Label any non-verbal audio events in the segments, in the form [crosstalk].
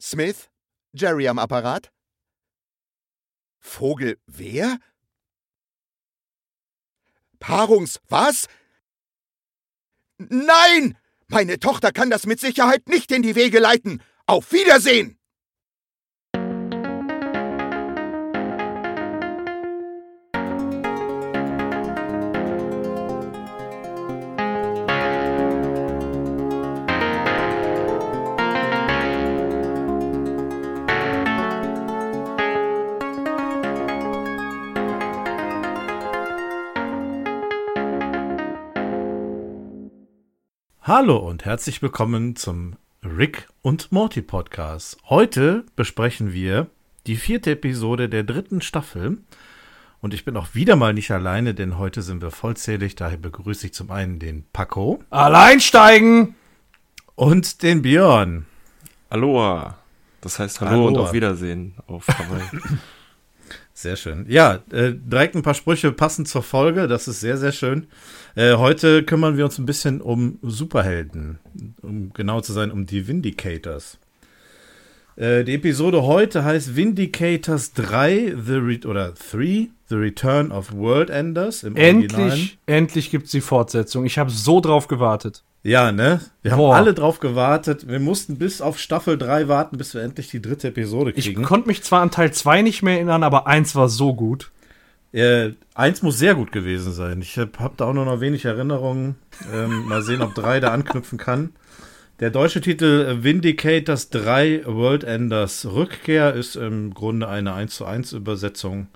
Smith? Jerry am Apparat? Vogel wer? Paarungs was? Nein! Meine Tochter kann das mit Sicherheit nicht in die Wege leiten. Auf Wiedersehen! Hallo und herzlich willkommen zum Rick und Morty Podcast. Heute besprechen wir die vierte Episode der dritten Staffel. Und ich bin auch wieder mal nicht alleine, denn heute sind wir vollzählig. Daher begrüße ich zum einen den Paco. Alleinsteigen! Und den Björn. Aloha. Das heißt Hallo Aloha. und auf Wiedersehen auf Hawaii. [laughs] Sehr schön. Ja, äh, direkt ein paar Sprüche passend zur Folge. Das ist sehr, sehr schön. Äh, heute kümmern wir uns ein bisschen um Superhelden. Um genau zu sein, um die Vindicators. Äh, die Episode heute heißt Vindicators 3 The Re oder 3 The Return of World Enders. Im endlich, Originalen. endlich gibt's die Fortsetzung. Ich habe so drauf gewartet. Ja, ne? Wir Boah. haben alle drauf gewartet. Wir mussten bis auf Staffel 3 warten, bis wir endlich die dritte Episode kriegen. Ich konnte mich zwar an Teil 2 nicht mehr erinnern, aber eins war so gut. Äh, eins muss sehr gut gewesen sein. Ich habe hab da auch nur noch wenig Erinnerungen. Ähm, [laughs] mal sehen, ob 3 da anknüpfen kann. Der deutsche Titel Vindicators 3 World Enders Rückkehr ist im Grunde eine 1 zu 1 Übersetzung.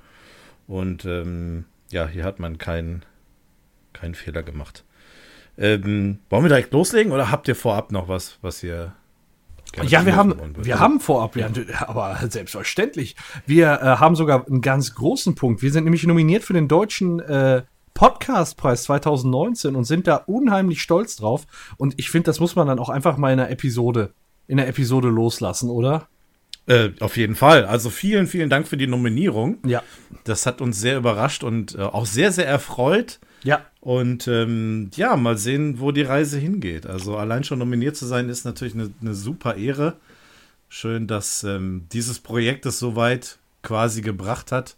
Und ähm, ja, hier hat man keinen keinen Fehler gemacht. Ähm, wollen wir direkt loslegen oder habt ihr vorab noch was, was ihr ja, wir haben, wir haben vorab, ja, aber selbstverständlich. Wir äh, haben sogar einen ganz großen Punkt. Wir sind nämlich nominiert für den deutschen äh, Podcastpreis 2019 und sind da unheimlich stolz drauf. Und ich finde, das muss man dann auch einfach mal in einer Episode, in der Episode loslassen, oder? Äh, auf jeden Fall. Also vielen, vielen Dank für die Nominierung. Ja. Das hat uns sehr überrascht und äh, auch sehr, sehr erfreut. Ja. Und ähm, ja, mal sehen, wo die Reise hingeht. Also allein schon nominiert zu sein, ist natürlich eine, eine super Ehre. Schön, dass ähm, dieses Projekt es so weit quasi gebracht hat.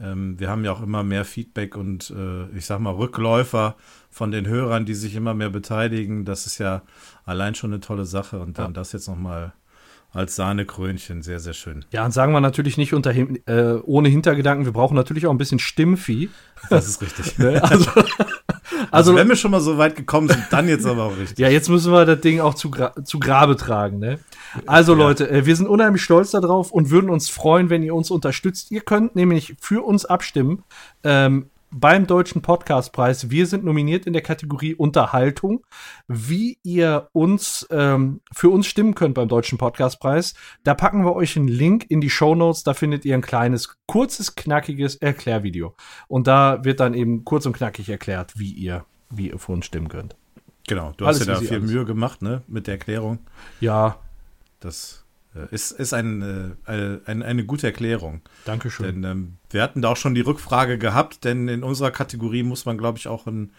Ähm, wir haben ja auch immer mehr Feedback und äh, ich sag mal Rückläufer von den Hörern, die sich immer mehr beteiligen. Das ist ja allein schon eine tolle Sache. Und dann ja. das jetzt nochmal als Sahnekrönchen. Sehr, sehr schön. Ja, und sagen wir natürlich nicht unter, äh, ohne Hintergedanken, wir brauchen natürlich auch ein bisschen Stimmvieh. Das ist richtig. [laughs] Ne? also, [laughs] also, also, wenn wir schon mal so weit gekommen sind, dann jetzt aber auch richtig. Ja, jetzt müssen wir das Ding auch zu, Gra zu Grabe tragen. Ne? Also ja. Leute, äh, wir sind unheimlich stolz darauf und würden uns freuen, wenn ihr uns unterstützt. Ihr könnt nämlich für uns abstimmen. Ähm, beim Deutschen Podcastpreis. Wir sind nominiert in der Kategorie Unterhaltung. Wie ihr uns ähm, für uns stimmen könnt beim Deutschen Podcastpreis, da packen wir euch einen Link in die Show Notes. Da findet ihr ein kleines, kurzes, knackiges Erklärvideo. Und da wird dann eben kurz und knackig erklärt, wie ihr, wie ihr für uns stimmen könnt. Genau, du alles hast ja da viel alles. Mühe gemacht, ne, mit der Erklärung. Ja. Das ist, ist ein, äh, eine, eine gute Erklärung. Dankeschön. Denn ähm, wir hatten da auch schon die Rückfrage gehabt, denn in unserer Kategorie muss man, glaube ich, auch ein,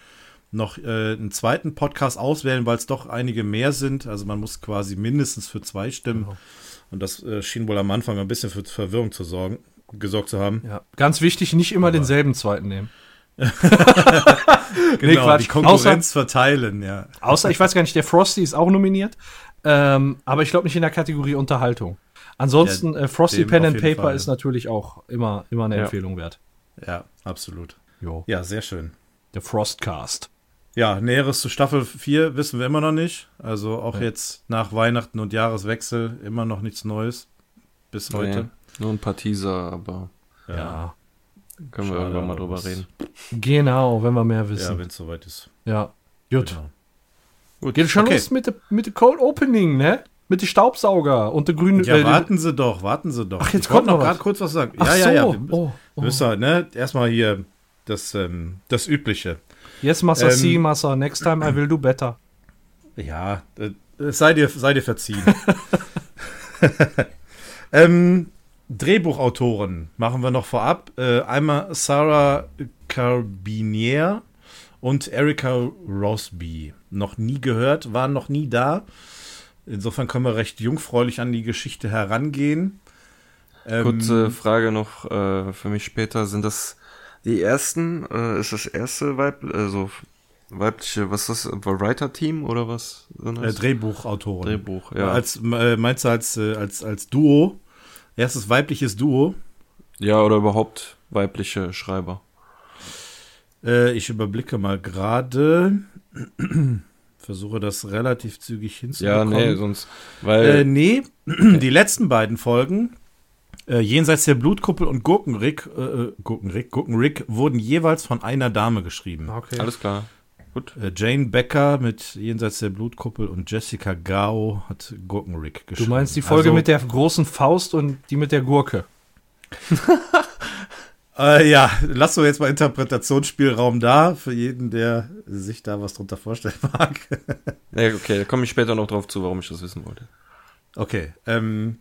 noch äh, einen zweiten Podcast auswählen, weil es doch einige mehr sind. Also man muss quasi mindestens für zwei stimmen. Genau. Und das äh, schien wohl am Anfang ein bisschen für Verwirrung zu sorgen, gesorgt zu haben. Ja, ganz wichtig, nicht immer Aber denselben zweiten nehmen. [laughs] genau, nee, die Konkurrenz außer, verteilen, ja. Außer, ich weiß gar nicht, der Frosty ist auch nominiert. Ähm, aber ich glaube nicht in der Kategorie Unterhaltung. Ansonsten, ja, äh, Frosty Pen and Paper Fall. ist natürlich auch immer, immer eine ja. Empfehlung wert. Ja, absolut. Jo. Ja, sehr schön. Der Frostcast. Ja, Näheres zu Staffel 4 wissen wir immer noch nicht. Also auch ja. jetzt nach Weihnachten und Jahreswechsel immer noch nichts Neues. Bis heute. Nee, nur ein paar Teaser, aber. Ja. ja. Können wir irgendwann mal drüber reden. Genau, wenn wir mehr wissen. Ja, wenn es soweit ist. Ja. Gut. Genau. Gut. Geht schon okay. los mit der mit Cold Opening, ne? Mit den Staubsauger und der grünen. Ja, äh, warten Sie doch, warten Sie doch. Ach, jetzt ich kommt noch gerade kurz was sagen. Ach ja, ja, ja. Wir, oh, oh. müssen halt, ne? Erstmal hier das, ähm, das Übliche. Yes, Massa, ähm, see, Massa. Next time I will do better. Ja, äh, sei dir, sei dir verziehen. [laughs] ähm, Drehbuchautoren machen wir noch vorab. Äh, einmal Sarah Carbinier und Erika Rosby. Noch nie gehört, waren noch nie da. insofern können wir recht jungfräulich an die Geschichte herangehen. Ähm, Kurze Frage noch äh, für mich später. Sind das die ersten? Äh, ist das erste Weib, also weibliche, was ist das, Writer-Team oder was? Äh, Drehbuchautoren. Drehbuch, ja. Als, äh, meinst du als, äh, als, als Duo? Erstes weibliches Duo? Ja, oder überhaupt weibliche Schreiber. Äh, ich überblicke mal gerade. [clears throat] Versuche das relativ zügig hinzubekommen. Ja, nee, sonst. Weil äh, nee, [clears throat] die letzten beiden Folgen, äh, Jenseits der Blutkuppel und Gurkenrick, äh, äh, Gurkenrick, Gurkenrick, wurden jeweils von einer Dame geschrieben. Okay. Alles klar. Gut. Äh, Jane Becker mit Jenseits der Blutkuppel und Jessica Gao hat Gurkenrick geschrieben. Du meinst die Folge also, mit der großen Faust und die mit der Gurke? [laughs] Äh, ja, lass doch jetzt mal Interpretationsspielraum da für jeden, der sich da was drunter vorstellen [laughs] mag. ja, okay, da komme ich später noch drauf zu, warum ich das wissen wollte. Okay, ähm,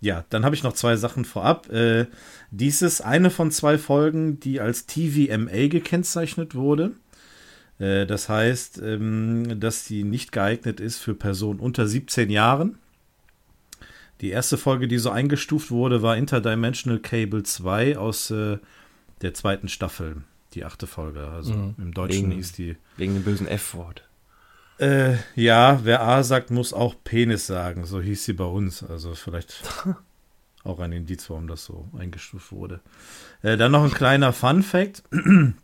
ja, dann habe ich noch zwei Sachen vorab. Äh, dies ist eine von zwei Folgen, die als TVMA gekennzeichnet wurde. Äh, das heißt, ähm, dass sie nicht geeignet ist für Personen unter 17 Jahren. Die erste Folge, die so eingestuft wurde, war Interdimensional Cable 2 aus äh, der zweiten Staffel. Die achte Folge. Also mhm. im Deutschen wegen, hieß die. Wegen dem bösen F-Wort. Äh, ja, wer A sagt, muss auch Penis sagen. So hieß sie bei uns. Also vielleicht [laughs] auch ein Indiz, warum das so eingestuft wurde. Äh, dann noch ein kleiner Fun Fact. [clears throat]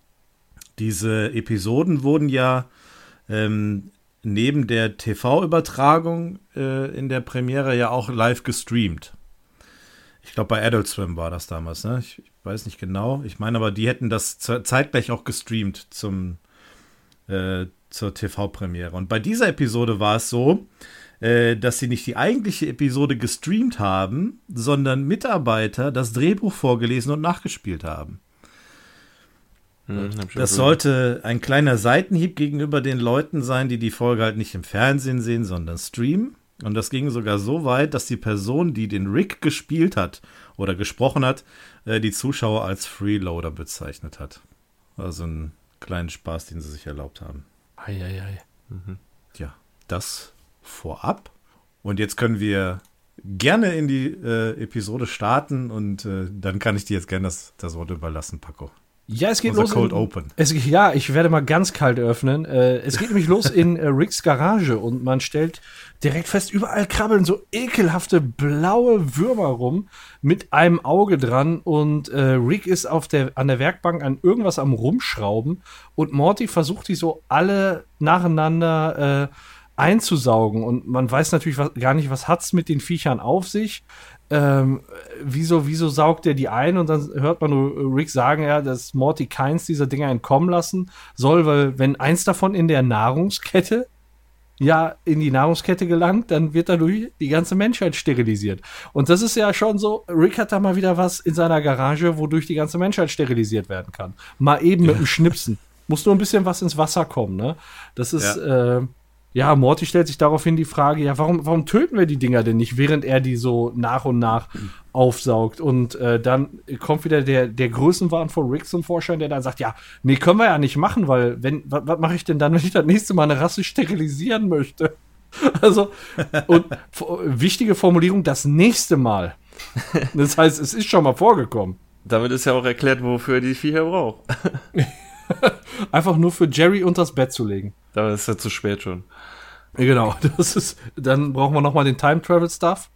Diese Episoden wurden ja ähm, neben der TV-Übertragung äh, in der Premiere ja auch live gestreamt. Ich glaube, bei Adult Swim war das damals, ne? Ich, ich, weiß nicht genau. Ich meine aber, die hätten das zeitgleich auch gestreamt zum, äh, zur TV-Premiere. Und bei dieser Episode war es so, äh, dass sie nicht die eigentliche Episode gestreamt haben, sondern Mitarbeiter das Drehbuch vorgelesen und nachgespielt haben. Hm, das sollte ein kleiner Seitenhieb gegenüber den Leuten sein, die die Folge halt nicht im Fernsehen sehen, sondern streamen. Und das ging sogar so weit, dass die Person, die den Rick gespielt hat oder gesprochen hat, äh, die Zuschauer als Freeloader bezeichnet hat. Also einen kleinen Spaß, den sie sich erlaubt haben. Eieiei. Mhm. Ja, das vorab. Und jetzt können wir gerne in die äh, Episode starten und äh, dann kann ich dir jetzt gerne das, das Wort überlassen, Paco. Ja, es geht Unser los. Cold in, Open. Es, ja, ich werde mal ganz kalt öffnen. Äh, es geht nämlich los in äh, Ricks Garage und man stellt direkt fest, überall krabbeln so ekelhafte blaue Würmer rum mit einem Auge dran und äh, Rick ist auf der, an der Werkbank an irgendwas am Rumschrauben und Morty versucht die so alle nacheinander äh, einzusaugen und man weiß natürlich was, gar nicht, was hat's mit den Viechern auf sich ähm, wieso, wieso saugt er die ein? Und dann hört man nur Rick sagen, ja, dass Morty keins dieser Dinger entkommen lassen soll, weil wenn eins davon in der Nahrungskette ja in die Nahrungskette gelangt, dann wird dadurch die ganze Menschheit sterilisiert. Und das ist ja schon so, Rick hat da mal wieder was in seiner Garage, wodurch die ganze Menschheit sterilisiert werden kann. Mal eben mit dem Schnipsen. Muss nur ein bisschen was ins Wasser kommen, ne? Das ist, ja. äh, ja, Morty stellt sich daraufhin die Frage, ja, warum, warum töten wir die Dinger denn nicht, während er die so nach und nach aufsaugt? Und äh, dann kommt wieder der, der Größenwahn von Rick zum Vorschein, der dann sagt, ja, nee, können wir ja nicht machen, weil, wenn, was, mache ich denn dann, wenn ich das nächste Mal eine Rasse sterilisieren möchte? [laughs] Also, und wichtige Formulierung, das nächste Mal. Das heißt, es ist schon mal vorgekommen. Damit ist ja auch erklärt, wofür er die Viecher braucht. [laughs] [laughs] Einfach nur für Jerry unters Bett zu legen. Da ist ja zu spät schon. Genau, [laughs] das ist, dann brauchen wir nochmal den Time Travel Stuff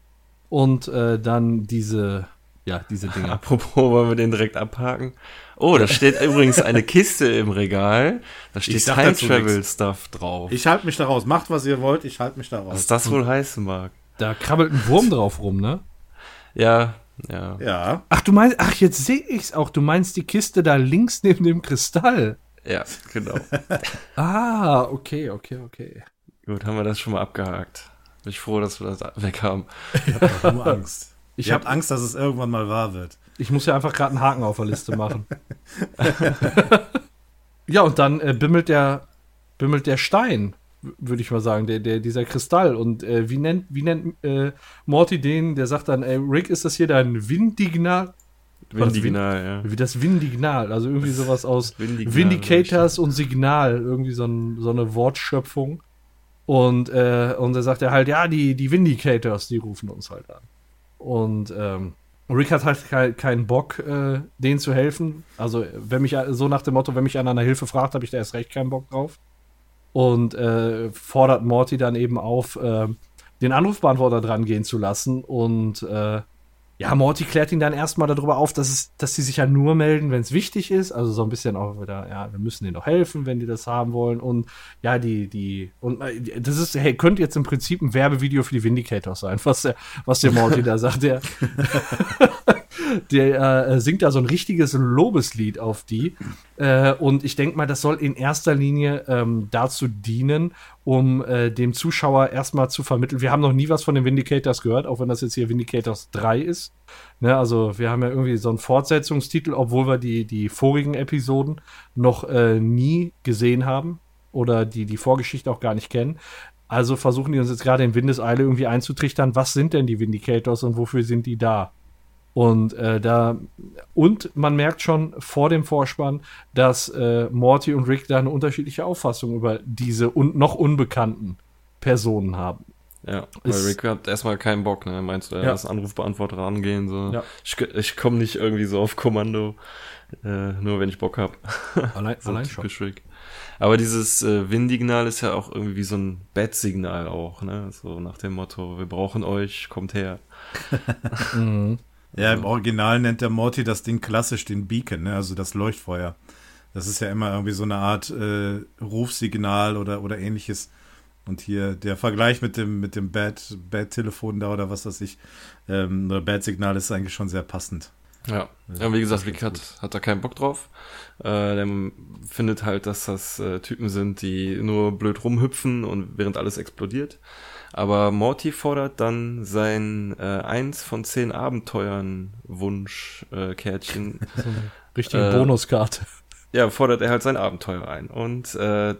und äh, dann diese, ja, diese [laughs] Dinger. Apropos, wollen wir den direkt abhaken? Oh, da steht übrigens eine Kiste im Regal. Da steht Time Travel Stuff drauf. Ich halte mich da raus. Macht, was ihr wollt, ich halte mich da raus. Was das wohl heißen mag. Da krabbelt ein Wurm drauf rum, ne? Ja, ja. Ja. Ach, du meinst, ach, jetzt sehe ich's auch. Du meinst die Kiste da links neben dem Kristall. Ja, genau. [laughs] ah, okay, okay, okay. Gut, haben wir das schon mal abgehakt. Bin ich froh, dass wir das [laughs] weg haben. Ich habe nur Angst. [laughs] Ich habe Angst, dass es irgendwann mal wahr wird. Ich muss ja einfach gerade einen Haken auf der Liste machen. ja, und dann äh, bimmelt der bimmelt der Stein, würde ich mal sagen, der, der, dieser Kristall. Und äh, wie nennt, wie nennt äh, Morty den? Der sagt dann, ey, Rick, ist das hier dein Windignal? Windignal, ja. Wie das Windignal, also irgendwie sowas aus Vindignal, Vindicators und Signal, irgendwie so, ein, so eine Wortschöpfung. Und, äh, und er sagt er halt, ja, die, die Vindicators, die rufen uns halt an. Und ähm, Rick hat halt kein, keinen Bock, äh, denen zu helfen. Also, wenn mich so nach dem Motto, wenn mich einer nach Hilfe fragt, habe ich da erst recht keinen Bock drauf. Und äh, fordert Morty dann eben auf, äh, den Anrufbeantworter dran gehen zu lassen. Und äh, ja, Morty klärt ihn dann erstmal darüber auf, dass, es, dass sie sich ja nur melden, wenn es wichtig ist. Also so ein bisschen auch wieder, ja, wir müssen denen doch helfen, wenn die das haben wollen. Und ja, die, die, und äh, das ist, hey, könnte jetzt im Prinzip ein Werbevideo für die Vindicators sein, was der, was der Morty [laughs] da sagt. Der, [laughs] der äh, singt da so ein richtiges Lobeslied auf die. Äh, und ich denke mal, das soll in erster Linie ähm, dazu dienen, um äh, dem Zuschauer erstmal zu vermitteln. Wir haben noch nie was von den Vindicators gehört, auch wenn das jetzt hier Vindicators 3 ist. Ne, also wir haben ja irgendwie so einen Fortsetzungstitel, obwohl wir die, die vorigen Episoden noch äh, nie gesehen haben oder die die Vorgeschichte auch gar nicht kennen. Also versuchen die uns jetzt gerade in Windeseile irgendwie einzutrichtern, was sind denn die Vindicators und wofür sind die da? Und äh, da und man merkt schon vor dem Vorspann, dass äh, Morty und Rick da eine unterschiedliche Auffassung über diese und noch unbekannten Personen haben. Ja, weil ist, Rick hat erstmal keinen Bock, ne? Meinst du, er ja. das Anrufbeantworter angehen, so. Ja. Ich, ich komme nicht irgendwie so auf Kommando, äh, nur wenn ich Bock hab. [laughs] Allein, so allein schon. Rick. Aber dieses äh, Windignal ist ja auch irgendwie wie so ein Bad-Signal auch, ne? So nach dem Motto, wir brauchen euch, kommt her. [laughs] mhm. Ja, im Original nennt der Morty das Ding klassisch den Beacon, ne? also das Leuchtfeuer. Das ist ja immer irgendwie so eine Art äh, Rufsignal oder, oder ähnliches. Und hier der Vergleich mit dem, mit dem Bad, Bad-Telefon da oder was weiß ich, ähm, oder Bad-Signal ist eigentlich schon sehr passend. Ja, ja wie gesagt, Rick hat, hat da keinen Bock drauf. Äh, der findet halt, dass das äh, Typen sind, die nur blöd rumhüpfen und während alles explodiert. Aber Morty fordert dann sein äh, eins von zehn Abenteuern Wunsch-Kärtchen. Äh, [laughs] so eine richtige äh, Bonuskarte. Ja, fordert er halt sein Abenteuer ein. Und äh,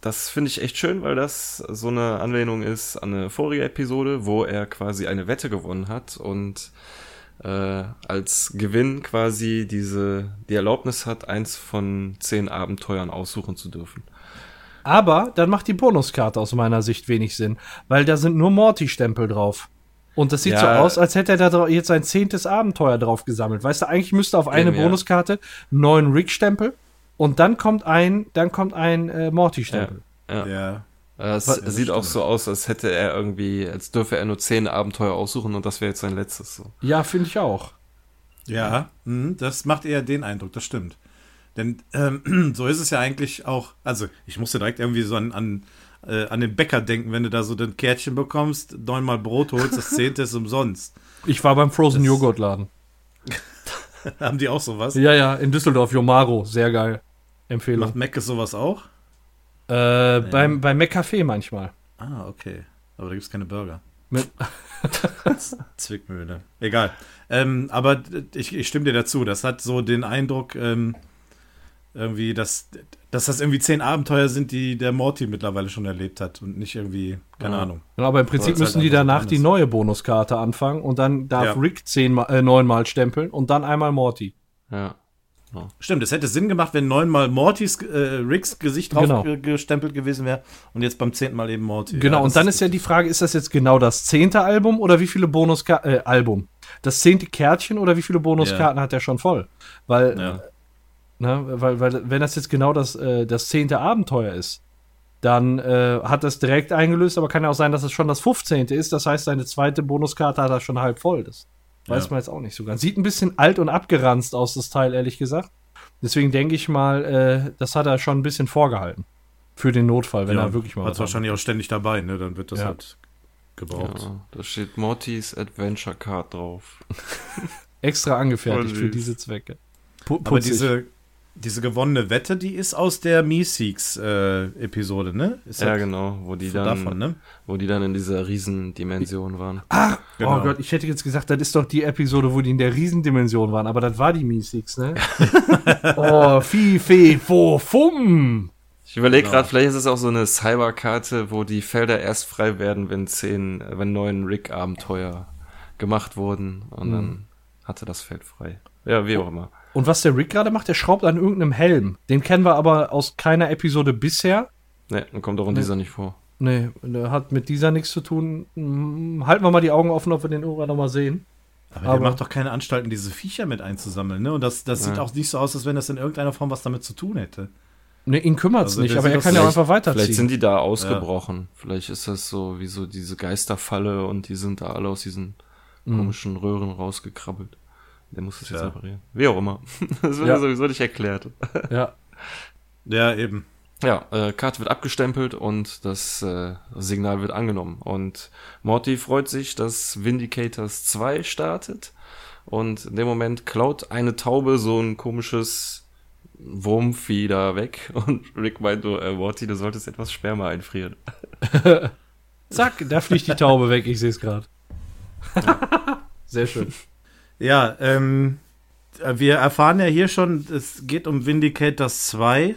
das finde ich echt schön, weil das so eine Anlehnung ist an eine vorige Episode, wo er quasi eine Wette gewonnen hat und äh, als Gewinn quasi diese die Erlaubnis hat, eins von zehn Abenteuern aussuchen zu dürfen. Aber dann macht die Bonuskarte aus meiner Sicht wenig Sinn, weil da sind nur Morty-Stempel drauf. Und das sieht ja. so aus, als hätte er da jetzt ein zehntes Abenteuer drauf gesammelt. Weißt du, eigentlich müsste auf eine Eben, Bonuskarte neun Rick-Stempel und dann kommt ein, dann kommt ein äh, Morty-Stempel. Ja. ja. ja. Es sieht stimmt. auch so aus, als hätte er irgendwie, als dürfe er nur zehn Abenteuer aussuchen und das wäre jetzt sein letztes. So. Ja, finde ich auch. Ja, mh, das macht eher den Eindruck, das stimmt. Denn ähm, [clears throat] so ist es ja eigentlich auch, also ich musste direkt irgendwie so an, an, äh, an den Bäcker denken, wenn du da so ein Kärtchen bekommst, neunmal Brot holst, das zehnte ist umsonst. [laughs] Ich war beim Frozen Joghurt Laden. [laughs] Haben die auch sowas? Ja, ja, in Düsseldorf, Jomaro, sehr geil. Empfehlung. Macht Mac sowas auch? Äh, nee. beim, beim Café manchmal. Ah, okay. Aber da gibt es keine Burger. Mit [laughs] Zwickmühle. Egal. Ähm, aber ich, ich stimme dir dazu. Das hat so den Eindruck, ähm, irgendwie, dass, dass das irgendwie zehn Abenteuer sind, die der Morty mittlerweile schon erlebt hat und nicht irgendwie, keine ja. Ahnung. Genau, aber im Prinzip müssen halt die danach die neue Bonuskarte anfangen und dann darf ja. Rick zehnmal, äh, neunmal stempeln und dann einmal Morty. Ja. ja. Stimmt, es hätte Sinn gemacht, wenn neunmal Mortys, äh, Ricks Gesicht drauf genau. gestempelt gewesen wäre und jetzt beim zehnten Mal eben Morty. Genau, und dann ist ja die Frage, ist das jetzt genau das zehnte Album oder wie viele Bonuskarten, äh, Album? Das zehnte Kärtchen oder wie viele Bonuskarten hat er schon voll? Weil Ne? Weil, weil, wenn das jetzt genau das, äh, das zehnte Abenteuer ist, dann äh, hat das direkt eingelöst, aber kann ja auch sein, dass es schon das 15. ist. Das heißt, seine zweite Bonuskarte hat er schon halb voll. Das weiß ja. man jetzt auch nicht so ganz. Sieht ein bisschen alt und abgeranzt aus, das Teil, ehrlich gesagt. Deswegen denke ich mal, äh, das hat er schon ein bisschen vorgehalten. Für den Notfall, wenn ja, er wirklich mal. Hat wahrscheinlich auch ständig dabei, ne? Dann wird das ja. halt gebraucht. Ja, da steht Mortys Adventure Card drauf. [laughs] Extra angefertigt für diese Zwecke. P Aber diese, diese gewonnene Wette, die ist aus der Meeseeks-Episode, äh, ne? Ist ja, genau, wo die dann, davon, ne? wo die dann in dieser Riesendimension waren. Ah, genau. oh Gott, ich hätte jetzt gesagt, das ist doch die Episode, wo die in der Riesendimension waren, aber das war die Meeseeks, ne? [laughs] oh, fi, fe, fo, fum. Ich überlege genau. gerade, vielleicht ist es auch so eine Cyberkarte, wo die Felder erst frei werden, wenn zehn, wenn neun Rick-Abenteuer gemacht wurden und hm. dann hatte das Feld frei. Ja, wie auch immer. Und was der Rick gerade macht, der schraubt an irgendeinem Helm. Den kennen wir aber aus keiner Episode bisher. Ne, dann kommt auch in dieser nicht vor. Nee, der hat mit dieser nichts zu tun. Hm, Halten wir mal die Augen offen, ob wir den irgendwann noch mal sehen. Aber, Aber- der macht doch keine Anstalten, diese Viecher mit einzusammeln, ne? Und das, das sieht Ja. auch nicht so aus, als wenn das in irgendeiner Form was damit zu tun hätte. Nee, ihn kümmert's Also nicht, aber er kann ja einfach weiterziehen. Vielleicht sind die da ausgebrochen. Vielleicht ist das so wie so diese Geisterfalle und die sind da alle aus diesen Mhm. komischen Röhren rausgekrabbelt. Der muss das jetzt Ja. reparieren. Wie auch immer. [laughs] Das wird Ja. ja. sowieso nicht erklärt. Ja. Ja, eben. Ja, äh, Karte wird abgestempelt und das äh, Signal wird angenommen. Und Morty freut sich, dass Vindicators 2 startet. Und in dem Moment klaut eine Taube so ein komisches Wurmvieh da weg. [laughs] Und Rick meint so, äh, Morty, du solltest etwas Sperma einfrieren. [laughs] Zack, da fliegt die Taube weg, ich sehe es gerade. Sehr schön. Ja, ähm, wir erfahren ja hier schon, es geht um Vindicators 2.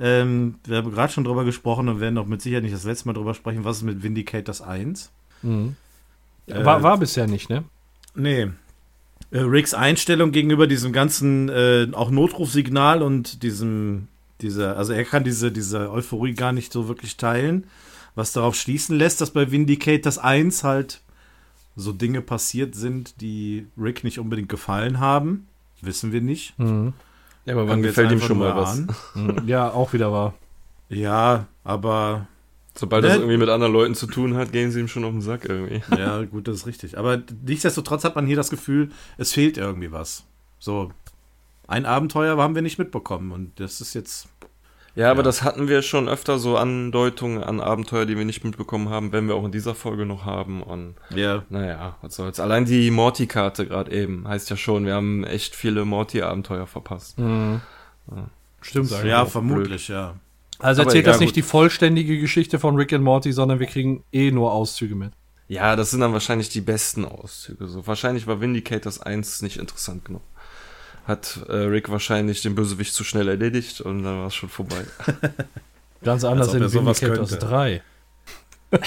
Ähm, wir haben gerade schon drüber gesprochen und werden auch mit Sicherheit nicht das letzte Mal drüber sprechen, was ist mit Vindicators 1. Mhm. Äh, War, war bisher nicht, ne? Nee. Äh, Ricks Einstellung gegenüber diesem ganzen äh, auch Notrufsignal und diesem, dieser, also er kann diese, diese Euphorie gar nicht so wirklich teilen, was darauf schließen lässt, dass bei Vindicators 1 halt so Dinge passiert sind, die Rick nicht unbedingt gefallen haben. Wissen wir nicht. Mhm. Ja, aber wann gefällt ihm schon mal was? [laughs] Mhm. Ja, auch wieder wahr. Ja, aber Sobald Ne? das irgendwie mit anderen Leuten zu tun hat, gehen sie ihm schon auf den Sack irgendwie. [laughs] ja, gut, das ist richtig. Aber nichtsdestotrotz hat man hier das Gefühl, es fehlt irgendwie was. So, ein Abenteuer haben wir nicht mitbekommen und das ist jetzt Ja, aber Ja. das hatten wir schon öfter so Andeutungen an Abenteuer, die wir nicht mitbekommen haben, wenn wir auch in dieser Folge noch haben. Und ja naja, was soll's. Allein die Morty-Karte gerade eben heißt ja schon, wir haben echt viele Morty-Abenteuer verpasst. Mhm. Stimmt eigentlich. Ja, vermutlich, ja. Also Aber erzählt das nicht gut. die vollständige Geschichte von Rick and Morty, sondern wir kriegen eh nur Auszüge mit. Ja, das sind dann wahrscheinlich die besten Auszüge. So, wahrscheinlich war Vindicators 1 nicht interessant genug. Hat äh, Rick wahrscheinlich den Bösewicht zu schnell erledigt und dann war es schon vorbei. [laughs] Ganz anders in sowas Vindicators könnte. 3. [laughs]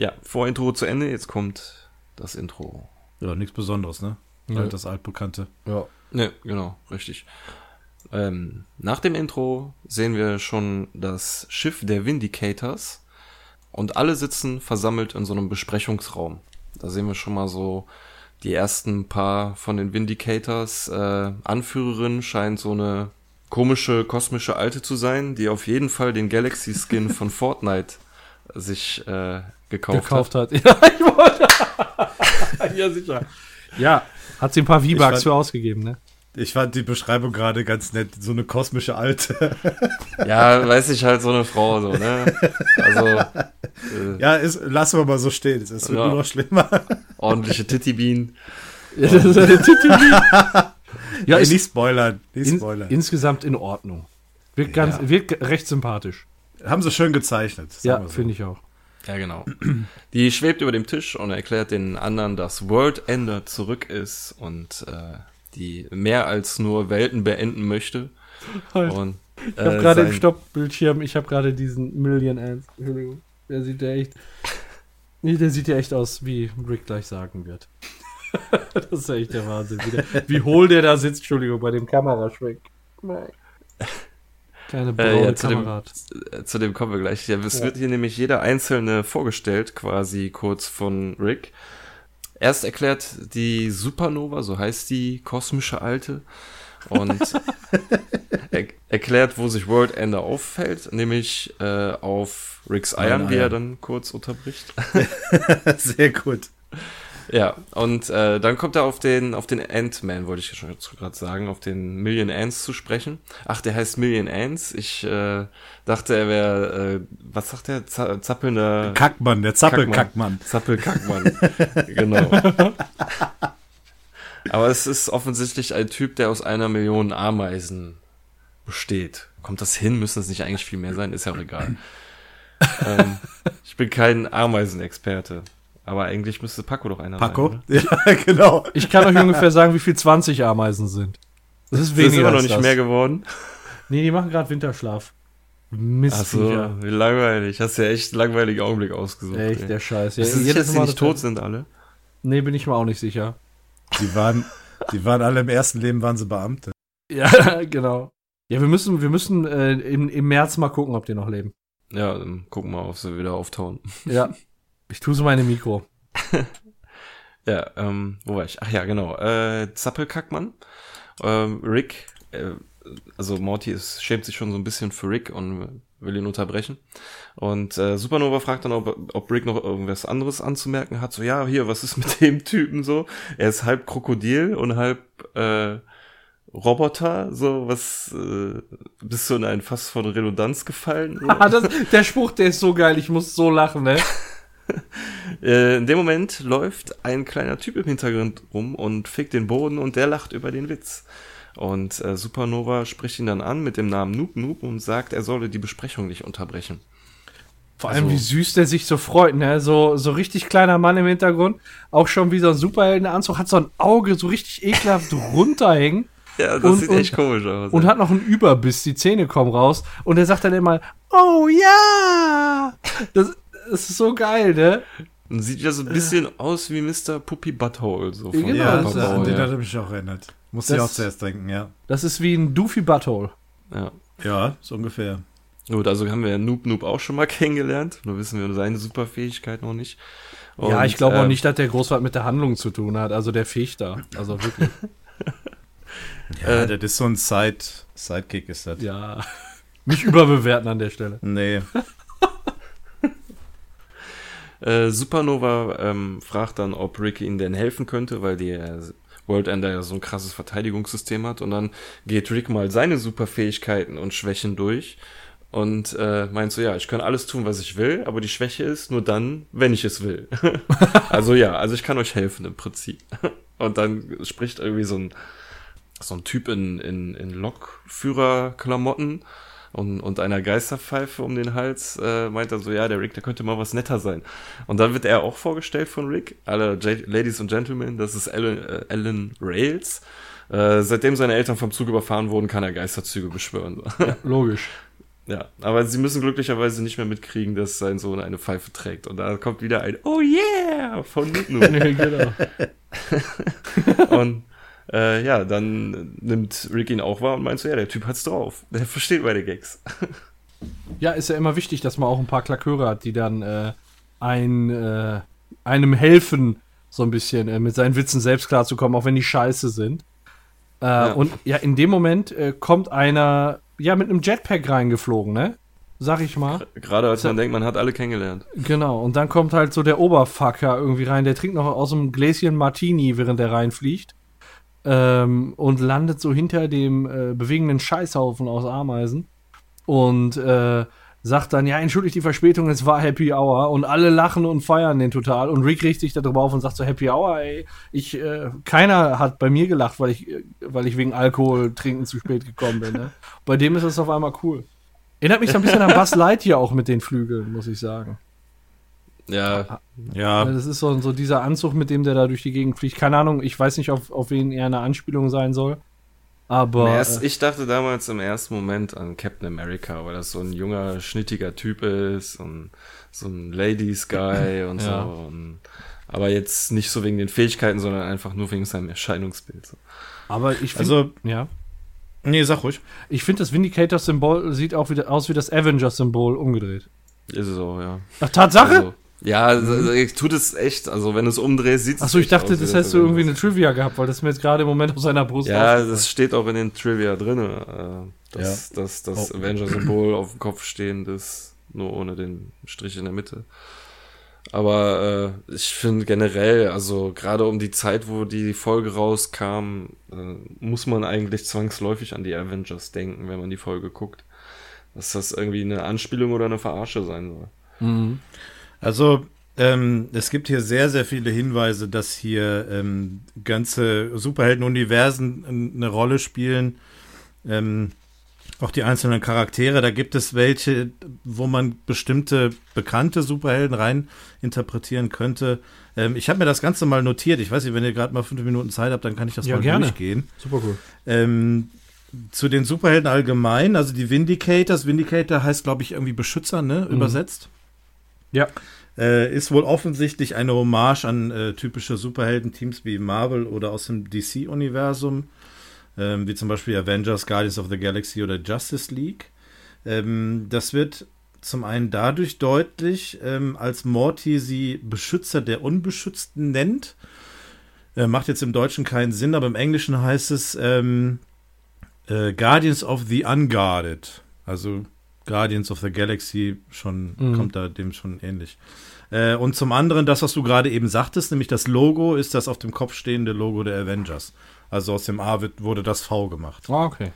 Ja, Vorintro zu Ende, jetzt kommt das Intro. Ja, nichts Besonderes, ne? Ja. Halt das altbekannte. Ja. Ne, genau, richtig. Ähm, nach dem Intro sehen wir schon das Schiff der Vindicators und alle sitzen versammelt in so einem Besprechungsraum. Da sehen wir schon mal so die ersten paar von den Vindicators. Äh, Anführerin scheint so eine komische kosmische Alte zu sein, die auf jeden Fall den Galaxy Skin [laughs] von Fortnite sich äh, gekauft, gekauft hat. [laughs] Ja, ich wollte. [laughs] ja, sicher. Ja, hat sie ein paar V-Bucks für ausgegeben, ne? Ich fand die Beschreibung gerade ganz nett. So eine kosmische Alte. [laughs] Ja, weiß ich halt so eine Frau so, ne? Also äh, ja, ist, lassen wir mal so stehen. Es wird Ja. nur noch schlimmer. ordentliche Titty-Bean. Ja, das ist eine Titi. [laughs] ja, Ey, ist nicht spoilern. Nicht in, spoilern. insgesamt in Ordnung. Wird, ganz, Ja. wird recht sympathisch. Haben sie schön gezeichnet. Ja, so. finde ich auch. Ja, genau. Die schwebt über dem Tisch und erklärt den anderen, dass World Ender zurück ist und äh, die mehr als nur Welten beenden möchte. Halt. Und, Ich habe äh, gerade im Stoppbildschirm, ich habe gerade diesen Million Ants. Entschuldigung. Der sieht ja echt. Nee, der sieht ja echt aus, wie Rick gleich sagen wird. [laughs] das ist ja echt der Wahnsinn. Wie, der, wie hohl der da sitzt, Entschuldigung, bei dem Kameraschwenk. Kleine Äh, braune ja, zu dem-. Äh, Zu dem kommen wir gleich. Ja, es Ja. wird hier nämlich jeder einzelne vorgestellt, quasi kurz von Rick. Erst erklärt die Supernova, so heißt die kosmische Alte, und [laughs] er erklärt, wo sich World Ender auffällt, nämlich äh, auf Ricks Eiern, die er dann kurz unterbricht. [laughs] Sehr gut. Ja, und äh, dann kommt er auf den auf den Ant-Man, wollte ich ja schon gerade sagen, auf den Million Ants zu sprechen. Ach, der heißt Million Ants. Ich äh, dachte, er wäre, äh, was sagt der, Z zappelnder Kackmann, der Zappelkackmann. Zappelkackmann. [laughs] genau. Aber es ist offensichtlich ein Typ, der aus einer Million Ameisen besteht. Kommt das hin? Müssen es nicht eigentlich viel mehr sein? Ist ja auch egal. [laughs] ähm, ich bin kein Ameisenexperte. Aber eigentlich müsste Paco doch einer Paco? sein. oder? [laughs] Ja, genau. Ich kann euch ungefähr sagen, wie viel 20 Ameisen sind. Das ist Das weniger ist immer noch nicht das. mehr geworden. Nee, die machen gerade Winterschlaf. Mist. Achso, wie langweilig. Hast ja echt einen langweiligen Augenblick ausgesucht. Echt, ey. der Scheiß. Ja, sicher, jedes dass Mal nicht das- tot sind alle? Nee, bin ich mir auch nicht sicher. Die waren, die waren alle im ersten Leben waren sie Beamte. Ja, [laughs] genau. Ja, wir müssen, wir müssen äh, im, im März mal gucken, ob die noch leben. Ja, dann gucken wir mal, ob sie wieder auftauen. Ja. [laughs] Ich tue so meine Mikro. [laughs] Ja, ähm, wo war ich? Ach ja, genau. Äh, Zappelkackmann. Ähm, Rick, äh, also Morty ist, schämt sich schon so ein bisschen für Rick und will ihn unterbrechen. Und äh, Supernova fragt dann, ob, ob Rick noch irgendwas anderes anzumerken hat. So, ja, hier, was ist mit [laughs] dem Typen so? Er ist halb Krokodil und halb äh, Roboter, so was äh, bist du in ein Fass von Redundanz gefallen? So. Ah, das, der Spruch, der ist so geil, ich muss so lachen, ne? [laughs] [laughs] Äh, in dem Moment läuft ein kleiner Typ im Hintergrund rum und fickt den Boden und der lacht über den Witz. Und äh, Supernova spricht ihn dann an mit dem Namen Noob Noob und sagt, er solle die Besprechung nicht unterbrechen. Vor allem, wie süß der sich so freut, ne? So, so richtig kleiner Mann im Hintergrund. Auch schon wie so ein Superheldenanzug, hat so ein Auge so richtig ekelhaft [laughs] runterhängen. Ja, das Und- sieht und- echt komisch aus. Und hat noch einen Überbiss, die Zähne kommen raus. Und er sagt dann immer, oh ja! Das, das ist so geil, ne? Und sieht ja so ein bisschen aus wie Mr. Puppy Butthole. So von Genau, Ja, das ist- an den ja. hat er mich auch erinnert. Muss Das- ich auch zuerst denken, ja. Das ist wie ein Doofy Butthole. ja. Ja, so ungefähr. Gut, also haben wir Noob Noob auch schon mal [laughs] kennengelernt. Nur wissen wir seine Superfähigkeit noch nicht. ja, Und, ich glaube auch ähm, nicht, dass der groß was mit der Handlung zu tun hat. Also der fegt da. Also wirklich. [laughs] Ja, Äh, das ist so ein Side, Sidekick ist das. ja. [laughs] Nicht überbewerten an der Stelle. Nee. Äh, Supernova ähm, fragt dann, ob Ricky ihnen denn helfen könnte, weil die äh, World Ender ja so ein krasses Verteidigungssystem hat. Und dann geht Rick mal seine Superfähigkeiten und Schwächen durch und äh, meint so, ja, ich kann alles tun, was ich will, aber die Schwäche ist nur dann, wenn ich es will. [laughs] also ja, also ich kann euch helfen im Prinzip. [laughs] und dann spricht irgendwie so ein so ein Typ in, in, in Lokführerklamotten und, und einer Geisterpfeife um den Hals, äh, meint er so, ja, der Rick, der könnte mal was netter sein. Und dann wird er auch vorgestellt von Rick, alle J Ladies und Gentlemen, das ist Alan, äh, Alan Rails. Äh, seitdem seine Eltern vom Zug überfahren wurden, kann er Geisterzüge beschwören. [laughs] Logisch. ja, aber sie müssen glücklicherweise nicht mehr mitkriegen, dass sein Sohn eine Pfeife trägt. Und da kommt wieder ein Oh yeah von. Nee, [laughs] genau. [laughs] Und äh, ja, dann nimmt Rick ihn auch wahr und meint so, ja, der Typ hat's drauf. Der versteht meine Gags. [laughs] Ja, ist ja immer wichtig, dass man auch ein paar Klaköre hat, die dann äh, ein, äh, einem helfen, so ein bisschen äh, mit seinen Witzen selbst klarzukommen, auch wenn die scheiße sind. Äh, Ja. Und ja, in dem Moment äh, kommt einer, ja, mit einem Jetpack reingeflogen, ne? Sag ich mal. Gerade als man denkt, man hat alle kennengelernt. Genau. Und dann kommt halt so der Oberfucker irgendwie rein, der trinkt noch aus dem Gläschen Martini, während der reinfliegt. Ähm, und landet so hinter dem äh, bewegenden Scheißhaufen aus Ameisen. Und äh, sagt dann, ja, entschuldigt die Verspätung, es war Happy Hour. Und alle lachen und feiern den total. Und Rick riecht sich da drüber auf und sagt so, Happy Hour, ey, ich, äh, keiner hat bei mir gelacht, weil ich, äh, weil ich wegen Alkohol trinken zu spät gekommen bin. Ne? Bei dem ist es auf einmal cool. Erinnert mich so ein bisschen an Buzz [laughs] Lightyear auch mit den Flügeln, muss ich sagen. Ja, Ja, das ist so, so dieser Anzug, mit dem der da durch die Gegend fliegt. Keine Ahnung, ich weiß nicht, auf, auf wen er eine Anspielung sein soll. Aber erst, äh, ich dachte damals im ersten Moment an Captain America, weil das so ein junger, schnittiger Typ ist und so ein Ladies Guy [laughs] und Ja. so. Und, aber jetzt nicht so wegen den Fähigkeiten, sondern einfach nur wegen seinem Erscheinungsbild. So. aber ich finde, also, ja, nee, sag ruhig. ich finde das Vindicator-Symbol sieht auch wieder aus wie das Avengers-Symbol umgedreht. Ist es auch, ja. Ach, Tatsache? Also, ja, also, ich tut es echt. Also wenn du es umdrehst, sieht es Achso, ich echt dachte, aus das hättest du irgendwie eine Avengers. Trivia gehabt, weil das mir jetzt gerade im Moment auf seiner Brust Ja, das steht auch in den Trivia drin, äh, dass, dass das Oh. Avenger-Symbol auf dem Kopf stehend ist, nur ohne den Strich in der Mitte. Aber äh, ich finde generell, also gerade um die Zeit, wo die Folge rauskam, äh, muss man eigentlich zwangsläufig an die Avengers denken, wenn man die Folge guckt. Dass das irgendwie eine Anspielung oder eine Verarsche sein soll. Mhm. Also, ähm, es gibt hier sehr, sehr viele Hinweise, dass hier ähm, ganze Superhelden-Universen eine Rolle spielen. Ähm, auch die einzelnen Charaktere. Da gibt es welche, wo man bestimmte bekannte Superhelden rein interpretieren könnte. Ähm, ich habe mir das Ganze mal notiert. Ich weiß nicht, wenn ihr gerade mal fünf Minuten Zeit habt, dann kann ich das Ja, mal gerne. durchgehen. Super cool. Ähm, zu den Superhelden allgemein, also die Vindicators. Vindicator heißt, glaube ich, irgendwie Beschützer, ne? Übersetzt. Ja. Äh, ist wohl offensichtlich eine Hommage an äh, typische Superhelden-Teams wie Marvel oder aus dem DC-Universum, ähm, wie zum Beispiel Avengers, Guardians of the Galaxy oder Justice League. Ähm, das wird zum einen dadurch deutlich, ähm, als Morty sie Beschützer der Unbeschützten nennt. Äh, macht jetzt im Deutschen keinen Sinn, aber im Englischen heißt es ähm, äh, Guardians of the Unguarded. Also Guardians of the Galaxy schon mhm. kommt da dem schon ähnlich. Äh, und zum anderen das, was du gerade eben sagtest, nämlich das Logo ist das auf dem Kopf stehende Logo der Avengers. Also aus dem A wird, wurde das V gemacht. Ah, okay.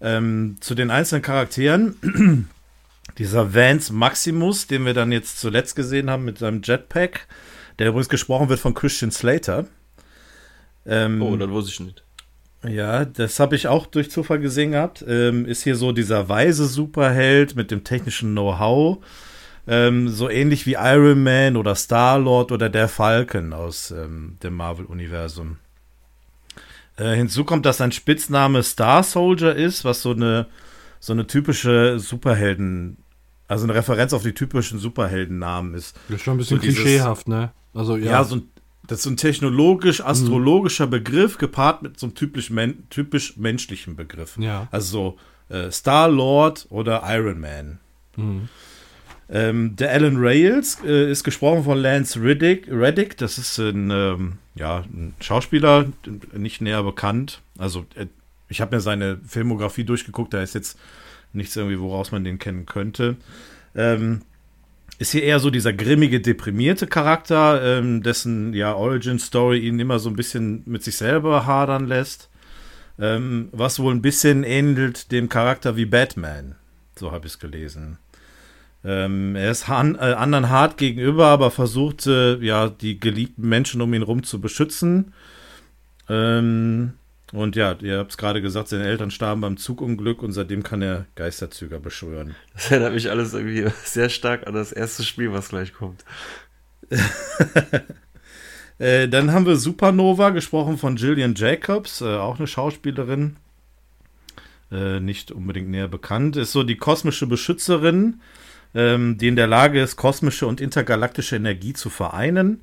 Ähm, zu den einzelnen Charakteren. [clears throat] Dieser Vance Maximus, den wir dann jetzt zuletzt gesehen haben mit seinem Jetpack, der übrigens gesprochen wird von Christian Slater. Ähm, oh, dann wusste ich nicht. Ja, das habe ich auch durch Zufall gesehen gehabt. Ähm, ist hier so dieser weise Superheld mit dem technischen Know-how. Ähm, so ähnlich wie Iron Man oder Star-Lord oder der Falcon aus ähm, dem Marvel-Universum. Äh, hinzu kommt, dass sein Spitzname Star Soldier ist, was so eine, so eine typische Superhelden, also eine Referenz auf die typischen Superheldennamen ist. Das ist schon ein bisschen so klischeehaft, ne? Also ja. Ja, so ein, das ist so ein technologisch-astrologischer mhm. Begriff, gepaart mit so einem typisch, men typisch menschlichen Begriff. Ja. Also so äh, Star-Lord oder Iron Man. Mhm. Ähm, der Alan Rails äh, ist gesprochen von Lance Reddick. Reddick das ist ein, ähm, ja, ein Schauspieler, nicht näher bekannt. Also, äh, ich habe mir seine Filmografie durchgeguckt, da ist jetzt nichts irgendwie, woraus man den kennen könnte. Ähm, ist hier eher so dieser grimmige, deprimierte Charakter, ähm, dessen ja, Origin-Story ihn immer so ein bisschen mit sich selber hadern lässt. Ähm, was wohl ein bisschen ähnelt dem Charakter wie Batman. So habe ich es gelesen. Ähm, er ist han, äh, anderen hart gegenüber, aber versucht, äh, ja, die geliebten Menschen um ihn herum zu beschützen. Ähm, und ja, ihr habt es gerade gesagt, seine Eltern starben beim Zugunglück und seitdem kann er Geisterzüger beschwören. [laughs] Das erinnert mich alles irgendwie sehr stark an das erste Spiel, was gleich kommt. [laughs] äh, dann haben wir Supernova, gesprochen von Gillian Jacobs, äh, auch eine Schauspielerin. Äh, nicht unbedingt näher bekannt. Ist so die kosmische Beschützerin ähm, die in der Lage ist, kosmische und intergalaktische Energie zu vereinen.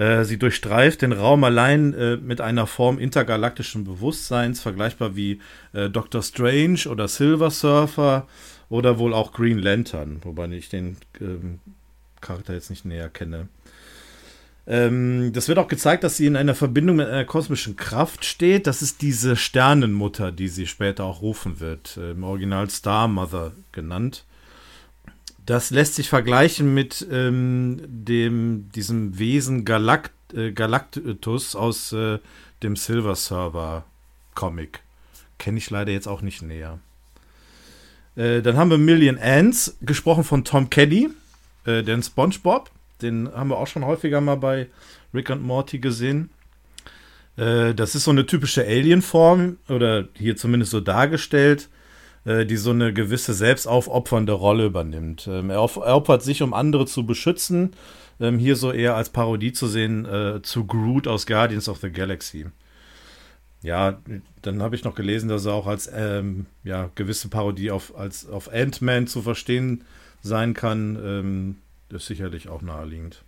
Äh, sie durchstreift den Raum allein äh, mit einer Form intergalaktischen Bewusstseins, vergleichbar wie äh, Doctor Strange oder Silver Surfer oder wohl auch Green Lantern, wobei ich den ähm, Charakter jetzt nicht näher kenne. Ähm, das wird auch gezeigt, dass sie in einer Verbindung mit einer kosmischen Kraft steht. Das ist diese Sternenmutter, die sie später auch rufen wird, äh, im Original Star Mother genannt. Das lässt sich vergleichen mit ähm, dem, diesem Wesen Galakt, äh, Galactus aus äh, dem Silver Server Comic. Kenne ich leider jetzt auch nicht näher. Äh, dann haben wir Million Ants, gesprochen von Tom Kelly, äh, den SpongeBob. Den haben wir auch schon häufiger mal bei Rick und Morty gesehen. Äh, das ist so eine typische Alien-Form, oder hier zumindest so dargestellt die so eine gewisse selbstaufopfernde Rolle übernimmt. Ähm, er, opfert sich, um andere zu beschützen. Ähm, hier so eher als Parodie zu sehen äh, zu Groot aus Guardians of the Galaxy. Ja, dann habe ich noch gelesen, dass er auch als ähm, ja, gewisse Parodie auf, auf Ant-Man zu verstehen sein kann. Ähm, das ist sicherlich auch naheliegend.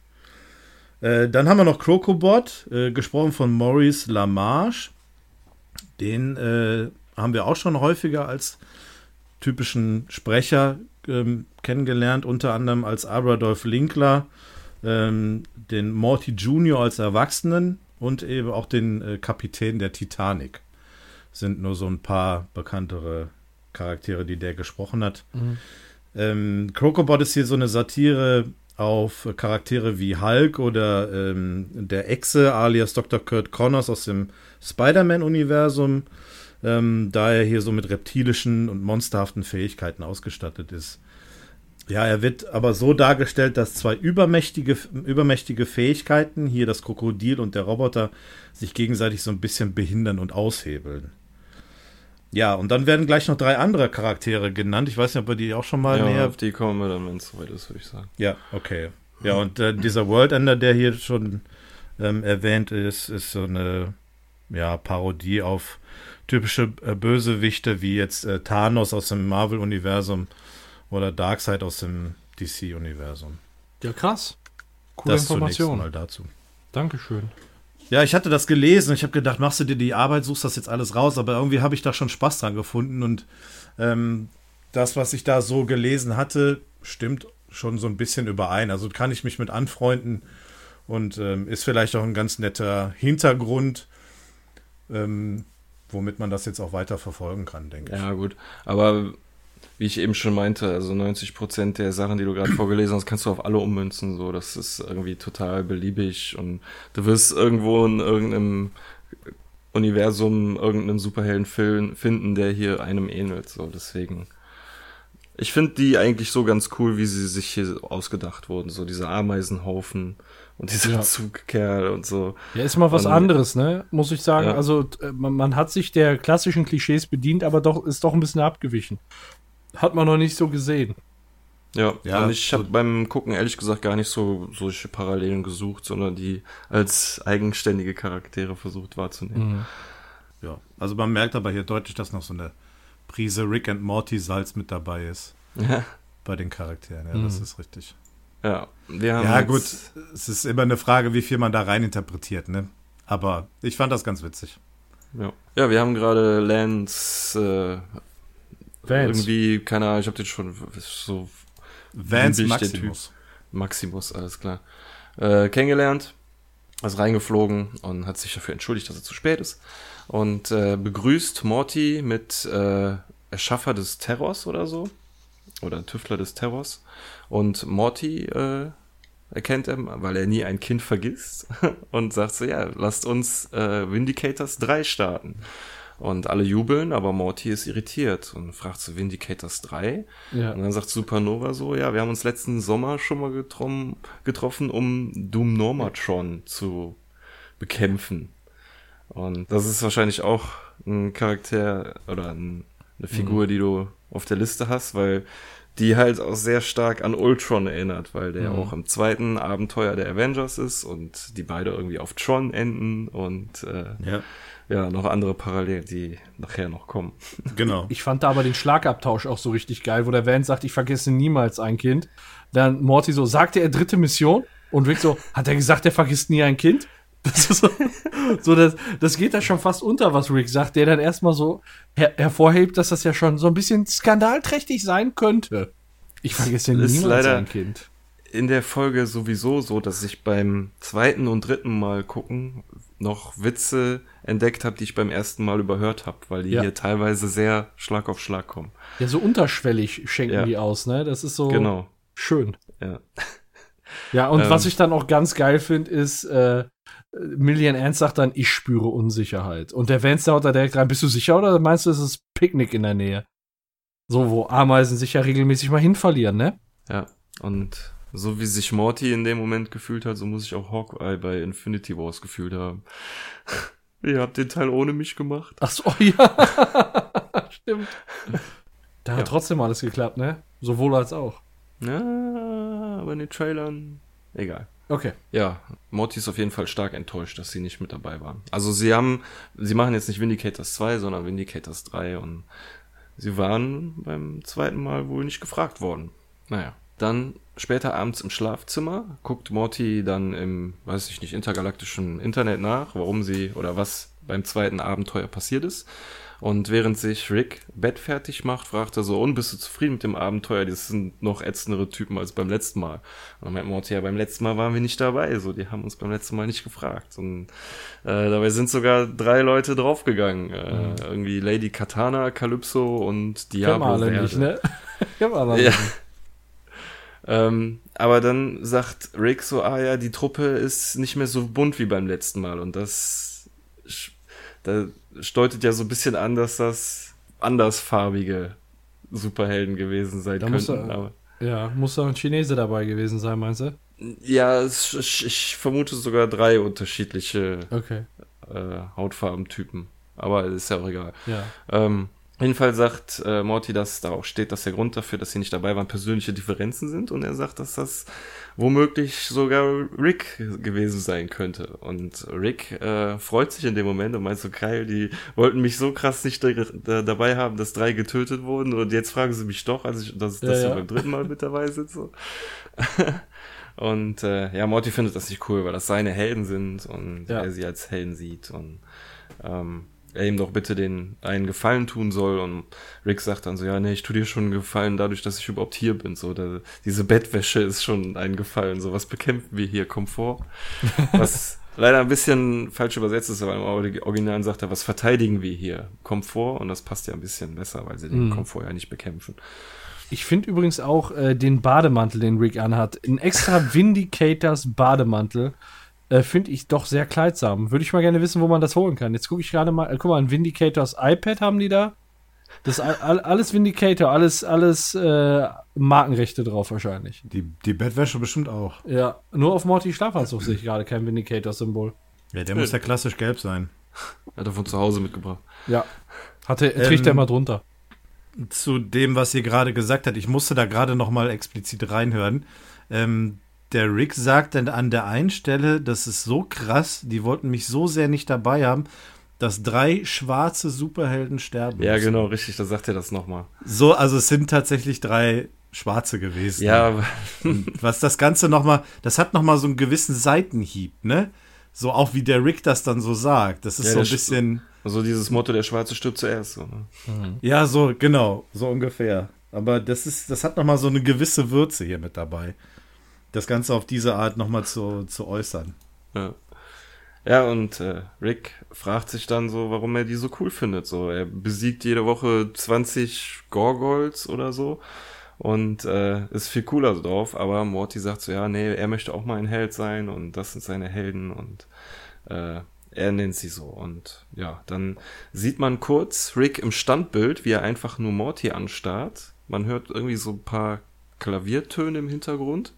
Äh, dann haben wir noch Crocobot, äh, gesprochen von Maurice Lamarche. Den äh, haben wir auch schon häufiger als typischen Sprecher ähm, kennengelernt, unter anderem als Abradolf Linkler, ähm, den Morty Junior als Erwachsenen und eben auch den äh, Kapitän der Titanic. Sind nur so ein paar bekanntere Charaktere, die der gesprochen hat. Mhm. Ähm, Crocobot ist hier so eine Satire auf Charaktere wie Hulk oder ähm, der Echse alias Dr. Kurt Connors aus dem Spider-Man-Universum ähm, da er hier so mit reptilischen und monsterhaften Fähigkeiten ausgestattet ist. Ja, er wird aber so dargestellt, dass zwei übermächtige, übermächtige Fähigkeiten, hier das Krokodil und der Roboter, sich gegenseitig so ein bisschen behindern und aushebeln. Ja, und dann werden gleich noch drei andere Charaktere genannt. Ich weiß nicht, ob wir die auch schon mal ja, näher. Auf die kommen wir dann, wenn es soweit ist, würde ich sagen. Ja, okay. Ja, und äh, dieser World Ender, der hier schon ähm, erwähnt ist, ist so eine ja, Parodie auf typische äh, Bösewichte wie jetzt äh, Thanos aus dem Marvel-Universum oder Darkseid aus dem DC-Universum. Ja, krass. Coole das Information. mal dazu. Dankeschön. Ja, ich hatte das gelesen. Ich habe gedacht, machst du dir die Arbeit, suchst das jetzt alles raus, aber irgendwie habe ich da schon Spaß dran gefunden und ähm, das, was ich da so gelesen hatte, stimmt schon so ein bisschen überein. Also kann ich mich mit anfreunden und ähm, ist vielleicht auch ein ganz netter Hintergrund, ähm, womit man das jetzt auch weiter verfolgen kann, denke ich. Ja, gut. Aber wie ich eben schon meinte, also 90 Prozent der Sachen, die du gerade vorgelesen hast, kannst du auf alle ummünzen. So, das ist irgendwie total beliebig und du wirst irgendwo in irgendeinem Universum irgendeinen Superheldenfilm finden, der hier einem ähnelt. So, deswegen. Ich finde die eigentlich so ganz cool, wie sie sich hier ausgedacht wurden. So diese Ameisenhaufen und dieser Ja. Zugkerl und so. Ja, ist mal was Und- anderes, ne? Muss ich sagen. Ja. Also äh, man, man hat sich der klassischen Klischees bedient, aber doch ist doch ein bisschen abgewichen. Hat man noch nicht so gesehen. Ja, Ja, und ich so- habe beim Gucken ehrlich gesagt gar nicht so solche Parallelen gesucht, sondern die als eigenständige Charaktere versucht wahrzunehmen. Ja, also man merkt aber hier deutlich, dass noch so eine Prise Rick and Morty Salz mit dabei ist Ja, bei den Charakteren. Ja, das ist richtig. Ja. Wir haben Ja, gut, es ist immer eine Frage, wie viel man da rein interpretiert, ne? Aber ich fand das ganz witzig. Ja, ja wir haben gerade Lance äh, Vance. irgendwie, keine Ahnung, ich habe den schon so Vance Maximus. Maximus, alles klar, äh, kennengelernt, ist reingeflogen und hat sich dafür entschuldigt, dass er zu spät ist und äh, begrüßt Morty mit äh, Erschaffer des Terrors oder so oder Tüftler des Terrors und Morty äh, erkennt er, weil er nie ein Kind vergisst [laughs] und sagt so, ja, lasst uns äh, Vindicators 3 starten. Und alle jubeln, aber Morty ist irritiert und fragt so Vindicators 3. Ja. Und dann sagt Supernova so, ja, wir haben uns letzten Sommer schon mal getrom getroffen, um Doom Normatron zu bekämpfen. Und das ist wahrscheinlich auch ein Charakter oder ein, eine Figur, die du auf der Liste hast, weil die halt auch sehr stark an Ultron erinnert, weil der Mhm. auch im zweiten Abenteuer der Avengers ist und die beide irgendwie auf Tron enden und äh, Ja, ja, noch andere Parallelen, die nachher noch kommen. [laughs] genau. Ich fand da aber den Schlagabtausch auch so richtig geil, wo der Vance sagt, ich vergesse niemals ein Kind. Dann Morty so, sagte er dritte Mission? Und Rick so, hat er gesagt, er vergisst nie ein Kind? Das ist so, so das, das geht da schon fast unter, was Rick sagt, der dann erstmal so her hervorhebt, dass das ja schon so ein bisschen skandalträchtig sein könnte. Ich vergesse Ist niemals leider- ein Kind. in der Folge sowieso so, dass ich beim zweiten und dritten Mal gucken noch Witze entdeckt habe, die ich beim ersten Mal überhört habe, weil die Ja. hier teilweise sehr Schlag auf Schlag kommen. Ja, so unterschwellig schenken Ja. die aus, ne? Das ist so Genau. schön. Ja. Ja, und Ähm. was ich dann auch ganz geil finde, ist, äh, Millian Ernst sagt dann, ich spüre Unsicherheit. Und der Vance haut da direkt rein, bist du sicher oder meinst du, es ist Picknick in der Nähe? So, wo Ameisen sich ja regelmäßig mal hinverlieren, ne? Ja. Und so wie sich Morty in dem Moment gefühlt hat, so muss ich auch Hawkeye bei Infinity Wars gefühlt haben. [laughs] Ihr habt den Teil ohne mich gemacht. Ach so, [laughs] ja. Stimmt. Da hat Ja. trotzdem alles geklappt, ne? Sowohl als auch. Ja, aber in den Trailern. Egal. Okay. Ja, Morty ist auf jeden Fall stark enttäuscht, dass sie nicht mit dabei waren. Also sie haben, sie machen jetzt nicht Vindicators 2, sondern Vindicators 3 und sie waren beim zweiten Mal wohl nicht gefragt worden. Naja, dann später abends im Schlafzimmer guckt Morty dann im, weiß ich nicht, intergalaktischen Internet nach, warum sie oder was beim zweiten Abenteuer passiert ist. Und während sich Rick Bett fertig macht, fragt er so, und bist du zufrieden mit dem Abenteuer? Das sind noch ätzendere Typen als beim letzten Mal. Und dann meint Morty, ja, beim letzten Mal waren wir nicht dabei, so, die haben uns beim letzten Mal nicht gefragt. Und äh, dabei sind sogar drei Leute draufgegangen. Äh, Irgendwie Lady Katana, Calypso und Diablo alle Verde. nicht, ne? [laughs] Kennen wir alle Ja. nicht. Ähm, aber dann sagt Rick so, ah ja, die Truppe ist nicht mehr so bunt wie beim letzten Mal. Und das, da deutet ja so ein bisschen an, dass das andersfarbige Superhelden gewesen sein Da muss könnten. er- Aber, Ja, muss doch ein Chinese dabei gewesen sein, meinst du? ja, ich, ich vermute sogar drei unterschiedliche Okay. äh, Hautfarbentypen. Aber ist ja auch egal. Ja. Ähm, jedenfalls sagt äh, Morty, dass da auch steht, dass der Grund dafür, dass sie nicht dabei waren, persönliche Differenzen sind. Und er sagt, dass das womöglich sogar Rick gewesen sein könnte. Und Rick äh, freut sich in dem Moment und meint so, geil, die wollten mich so krass nicht da, da, dabei haben, dass drei getötet wurden. Und jetzt fragen sie mich doch, als ich, dass, dass Ja, sie ja. beim dritten Mal mit dabei. So. [laughs] und äh, ja, Morty findet das nicht cool, weil das seine Helden sind und Ja. er sie als Helden sieht. Und ähm, er ihm doch bitte den einen Gefallen tun soll und Rick sagt dann so, ja, nee, ich tu dir schon einen Gefallen dadurch, dass ich überhaupt hier bin, so, da, diese Bettwäsche ist schon ein Gefallen, so, was bekämpfen wir hier, Komfort? [laughs] Was leider ein bisschen falsch übersetzt ist, aber im Original sagt er, was verteidigen wir hier? Komfort und das passt ja ein bisschen besser, weil sie den Mhm. Komfort ja nicht bekämpfen. Ich finde übrigens auch äh, den Bademantel, den Rick anhat, ein extra Vindicators Bademantel, äh, finde ich doch sehr kleidsam. Würde ich mal gerne wissen, wo man das holen kann. Jetzt gucke ich gerade mal, äh, guck mal, ein Vindicators iPad haben die da. Das all, all, alles Vindicator, alles, alles äh, Markenrechte drauf wahrscheinlich. Die, die Bettwäsche bestimmt auch. Ja, nur auf Morty Schlafanzug sehe ich gerade kein Vindicator-Symbol. Ja, der muss ja klassisch gelb sein. Hat er von zu Hause mitgebracht. Ja. Hatte, trägt er Ähm, immer drunter. Zu dem, was ihr gerade gesagt habt, ich musste da gerade noch mal explizit reinhören. Ähm, der Rick sagt dann an der einen Stelle, das ist so krass, die wollten mich so sehr nicht dabei haben, dass drei schwarze Superhelden sterben. Ja, müssen. genau, richtig, da sagt er das nochmal. So, also es sind tatsächlich drei Schwarze gewesen. Ja, was das Ganze noch mal, das hat noch mal so einen gewissen Seitenhieb, ne? So auch wie der Rick das dann so sagt. Das ist Ja, so ein bisschen, so dieses Motto, der Schwarze stirbt zuerst. So, ne? ja, so genau, so ungefähr. Aber das ist, das hat noch mal so eine gewisse Würze hier mit dabei. Das Ganze auf diese Art noch mal zu, zu äußern. Ja. Ja, und äh, Rick fragt sich dann so, warum er die so cool findet. So, er besiegt jede Woche 20 Gorgols oder so und äh, ist viel cooler drauf. Aber Morty sagt so, ja, nee, er möchte auch mal ein Held sein und das sind seine Helden und äh, er nennt sie so. Und ja, dann sieht man kurz Rick im Standbild, wie er einfach nur Morty anstarrt. Man hört irgendwie so ein paar Klaviertöne im Hintergrund.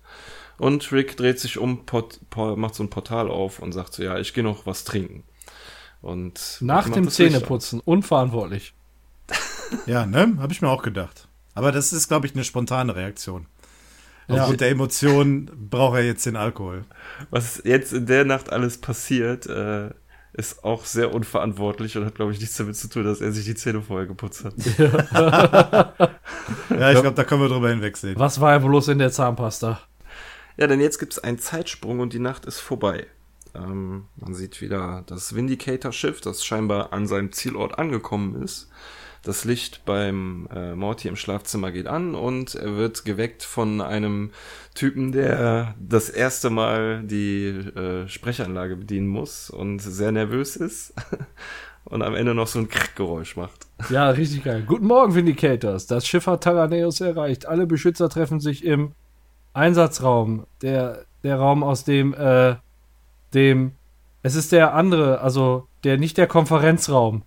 Und Rick dreht sich um, port, por, macht so ein Portal auf und sagt so, ja, ich gehe noch was trinken. Und Nach dem. Zähneputzen, unverantwortlich. [laughs] Ja, ne? Habe ich mir auch gedacht. Aber das ist, glaube ich, eine spontane Reaktion. Ja. Aufgrund der Emotionen braucht er jetzt den Alkohol. Was jetzt in der Nacht alles passiert, äh, ist auch sehr unverantwortlich und hat, glaube ich, nichts damit zu tun, dass er sich die Zähne vorher geputzt hat. [laughs] Ja, ich glaube, da können wir drüber hinwegsehen. Was war ja bloß in der Zahnpasta? Ja, denn jetzt gibt es einen Zeitsprung und die Nacht ist vorbei. Ähm, man sieht wieder das Vindicator-Schiff, das scheinbar an seinem Zielort angekommen ist. Das Licht beim äh, Morty im Schlafzimmer geht an und er wird geweckt von einem Typen, der das erste Mal die äh, Sprechanlage bedienen muss und sehr nervös ist [laughs] und am Ende noch so ein Krrrgeräusch macht. Ja, richtig geil. Guten Morgen, Vindicators. Das Schiff hat Taraneus erreicht. Alle Beschützer treffen sich im Einsatzraum. Der, der Raum, aus dem, äh, dem. Es ist der andere, also der, nicht der Konferenzraum.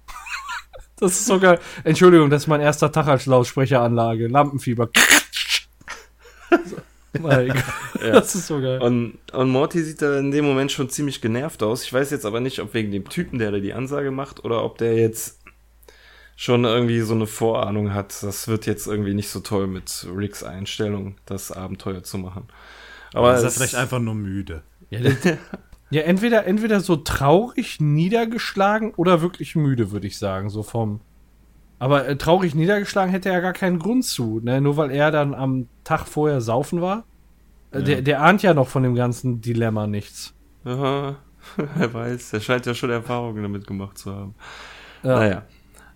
[laughs] das ist sogar. Entschuldigung, das ist mein erster Tag als Lautsprecheranlage. Lampenfieber. [laughs] mein Gott, Ja. Das ist so geil. Und, und Morty sieht da in dem Moment schon ziemlich genervt aus. Ich weiß jetzt aber nicht, ob wegen dem Typen, der da die Ansage macht, oder ob der jetzt schon irgendwie so eine Vorahnung hat. Das wird jetzt irgendwie nicht so toll mit Ricks Einstellung, das Abenteuer zu machen. Aber ist er vielleicht einfach nur müde. Ja, [laughs] ja entweder, entweder so traurig niedergeschlagen oder wirklich müde, würde ich sagen, so vom. Aber äh, traurig niedergeschlagen hätte er ja gar keinen Grund zu, ne? Nur weil er dann am Tag vorher saufen war. Äh, Der, der ahnt ja noch von dem ganzen Dilemma nichts. Aha, [laughs] wer weiß, er scheint ja schon Erfahrungen damit gemacht zu haben. Ja. Naja.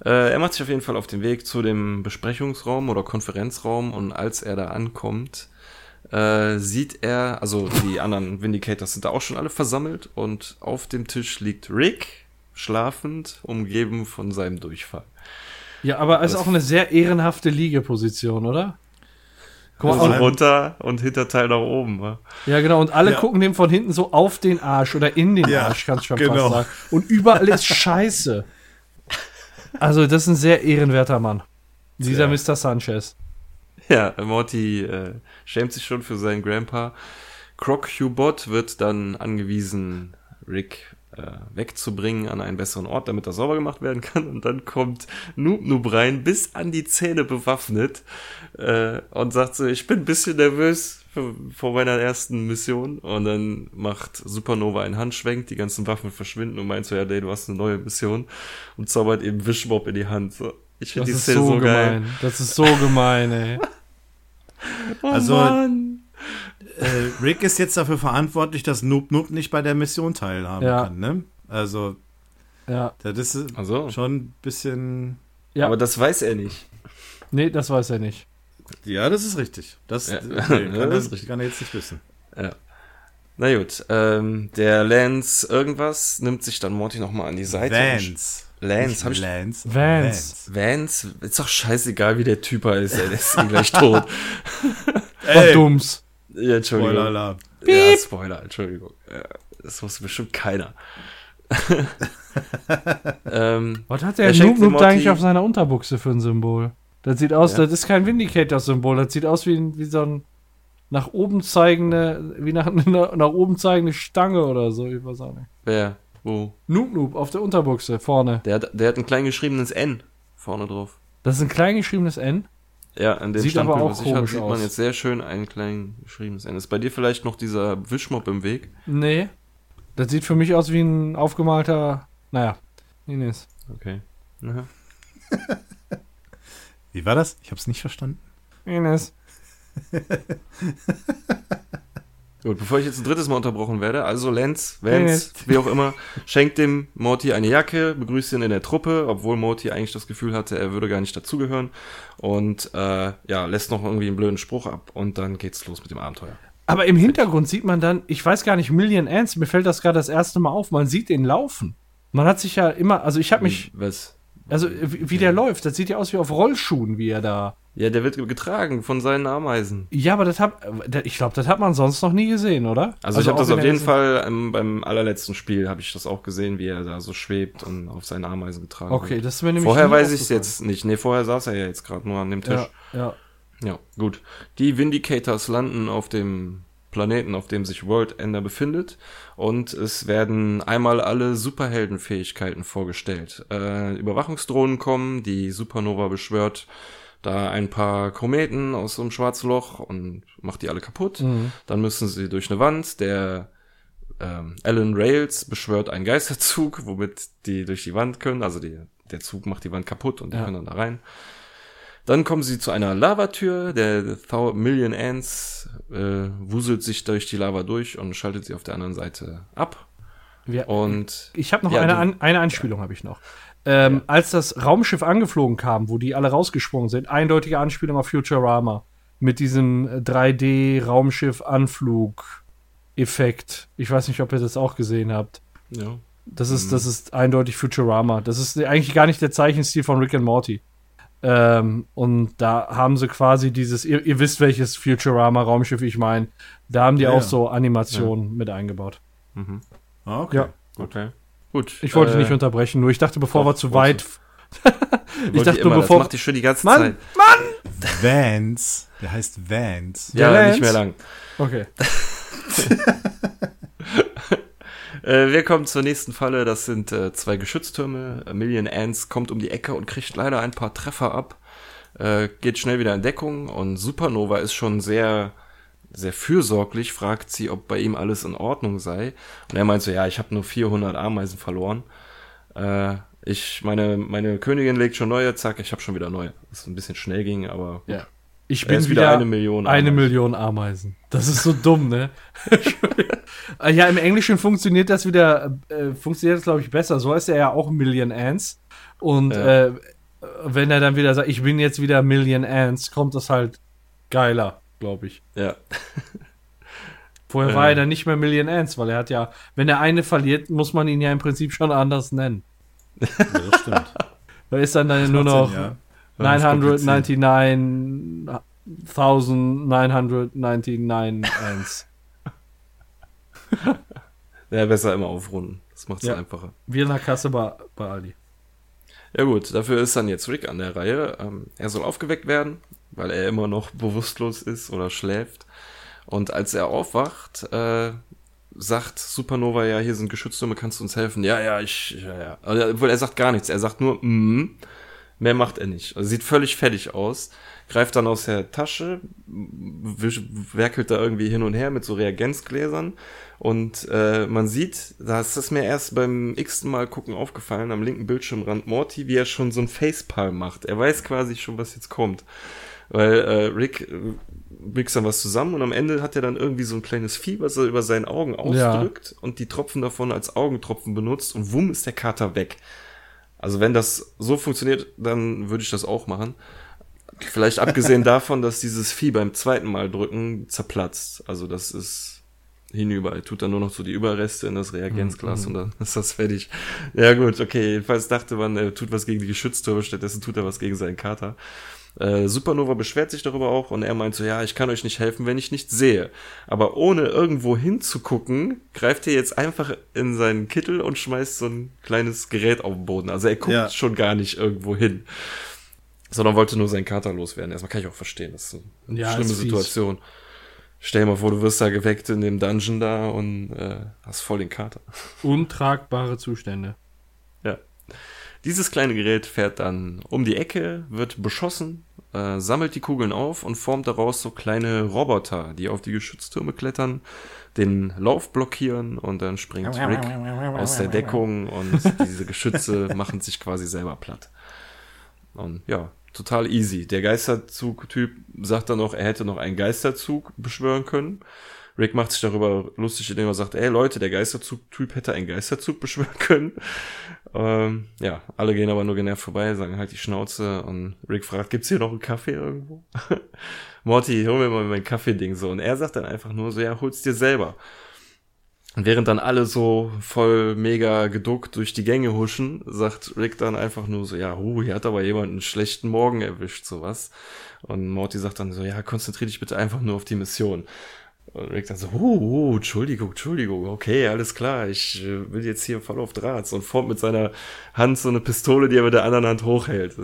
Äh, er macht sich auf jeden Fall auf den Weg zu dem Besprechungsraum oder Konferenzraum und als er da ankommt, äh, sieht er, also die anderen Vindicators sind da auch schon alle versammelt und auf dem Tisch liegt Rick, schlafend, umgeben von seinem Durchfall. Ja, aber ist auch eine sehr ehrenhafte Liegeposition, oder? Guck Also mal, und, runter und Hinterteil nach oben. wa? ja, genau. Und alle Ja. gucken dem von hinten so auf den Arsch oder in den Ja, Arsch, kannst du schon genau. fast sagen. Und überall ist [laughs] Scheiße. Also, das ist ein sehr ehrenwerter Mann. Dieser Ja. Mr. Sanchez. Ja, Morty äh, schämt sich schon für seinen Grandpa. Croc Hubot wird dann angewiesen, Rick äh, wegzubringen an einen besseren Ort, damit er sauber gemacht werden kann. Und dann kommt Noob Noob rein, bis an die Zähne bewaffnet äh, und sagt so, ich bin ein bisschen nervös vor meiner ersten Mission. Und dann macht Supernova einen Handschwenk, die ganzen Waffen verschwinden und meint so, ja, nee, du hast eine neue Mission und zaubert eben Wischmob in die Hand. So. Ich finde Das die ist Szene so so, geil. gemein. Das ist so gemein, ey. [laughs] Oh Also- Mann. Äh, Rick ist jetzt dafür verantwortlich, dass Noob Noob nicht bei der Mission teilhaben Ja. kann, ne? Also, Ja. Das ist Also. schon ein bisschen. Ja. Aber das weiß er nicht. Nee, das weiß er nicht. Ja, das ist richtig. Das, Ja. nee, Ja, [laughs] kann, das er, ist richtig. kann er jetzt nicht wissen. Ja. Na gut, ähm, der Lance irgendwas nimmt sich dann Morty nochmal an die Seite. Vance. Lance, hab ich- Lance. Vance. Vance, ist doch scheißegal, wie der Typ heißt, ey, der ist eh gleich [laughs] tot. Was Dumms. Ja, Entschuldigung. Spoiler-Alarm. Ja, Spoiler, Entschuldigung. Ja, das wusste bestimmt keiner. [laughs] ähm, Was hat Er der Noob Noob eigentlich auf seiner Unterbuchse für ein Symbol? Das sieht aus, Ja. das ist kein Vindicator-Symbol, das sieht aus wie, wie so ein nach oben zeigende, wie nach, [laughs] nach, nach oben zeigende Stange oder so, ich weiß auch nicht. wer? Wo? Noob Noob auf der Unterbuchse, vorne. Der hat, der hat ein klein geschriebenes N vorne drauf. Das ist ein klein geschriebenes N. Ja, an dem Sieht aber Standbild, auch was ich hab, komisch sieht man aus. jetzt sehr schön ein klein geschriebenes N. Ist bei dir vielleicht noch dieser Wischmopp im Weg? Nee. Das sieht für mich aus wie ein aufgemalter, naja, Ines. Okay. Aha. [laughs] Wie war das? Ich hab's nicht verstanden. Ines. [laughs] Gut, bevor ich jetzt ein drittes Mal unterbrochen werde, also Lenz, Vance, wie auch immer, schenkt dem Morty eine Jacke, begrüßt ihn in der Truppe, obwohl Morty eigentlich das Gefühl hatte, er würde gar nicht dazugehören und äh, ja, lässt noch irgendwie einen blöden Spruch ab und dann geht's los mit dem Abenteuer. Aber im Hintergrund sieht man dann, ich weiß gar nicht, Million Ants, mir fällt das gerade das erste Mal auf, man sieht den laufen. Man hat sich ja immer, also ich habe mich, Was? Also wie, wie der läuft, das sieht ja aus wie auf Rollschuhen, wie er da. Ja, der wird getragen von seinen Ameisen. Ja, aber das hab, ich glaube, das hat man sonst noch nie gesehen, oder? Also, ich habe das auf jeden Fall ähm, beim allerletzten Spiel habe ich das auch gesehen, wie er da so schwebt und auf seinen Ameisen getragen Okay, wird. das ist mir nämlich Vorher weiß ich es jetzt nicht. Nee, vorher saß er ja jetzt gerade nur an dem Tisch. Ja, ja. Ja, gut. Die Vindicators landen auf dem Planeten, auf dem sich World Ender befindet. Und es werden einmal alle Superheldenfähigkeiten vorgestellt. Äh, Überwachungsdrohnen kommen, die Supernova beschwört da ein paar Kometen aus so einem Schwarzloch und macht die alle kaputt. Mhm. Dann müssen sie durch eine Wand. Der ähm, Alan Rails beschwört einen Geisterzug, womit die durch die Wand können. Also die, der Zug macht die Wand kaputt und die Ja. können dann da rein. Dann kommen sie zu einer Lavatür. Der Thou Million Ants äh, wuselt sich durch die Lava durch und schaltet sie auf der anderen Seite ab. Wir, Und Ich habe noch Ja, eine, An eine Anspielung habe ich noch. Ähm, Als das Raumschiff angeflogen kam, wo die alle rausgesprungen sind, eindeutige Anspielung auf Futurama mit diesem äh, 3D-Raumschiff-Anflug-Effekt. Ich weiß nicht, ob ihr das auch gesehen habt. ja, Das ist, Mhm. das ist eindeutig Futurama. Das ist eigentlich gar nicht der Zeichenstil von Rick and Morty. Ähm, und da haben sie quasi dieses, ihr, ihr wisst, welches Futurama-Raumschiff ich meine. Da haben die Ja, auch ja. so Animationen mit eingebaut. mhm. Ah, okay. Ja. okay. Gut. Ich wollte äh, nicht unterbrechen, nur ich dachte, bevor doch, wir zu weit. ich [laughs] dachte, immer, bevor. Das macht die schon die ganze Mann! Zeit. Vance. Der heißt Vance. Ja, Lance? nicht mehr lang. Okay. [laughs] Äh, wir kommen zur nächsten Falle. Das sind äh, zwei Geschütztürme. A Million Ants kommt um die Ecke und kriegt leider ein paar Treffer ab. Äh, geht schnell wieder in Deckung und Supernova ist schon sehr sehr fürsorglich, fragt sie, ob bei ihm alles in Ordnung sei. Und er meint so, ja, ich habe nur 400 Ameisen verloren. Äh, ich, meine, meine Königin legt schon neue, zack, ich habe schon wieder neue. Was ein bisschen schnell ging, aber Ja. Ich bin ist wieder, wieder eine Million. eine Ameisen. Million Ameisen. Das ist so dumm, ne? [laughs] Äh, ja, im Englischen funktioniert das wieder, äh, funktioniert das, glaube ich, besser. So heißt er ja auch Million Ants. Und Ja. äh, wenn er dann wieder sagt, ich bin jetzt wieder Million Ants, kommt das halt geiler, glaube ich. Ja. Vorher Äh. war er dann nicht mehr Million Ants, weil er hat ja, wenn er eine verliert, muss man ihn ja im Prinzip schon anders nennen. Ja, das stimmt. Da ist dann, dann nur noch Sinn, ja. War nicht kompliziert. 999,999 Ants. Ja, besser immer aufrunden. Das macht es Ja. einfacher. Wir in der Kasse bei, bei Aldi. Ja gut, dafür ist dann jetzt Rick an der Reihe. Ähm, er soll aufgeweckt werden, weil er immer noch bewusstlos ist oder schläft. Und als er aufwacht, äh, sagt Supernova, ja, hier sind Geschütztürme, kannst du uns helfen? Ja, ja, ich, ja, ja. Also, obwohl er sagt gar nichts, er sagt nur, mm, mehr macht er nicht. Also sieht völlig fertig aus, greift dann aus der Tasche, werkelt da irgendwie hin und her mit so Reagenzgläsern und äh, man sieht, da ist es mir erst beim x Mal gucken aufgefallen, am linken Bildschirmrand Morty, wie er schon so ein Facepalm macht. Er weiß quasi schon, was jetzt kommt. Weil äh, Rick äh, mixt dann was zusammen und am Ende hat er dann irgendwie so ein kleines Vieh, was er über seinen Augen ausdrückt und die Tropfen davon als Augentropfen benutzt und wumm ist der Kater weg. Also wenn das so funktioniert, dann würde ich das auch machen. Vielleicht abgesehen davon, dass dieses Vieh beim zweiten Mal drücken zerplatzt. Also das ist hinüber. Er tut dann nur noch so die Überreste in das Reagenzglas und dann [laughs] ist das fertig. Ja gut, okay. Jedenfalls dachte man, er tut was gegen die Geschütztürme, stattdessen tut er was gegen seinen Kater. Äh, Supernova beschwert sich darüber auch und er meint so, ja, ich kann euch nicht helfen, wenn ich nicht sehe. Aber ohne irgendwo hinzugucken, greift er jetzt einfach in seinen Kittel und schmeißt so ein kleines Gerät auf den Boden. Also er guckt Ja. schon gar nicht irgendwo hin. Sondern wollte nur seinen Kater loswerden. Erstmal kann ich auch verstehen. Das ist eine Ja, schlimme ist fies. Situation. Stell dir mal vor, du wirst da geweckt in dem Dungeon da und äh, hast voll den Kater. Untragbare Zustände. Ja. Dieses kleine Gerät fährt dann um die Ecke, wird beschossen, äh, sammelt die Kugeln auf und formt daraus so kleine Roboter, die auf die Geschütztürme klettern, den Lauf blockieren und dann springt Rick aus der Deckung und diese Geschütze [laughs] machen sich quasi selber platt. Und ja, total easy. Der Geisterzug-Typ sagt dann noch, er hätte noch einen Geisterzug beschwören können. Rick macht sich darüber lustig, indem er sagt, ey Leute, der Geisterzug-Typ hätte einen Geisterzug [laughs] beschwören können. Ähm, ja, alle gehen aber nur genervt vorbei, sagen halt die Schnauze und Rick fragt, gibt's hier noch einen Kaffee irgendwo? [laughs] Morty, hol mir mal mein Kaffee-Ding so. Und er sagt dann einfach nur so, ja, hol's dir selber. Und während dann alle so voll mega geduckt durch die Gänge huschen, sagt Rick dann einfach nur so, ja, hu, hier hat aber jemand einen schlechten Morgen erwischt, sowas. Und Morty sagt dann so, ja, konzentrier dich bitte einfach nur auf die Mission. Und Rick dann so, hu, hu, Entschuldigung, Entschuldigung, okay, alles klar, ich äh, will jetzt hier voll auf Draht. Und formt mit seiner Hand so eine Pistole, die er mit der anderen Hand hochhält.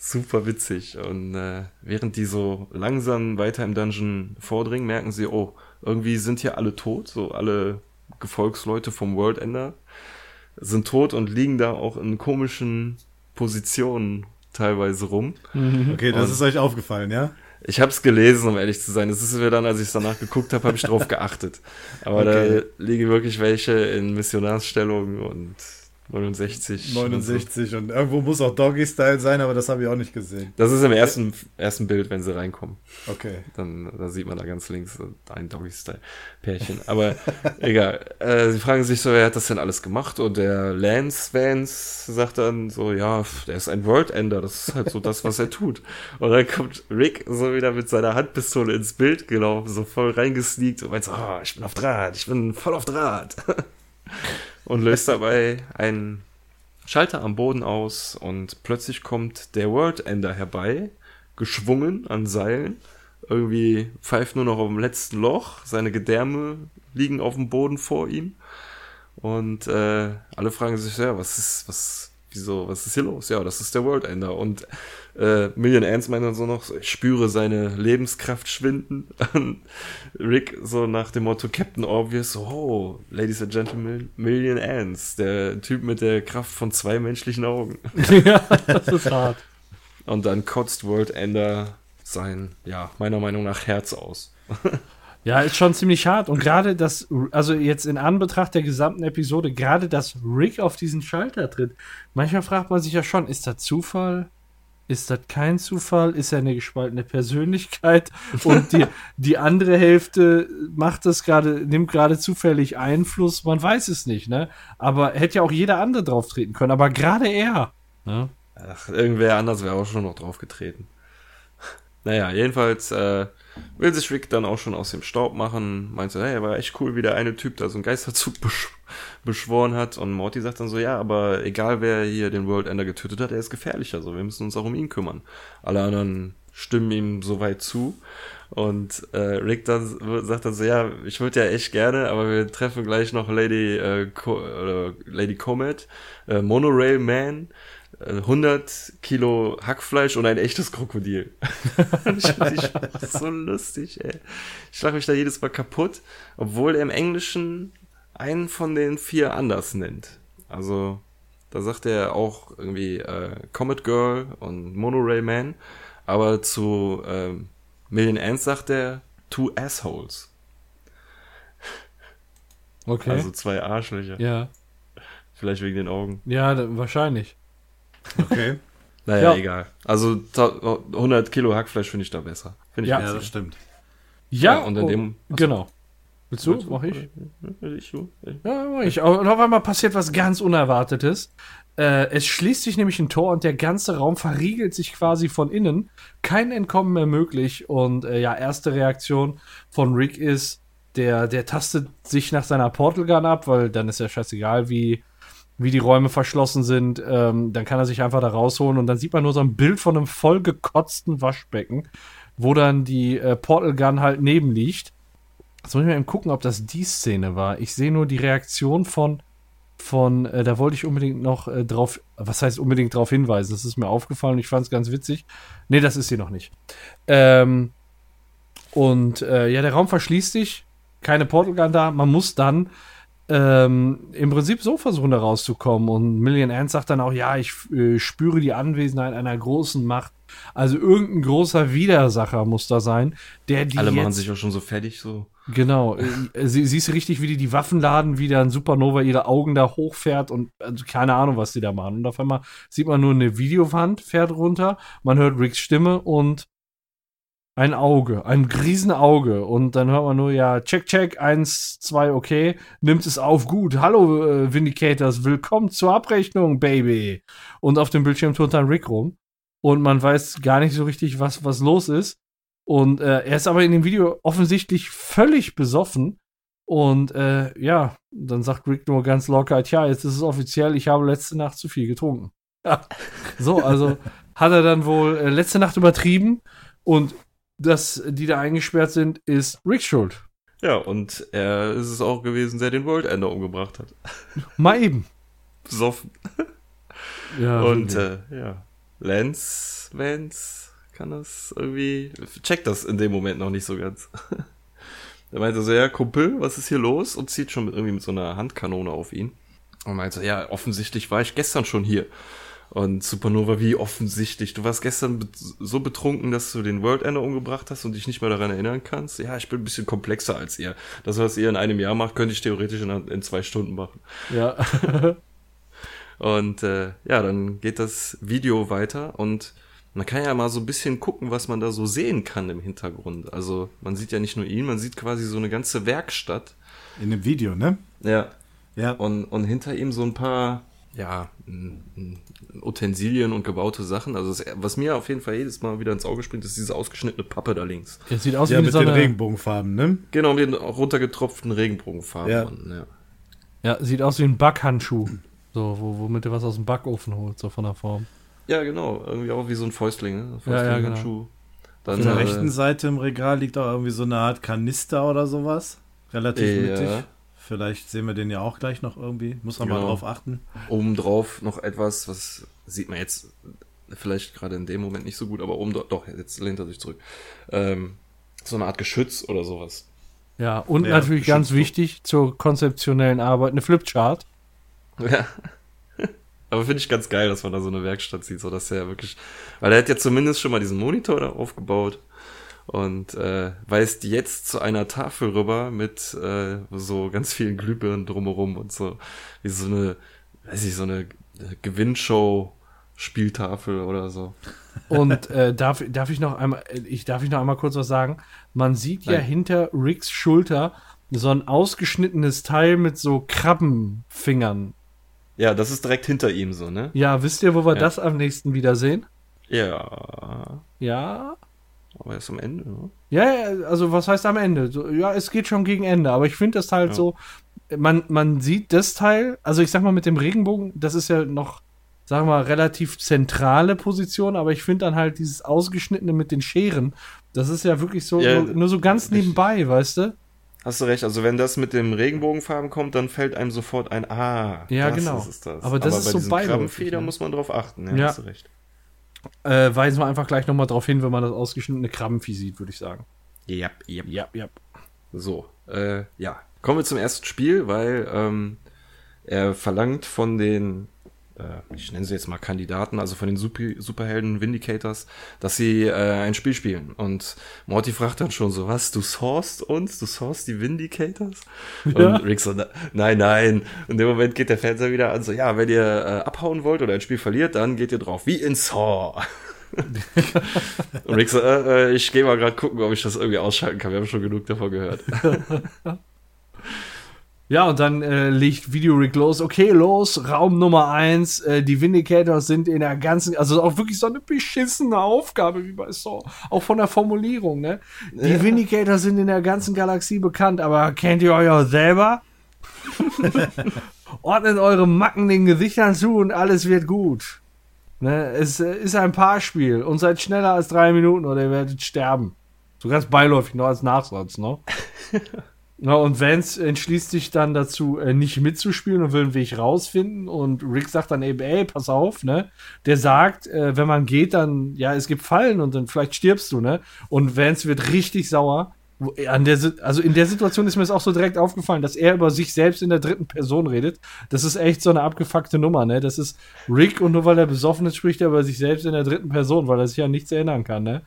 Super witzig. Und äh, während die so langsam weiter im Dungeon vordringen, merken sie, oh, irgendwie sind hier alle tot, so alle Gefolgsleute vom World Ender sind tot und liegen da auch in komischen Positionen teilweise rum. Okay, das Und- ist euch aufgefallen, ja? Ich habe es gelesen, um ehrlich zu sein. Es ist mir dann, als ich es danach geguckt habe, habe ich drauf geachtet. Aber Okay. da liegen wirklich welche in Missionarsstellung und 69. und 69 und irgendwo muss auch Doggy-Style sein, aber das habe ich auch nicht gesehen. So. Das ist im ersten, ersten Bild, wenn sie reinkommen. Okay. Dann da sieht man da ganz links ein Doggy-Style-Pärchen. Aber [laughs] egal. Äh, sie fragen sich so, wer hat das denn alles gemacht? Und der Lance Vance sagt dann so, ja, der ist ein World-Ender. Das ist halt so das, was er tut. Und dann kommt Rick so wieder mit seiner Handpistole ins Bild gelaufen, so voll reingesneakt und meint so, ah, ich bin auf Draht, ich bin voll auf Draht. [laughs] und löst dabei einen Schalter am Boden aus und plötzlich kommt der World Ender herbei, geschwungen an Seilen. Irgendwie pfeift nur noch auf dem letzten Loch, seine Gedärme liegen auf dem Boden vor ihm. Und äh, alle fragen sich, ja, was ist, was, wieso, was ist hier los? Ja, das ist der World Ender. Und äh, Million Ants meint dann so noch, ich spüre seine Lebenskraft schwinden. [laughs] Und Rick so nach dem Motto Captain Obvious, oh, Ladies and Gentlemen, Million Ants, der Typ mit der Kraft von zwei menschlichen Augen. [laughs] [laughs] ja, das ist hart. Und dann kotzt World Ender sein, ja, meiner Meinung nach Herz aus. Ja, ist schon ziemlich hart. Und gerade das, also jetzt in Anbetracht der gesamten Episode, gerade dass Rick auf diesen Schalter tritt, manchmal fragt man sich ja schon, ist das Zufall? Ist das kein Zufall? Ist er eine gespaltene Persönlichkeit? Und die, die andere Hälfte macht das gerade, nimmt gerade zufällig Einfluss. Man weiß es nicht, ne? Aber hätte ja auch jeder andere drauf treten können. Aber gerade er. Ne? Ach, irgendwer anders wäre auch schon noch drauf getreten. Naja, jedenfalls äh, will sich Rick dann auch schon aus dem Staub machen. Meint so, hey, war echt cool, wie der eine Typ da so einen Geisterzug besch beschworen hat. Und Morty sagt dann so, ja, aber egal wer hier den World Ender getötet hat, er ist gefährlich. Also wir müssen uns auch um ihn kümmern. Alle anderen stimmen ihm soweit zu. Und äh, Rick dann sagt dann so, ja, ich würde ja echt gerne, aber wir treffen gleich noch Lady, äh, Co Lady Comet, äh, Monorail Man, 100 Kilo Hackfleisch und ein echtes Krokodil. [laughs] die Sprache so lustig, ey. Ich schlage mich da jedes Mal kaputt, obwohl er im Englischen einen von den vier anders nennt. Also, da sagt er auch irgendwie äh, Comet Girl und Monorail Man, aber zu ähm, Million Ants sagt er Two Assholes. Okay. Also zwei Arschlöcher. ja. Vielleicht wegen den Augen. Ja, da, wahrscheinlich. Okay. [laughs] Naja, Ja. egal. Also ta- 100 Kilo Hackfleisch finde ich da besser. Finde ich Ja. Ja, witzig. das stimmt. Ja, Ja, und in oh, dem- genau. Willst du? Mach ich? Ich, ich. Ja, mach ich. Und auf einmal passiert was ganz Unerwartetes. Äh, es schließt sich nämlich ein Tor und der ganze Raum verriegelt sich quasi von innen. Kein Entkommen mehr möglich. Und äh, ja, erste Reaktion von Rick ist, der, der tastet sich nach seiner Portal Gun ab, weil dann ist ja scheißegal, wie, wie die Räume verschlossen sind. Ähm, dann kann er sich einfach da rausholen und dann sieht man nur so ein Bild von einem vollgekotzten Waschbecken, wo dann die äh, Portal Gun halt neben liegt. Jetzt muss ich mal eben gucken, ob das die Szene war. Ich sehe nur die Reaktion von, von äh, da wollte ich unbedingt noch äh, drauf, was heißt unbedingt drauf hinweisen? Das ist mir aufgefallen und ich fand es ganz witzig. Nee, das ist sie noch nicht. Ähm, und äh, ja, der Raum verschließt sich, keine Portal Gun da, man muss dann ähm, im Prinzip so versuchen, da rauszukommen. Und Million Ant sagt dann auch, ja, ich äh, spüre die Anwesenheit einer großen Macht. Also irgendein großer Widersacher muss da sein, der die Alle machen sich auch schon so fertig, so. Genau, äh, sie, siehst du richtig, wie die die Waffen laden, wie dann Supernova ihre Augen da hochfährt und also keine Ahnung, was die da machen. Und auf einmal sieht man nur eine Videowand, fährt runter, man hört Ricks Stimme und ein Auge, ein Riesenauge. Und dann hört man nur, ja, check, check, eins, zwei, okay, nimmt es auf, gut. Hallo, äh, Vindicators, willkommen zur Abrechnung, Baby. Und auf dem Bildschirm tut dann Rick rum. Und man weiß gar nicht so richtig, was, was los ist. Und äh, er ist aber in dem Video offensichtlich völlig besoffen. Und äh, ja, dann sagt Rick nur ganz locker, tja, jetzt ist es offiziell, ich habe letzte Nacht zu viel getrunken. Ja. [laughs] So, also hat er dann wohl äh, letzte Nacht übertrieben und dass die da eingesperrt sind, ist Ricks Schuld. Ja, und er ist es auch gewesen, der den World Ender umgebracht hat. [laughs] Mal eben. Besoffen. [laughs] Ja, Und äh, ja, Lance, Vance kann das irgendwie, checkt das in dem Moment noch nicht so ganz. [laughs] er meinte so, ja, Kumpel, was ist hier los? Und zieht schon mit, irgendwie mit so einer Handkanone auf ihn. Und meinte so, ja, offensichtlich war ich gestern schon hier. Und Supernova, wie offensichtlich? Du warst gestern so betrunken, dass du den World Ender umgebracht hast und dich nicht mehr daran erinnern kannst? Ja, ich bin ein bisschen komplexer als ihr. Das, was ihr in einem Jahr macht, könnte ich theoretisch in, in zwei Stunden machen. ja. [laughs] Und äh, ja, dann geht das Video weiter und man kann ja mal so ein bisschen gucken, was man da so sehen kann im Hintergrund. Also man sieht ja nicht nur ihn, man sieht quasi so eine ganze Werkstatt. In dem Video, ne? Ja. Ja. Und, und hinter ihm so ein paar, ja, Utensilien und gebaute Sachen. Also das, was mir auf jeden Fall jedes Mal wieder ins Auge springt, ist diese ausgeschnittene Pappe da links. Es sieht aus ja, wie mit so den eine, Regenbogenfarben, ne? Genau, mit den runtergetropften Regenbogenfarben. Ja. Ja. ja, sieht aus wie ein Backhandschuh. So, wo, womit du was aus dem Backofen holst, so von der Form. ja, genau. Irgendwie auch wie so ein Fäustling, ne? Ja, ja, genau. Auf der äh, rechten Seite im Regal liegt auch irgendwie so eine Art Kanister oder sowas. Relativ Ja. mittig. Vielleicht sehen wir den ja auch gleich noch irgendwie. Muss man mal Genau. drauf achten. obendrauf noch etwas, was sieht man jetzt vielleicht gerade in dem Moment nicht so gut, aber oben doch, jetzt lehnt er sich zurück. Ähm, so eine Art Geschütz oder sowas. Ja, und Ja, natürlich ganz wichtig zur konzeptionellen Arbeit, eine Flipchart. [laughs] Ja. aber finde ich ganz geil, dass man da so eine Werkstatt sieht, so dass er wirklich, weil er hat ja zumindest schon mal diesen Monitor da aufgebaut und äh, weist jetzt zu einer Tafel rüber mit äh, so ganz vielen Glühbirnen drumherum und so wie so eine, weiß ich, so eine Gewinnshow Spieltafel oder so. Und äh, darf, darf ich noch einmal, äh, ich darf ich noch einmal kurz was sagen? Man sieht ja Nein. hinter Ricks Schulter so ein ausgeschnittenes Teil mit so Krabbenfingern. Ja, das ist direkt hinter ihm so, ne? Ja, wisst ihr, wo wir Ja. das am nächsten wiedersehen? Ja, Ja. Aber erst am Ende, ne? Ja, also was heißt am Ende? So, ja, es geht schon gegen Ende, aber ich finde das halt Ja. so, man, man sieht das Teil, also ich sag mal mit dem Regenbogen, das ist ja noch, sagen wir mal, relativ zentrale Position, aber ich finde dann halt dieses Ausgeschnittene mit den Scheren, das ist ja wirklich so, Ja, nur, nur so ganz ich- nebenbei, weißt du? Hast du recht, also wenn das mit dem Regenbogenfarben kommt, dann fällt einem sofort ein, ah, Ja, das genau. ist es das. Aber das ist so diesen beiläufig, Krabbenfeder ne? muss man drauf achten, ja, Ja. hast du recht. Äh, weisen wir einfach gleich nochmal drauf hin, wenn man das ausgeschnittene Krabbenvieh sieht, würde ich sagen. Ja, ja. Ja, ja. So, äh, ja. Kommen wir zum ersten Spiel, weil ähm, er verlangt von den, ich nenne sie jetzt mal Kandidaten, also von den Super Superhelden Vindicators, dass sie äh, ein Spiel spielen. Und Morty fragt dann schon so, was, du sourced uns? Du sourced die Vindicators? Ja. Und Rick so, "Na- nein, nein. In dem Moment geht der Fernseher wieder an, so, ja, wenn ihr äh, abhauen wollt oder ein Spiel verliert, dann geht ihr drauf, wie in Saw. [laughs] Und Rick so, äh, äh, ich gehe mal gerade gucken, ob ich das irgendwie ausschalten kann. Wir haben schon genug davon gehört. [laughs] Ja, und dann äh, legt Video Rick los. Okay, los, Raum Nummer eins. Äh, die Vindicators sind in der ganzen, also auch wirklich so eine beschissene Aufgabe wie bei Saw. Auch von der Formulierung, ne? Die ja. Vindicators sind in der ganzen Galaxie bekannt, aber kennt ihr euch auch selber? [laughs] Ordnet eure Macken den Gesichtern zu und alles wird gut. Ne? Es äh, ist ein Paarspiel und seid schneller als drei Minuten oder ihr werdet sterben. So ganz beiläufig noch als Nachsatz, ne? [laughs] Ja, und Vance entschließt sich dann dazu, äh, nicht mitzuspielen und will einen Weg rausfinden. Und Rick sagt dann eben, ey, pass auf, ne? Der sagt, äh, wenn man geht, dann, ja, es gibt Fallen und dann vielleicht stirbst du, ne? Und Vance wird richtig sauer. An der, also in der Situation ist mir es auch so direkt aufgefallen, dass er über sich selbst in der dritten Person redet. Das ist echt so eine abgefuckte Nummer, ne? Das ist Rick und nur weil er besoffen ist, spricht er über sich selbst in der dritten Person, weil er sich ja nichts erinnern kann, ne?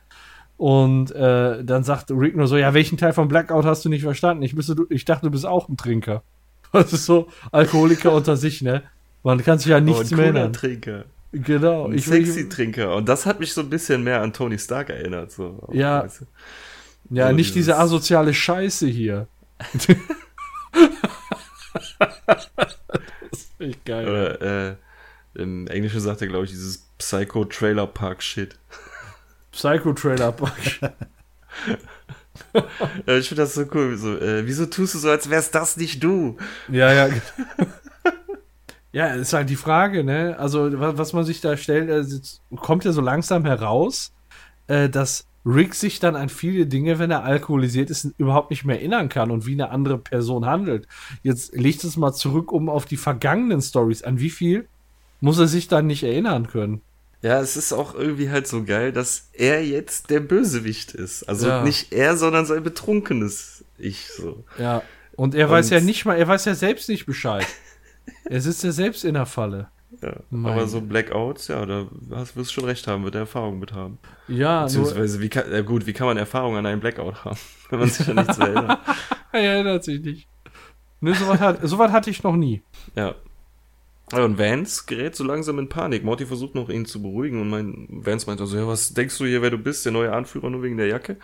Und äh, dann sagt Rick nur so, ja, welchen Teil von Blackout hast du nicht verstanden? Ich, du, ich dachte, du bist auch ein Trinker. [laughs] Das ist so Alkoholiker unter sich, ne? Man kann sich ja nichts oh, mehr erinnern. Trinker. Genau. Ein ich sexy Trinker. Und das hat mich so ein bisschen mehr an Tony Stark erinnert. So. Ja. Weißt du? Ja, so nicht diese asoziale Scheiße hier. [laughs] das ist echt geil. Oder, äh, Im Englischen sagt er, glaube ich, dieses Psycho-Trailer-Park-Shit. Psycho-Trailer Park. [laughs] ja, ich finde das so cool. So, äh, wieso tust du so, als wär's das nicht du? Ja, ja. ja, ist halt die Frage, ne? Also, was, was man sich da stellt, also, kommt ja so langsam heraus, äh, dass Rick sich dann an viele Dinge, wenn er alkoholisiert ist, überhaupt nicht mehr erinnern kann und wie eine andere Person handelt. Jetzt legt es mal zurück um auf die vergangenen Stories. An wie viel muss er sich dann nicht erinnern können? Ja, es ist auch irgendwie halt so geil, dass er jetzt der Bösewicht ist. Also ja. nicht er, sondern sein betrunkenes Ich so. Ja. Und er und weiß ja nicht mal, er weiß ja selbst nicht Bescheid. [laughs] er sitzt ja selbst in der Falle. Ja, aber so Blackouts, ja, da hast, wirst du schon recht haben, wird er Erfahrung mit haben. Ja, Beziehungsweise, wie kann, ja gut, wie kann man Erfahrung an einem Blackout haben, [laughs] wenn man sich an nichts erinnert? [laughs] er erinnert sich nicht. Ne, sowas, hat, sowas hatte ich noch nie. Ja, und Vance gerät so langsam in Panik. Morty versucht noch ihn zu beruhigen und mein Vance meint also, ja, was denkst du hier, wer du bist? Der neue Anführer nur wegen der Jacke?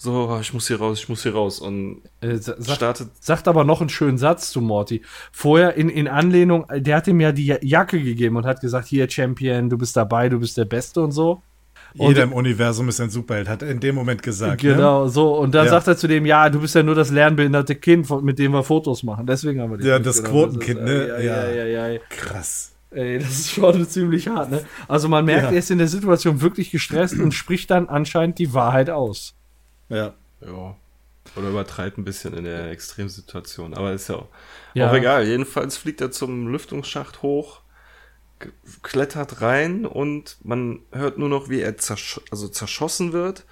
So, ah, ich muss hier raus, ich muss hier raus. Und äh, sagt, startet. Sagt aber noch einen schönen Satz zu Morty. Vorher in, in Anlehnung, der hat ihm ja die Jacke gegeben und hat gesagt, hier Champion, du bist dabei, du bist der Beste und so. Jeder im Universum ist ein Superheld, hat er in dem Moment gesagt. Ne? Genau, ne? so. Und dann ja. sagt er zu dem, ja, du bist ja nur das lernbehinderte Kind, mit dem wir Fotos machen. Deswegen haben wir dich. Ja, das Quotenkind, ne? Ja, ja, ja, ja, ja. Krass. Ey, das ist schon [laughs] ziemlich hart, ne? Also man merkt, ja. er ist in der Situation wirklich gestresst und spricht dann anscheinend die Wahrheit aus. Ja. Ja. Oder übertreibt ein bisschen in der Extremsituation. Aber ist ja auch, ja. auch egal. Jedenfalls fliegt er zum Lüftungsschacht hoch klettert rein und man hört nur noch, wie er zersch also zerschossen wird,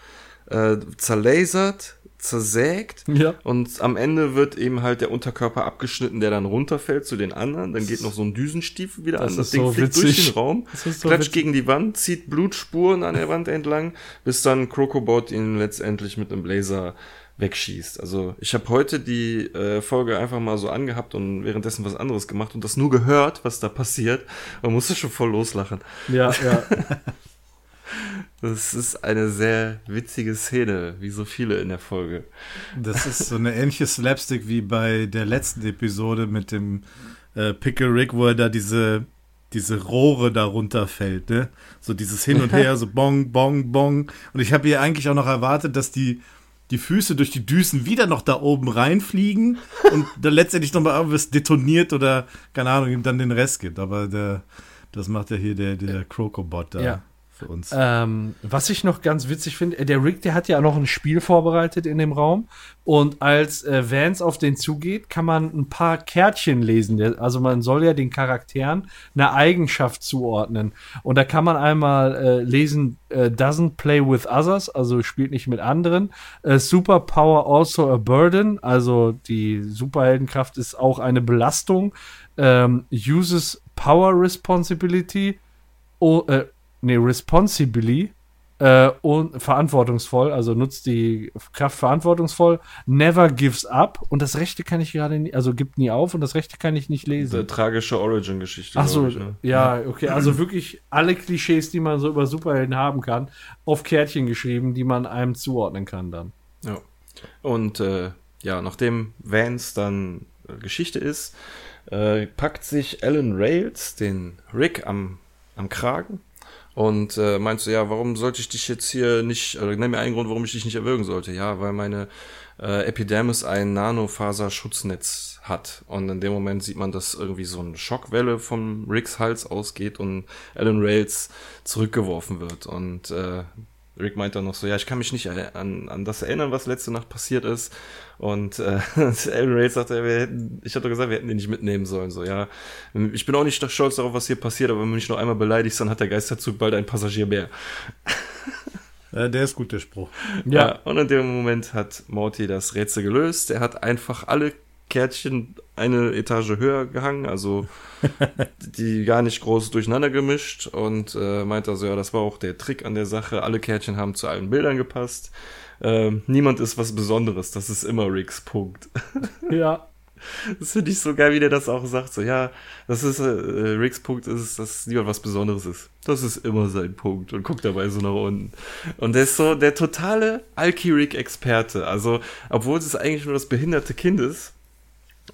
äh, zerlasert, zersägt ja. und am Ende wird eben halt der Unterkörper abgeschnitten, der dann runterfällt zu den anderen. Dann geht noch so ein Düsenstiefel wieder das an. Das Ding so fliegt witzig. durch den Raum, so klatscht witzig. gegen die Wand, zieht Blutspuren an der Wand entlang, bis dann Crocobot ihn letztendlich mit einem Blazer wegschießt. Also ich habe heute die äh, Folge einfach mal so angehabt und währenddessen was anderes gemacht und das nur gehört, was da passiert. Man musste schon voll loslachen. Ja, ja. [laughs] Das ist eine sehr witzige Szene, wie so viele in der Folge. Das ist so eine ähnliche Slapstick wie bei der letzten Episode mit dem äh, Pickle Rick, wo er da diese, diese Rohre da runterfällt, ne? So dieses Hin und [laughs] Her, so bong, bong, bong. Und ich habe hier eigentlich auch noch erwartet, dass die die Füße durch die Düsen wieder noch da oben reinfliegen [laughs] und dann letztendlich nochmal irgendwas detoniert oder, keine Ahnung, ihm dann den Rest gibt. Aber der, das macht ja hier der, der Crocobot da. Ja für uns. Ähm, was ich noch ganz witzig finde, der Rick, der hat ja noch ein Spiel vorbereitet in dem Raum. Und als äh, Vance auf den zugeht, kann man ein paar Kärtchen lesen. Also man soll ja den Charakteren eine Eigenschaft zuordnen. Und da kann man einmal äh, lesen, äh, doesn't play with others, also spielt nicht mit anderen. Äh, Superpower also a burden, also die Superheldenkraft ist auch eine Belastung. Ähm, uses power responsibility. Oh, äh, nee, responsibly äh, und verantwortungsvoll, also nutzt die Kraft verantwortungsvoll, never gives up und das rechte kann ich gerade nie, also gibt nie auf und das rechte kann ich nicht lesen. Diese tragische Origin-Geschichte. Ach so, glaub ich, ne? ja, okay, also wirklich alle Klischees, die man so über Superhelden haben kann, auf Kärtchen geschrieben, die man einem zuordnen kann dann. Ja. Und äh, ja, nachdem Vance dann äh, Geschichte ist, äh, packt sich Alan Rails den Rick am, am Kragen und äh, meint so, ja, warum sollte ich dich jetzt hier nicht, oder nenn mir einen Grund, warum ich dich nicht erwürgen sollte. Ja, weil meine äh, Epidermis ein Nanofaser-Schutznetz hat. Und in dem Moment sieht man, dass irgendwie so eine Schockwelle vom Ricks Hals ausgeht und Alan Rails zurückgeworfen wird. Und äh, Rick meint dann noch so, ja, ich kann mich nicht an, an das erinnern, was letzte Nacht passiert ist. Und äh, [laughs] Alan Rails sagt, wir hätten, ich hatte doch gesagt, wir hätten den nicht mitnehmen sollen. So, ja, ich bin auch nicht stolz darauf, was hier passiert, aber wenn du mich noch einmal beleidigst, dann hat der Geisterzug bald ein Passagier mehr. Äh, der ist gut, der Spruch. Ja. ja, und in dem Moment hat Morty das Rätsel gelöst. Er hat einfach alle Kärtchen eine Etage höher gehangen, also [laughs] die gar nicht groß durcheinander gemischt und äh, meinte also, ja, das war auch der Trick an der Sache. Alle Kärtchen haben zu allen Bildern gepasst. Ähm, niemand ist was Besonderes, das ist immer Ricks Punkt. [laughs] Ja. Das finde ich so geil, wie der das auch sagt. So, ja, das ist, äh, Ricks Punkt ist, dass niemand was Besonderes ist. Das ist immer sein Punkt und guckt dabei so nach unten. Und der ist so der totale Alki-Rick-Experte. Also, obwohl es eigentlich nur das behinderte Kind ist,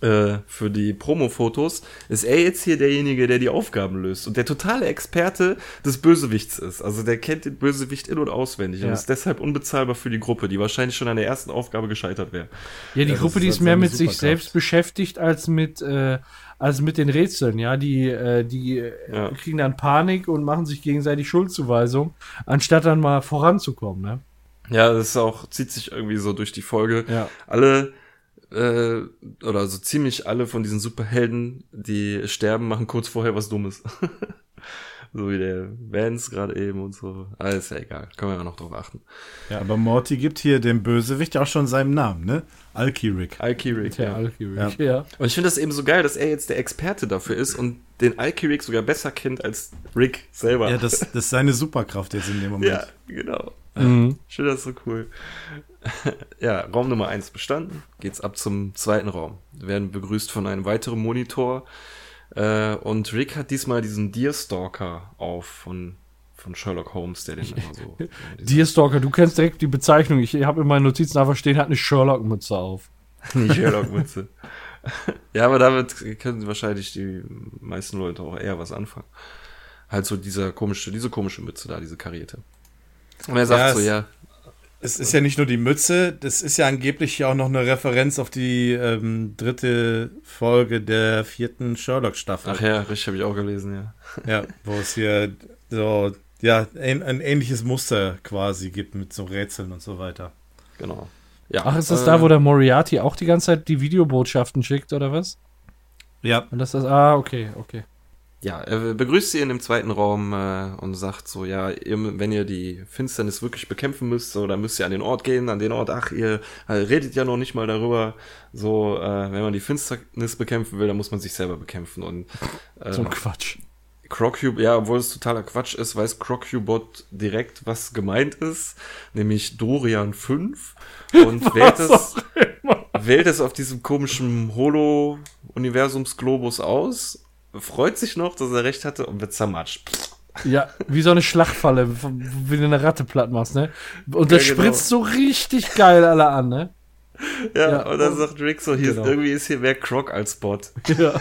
äh, für die Promo-Fotos, ist er jetzt hier derjenige, der die Aufgaben löst und der totale Experte des Bösewichts ist. Also der kennt den Bösewicht in- und auswendig Ja. und ist deshalb unbezahlbar für die Gruppe, die wahrscheinlich schon an der ersten Aufgabe gescheitert wäre. Ja, die Ja, das Gruppe, ist die halt ist mehr seine mit sich selbst beschäftigt als mit, äh, als mit den Rätseln, ja. Die, äh, die äh, Ja. kriegen dann Panik und machen sich gegenseitig Schuldzuweisung, anstatt dann mal voranzukommen, ne? Ja, das ist auch, zieht sich irgendwie so durch die Folge. Ja. Alle, äh, oder so ziemlich alle von diesen Superhelden, die sterben, machen kurz vorher was Dummes. [laughs] so wie der Vance gerade eben und so. Ist ja egal, können wir ja noch drauf achten. Ja, aber Morty gibt hier dem Bösewicht ja auch schon seinen Namen, ne? Alki-Rick. Alki-Rick, Der ja. Ja. Und ich finde das eben so geil, dass er jetzt der Experte dafür ist und den Alki-Rick sogar besser kennt als Rick selber. Ja, das, das ist seine Superkraft jetzt in dem [laughs] Moment. ja genau. Mhm. Ich finde das so cool. [laughs] ja, Raum Nummer eins bestanden. Geht's ab zum zweiten Raum. Wir werden begrüßt von einem weiteren Monitor. Äh, und Rick hat diesmal diesen Deerstalker auf von, von Sherlock Holmes, der den immer so. [laughs] Deerstalker, du kennst direkt die Bezeichnung. Ich habe in meinen Notizen einfach stehen, hat eine Sherlock-Mütze auf. [laughs] Die Sherlock-Mütze. ja, aber damit können wahrscheinlich die meisten Leute auch eher was anfangen. Halt so dieser komische, diese komische Mütze da, diese karierte. Und er sagt Ja, so, ja, Es ist ja nicht nur die Mütze, das ist ja angeblich ja auch noch eine Referenz auf die ähm, dritte Folge der vierten Sherlock-Staffel. ach ja, richtig, habe ich auch gelesen, ja. Ja, wo es hier so, ja, ein, ein ähnliches Muster quasi gibt mit so Rätseln und so weiter. Genau. Ja, Ach, ist das äh, da, wo der Moriarty auch die ganze Zeit die Videobotschaften schickt, oder was? Ja, Und das ist, ah, okay, okay. Ja, er begrüßt sie in dem zweiten Raum äh, und sagt so, ja, ihr, wenn ihr die Finsternis wirklich bekämpfen müsst, so, dann müsst ihr an den Ort gehen, an den Ort, ach, ihr äh, redet ja noch nicht mal darüber, so, äh, wenn man die Finsternis bekämpfen will, dann muss man sich selber bekämpfen. Und äh, So ein Quatsch. Crocube, ja, obwohl es totaler Quatsch ist, weiß Crocubot direkt, was gemeint ist, nämlich Dorian 5 und [laughs] wählt es, wählt es auf diesem komischen Holo-Universumsglobus aus, freut sich noch, dass er recht hatte und wird zermatscht. Ja, wie so eine Schlachtfalle, wie du eine Ratte platt machst, ne? Und das Ja, genau. spritzt so richtig geil alle an, ne? Ja, Ja, und dann und- sagt Rick so, hier genau. ist, irgendwie ist hier mehr Croc als Bot. [laughs] Ja.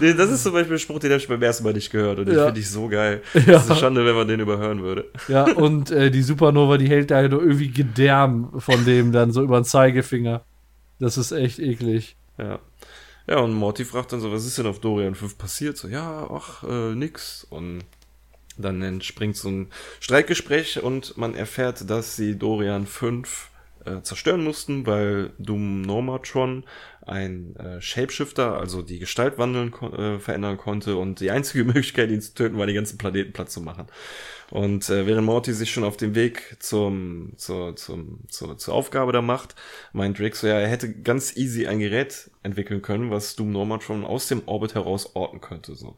Nee, Das ist zum Beispiel ein Spruch, den habe ich beim ersten Mal nicht gehört und den Ja. finde ich so geil. Ja. Das ist eine Schande, wenn man den überhören würde. Ja, und äh, die Supernova, die hält da nur irgendwie Gedärm von dem dann so über den Zeigefinger. Das ist echt eklig. Ja. Ja, und Morty fragt dann so, was ist denn auf Dorian 5 passiert? So, ja, ach, äh, nix. Und dann entspringt so ein Streitgespräch und man erfährt, dass sie Dorian 5 äh, zerstören mussten, weil Doom Normatron ein äh, Shapeshifter, also die Gestalt wandeln, äh, verändern konnte und die einzige [laughs] Möglichkeit, ihn zu töten, war, den ganzen Planeten platt zu machen. Und äh, während Morty sich schon auf dem Weg zum, zur, zum, zur, zur Aufgabe da macht, meint Rick so, ja, er hätte ganz easy ein Gerät entwickeln können, was Doom Norman schon aus dem Orbit heraus orten könnte. So.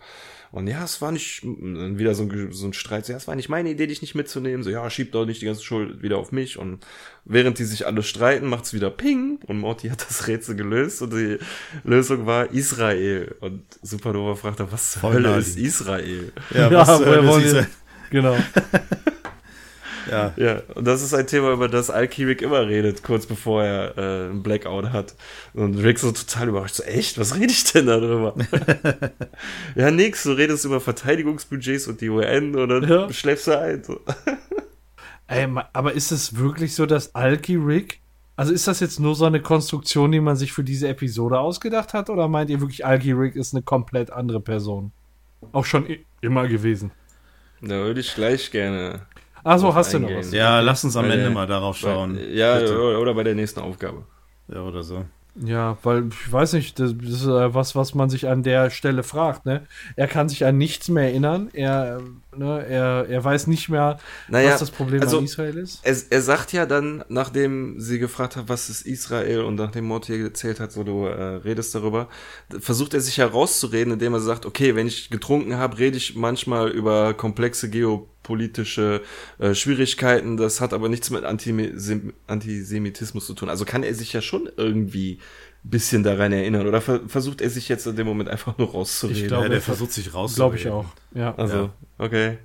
Und ja, es war nicht wieder so ein, so ein Streit. So, ja, es war nicht meine Idee, dich nicht mitzunehmen. So, ja, schieb doch nicht die ganze Schuld wieder auf mich. Und während die sich alle streiten, macht's wieder Ping. Und Morty hat das Rätsel gelöst. Und die Lösung war Israel. Und Supernova fragt er, was zur Voll Hölle ist Israel? Ja, Ja, was zur woher Hölle wollen ist wir- Genau. [laughs] Ja, Ja, und das ist ein Thema, über das Alki Rick immer redet, kurz bevor er äh, einen Blackout hat. Und Rick so total überrascht, so, echt, was rede ich denn darüber? [laughs] ja, nix, du redest über Verteidigungsbudgets und die UN und dann Ja. schläfst du ein. So. Ey, aber ist es wirklich so, dass Alki Rick, also ist das jetzt nur so eine Konstruktion, die man sich für diese Episode ausgedacht hat, oder meint ihr wirklich, Alki Rick ist eine komplett andere Person? Auch schon immer gewesen. Da würde ich gleich gerne. Achso, hast du noch eingehen. was? ja lass uns am Bei Ende der- mal darauf schauen. Bei, ja, Bitte. oder, oder bei der nächsten Aufgabe. Ja, oder so. Ja, weil ich weiß nicht, das ist äh, was, was man sich an der Stelle fragt. Ne? Er kann sich an nichts mehr erinnern. Er, äh, ne, er, er weiß nicht mehr, Naja, was das Problem also- an Israel ist. Er, er sagt ja dann, nachdem sie gefragt hat, was ist Israel und nachdem Morty erzählt hat, so du äh, redest darüber, versucht er sich herauszureden, indem er sagt, okay, wenn ich getrunken habe, rede ich manchmal über komplexe geopolitische äh, Schwierigkeiten, das hat aber nichts mit Antisem Antisemitismus zu tun. Also kann er sich ja schon irgendwie ein bisschen daran erinnern oder ver versucht er sich jetzt in dem Moment einfach nur rauszureden? Ich glaube, ja, der er- versucht sich Glaube rauszureden. ich auch. Ja. also, Ja. okay.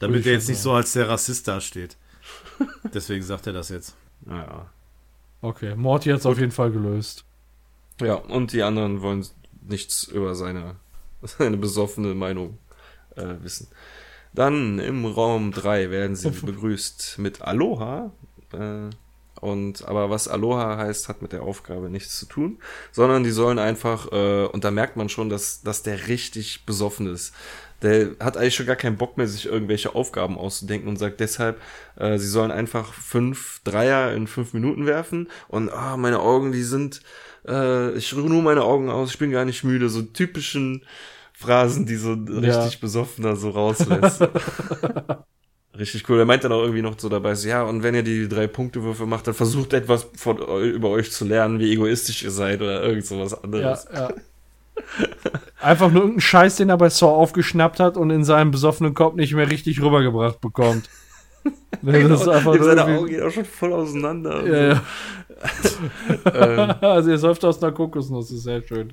Damit er jetzt nicht so als der Rassist dasteht. [laughs] Deswegen sagt er das jetzt. Naja. Okay, Morty hat es auf jeden Fall gelöst. Ja, und die anderen wollen nichts über seine, [laughs] seine besoffene Meinung äh, wissen. Dann im Raum 3 werden sie [laughs] begrüßt mit Aloha. Äh, und aber was Aloha heißt, hat mit der Aufgabe nichts zu tun, sondern die sollen einfach, äh, und da merkt man schon, dass, dass der richtig besoffen ist. Der hat eigentlich schon gar keinen Bock mehr, sich irgendwelche Aufgaben auszudenken und sagt deshalb, äh, sie sollen einfach fünf Dreier in fünf Minuten werfen und ah, meine Augen, die sind, äh, ich ruhe nur meine Augen aus, ich bin gar nicht müde, so typischen Phrasen, die so ein Ja. richtig besoffener so rauslässt. [laughs] Richtig cool. Er meint dann auch irgendwie noch so dabei, so, ja, und wenn ihr die drei Punkte-Würfe macht, dann versucht etwas von, über euch zu lernen, wie egoistisch ihr seid oder irgend sowas Ja, anderes. ja. Einfach nur irgendeinen Scheiß, den er bei Saw aufgeschnappt hat und in seinem besoffenen Kopf nicht mehr richtig rübergebracht bekommt. Ne, [laughs] Das ist einfach seine Augen gehen auch schon voll auseinander. Ja, ja. Ähm, [laughs] Also er säuft aus einer Kokosnuss, ist sehr schön.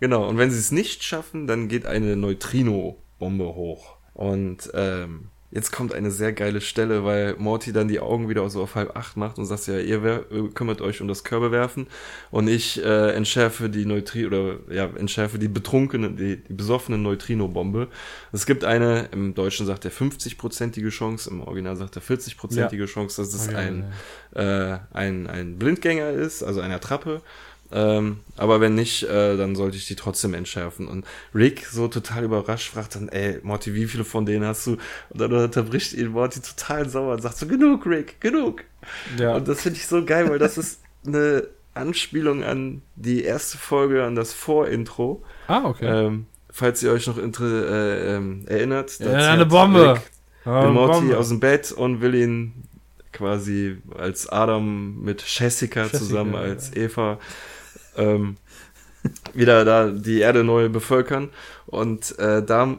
Genau, und wenn sie es nicht schaffen, dann geht eine Neutrino-Bombe hoch. Und ähm, jetzt kommt eine sehr geile Stelle, weil Morty dann die Augen wieder so auf halb acht macht und sagt ja, ihr äh, kümmert euch um das Körbewerfen und ich äh, entschärfe die Neutri oder ja, entschärfe die betrunkene, die, die besoffene Neutrino-Bombe. Es gibt eine, im Deutschen sagt er 50-prozentige Chance, im Original sagt er 40-prozentige Chance, dass es Oh ja, ein, äh, ein, ein Blindgänger ist, also eine Attrappe. Ähm, aber wenn nicht, äh, dann sollte ich die trotzdem entschärfen. Und Rick, so total überrascht, fragt dann, ey, Morty, wie viele von denen hast du? Und dann unterbricht ihn Morty total sauer und sagt so, genug, Rick, genug. Ja. Und das finde ich so geil, weil das ist eine Anspielung an die erste Folge, an das Vorintro. Ah, okay. Ähm, falls ihr euch noch äh, ähm, erinnert. da Ja, eine Bombe. Rick Morty Bombe. aus dem Bett und will ihn quasi als Adam mit Jessica, Jessica, zusammen als Eva ähm, wieder da die Erde neu bevölkern. Und äh, da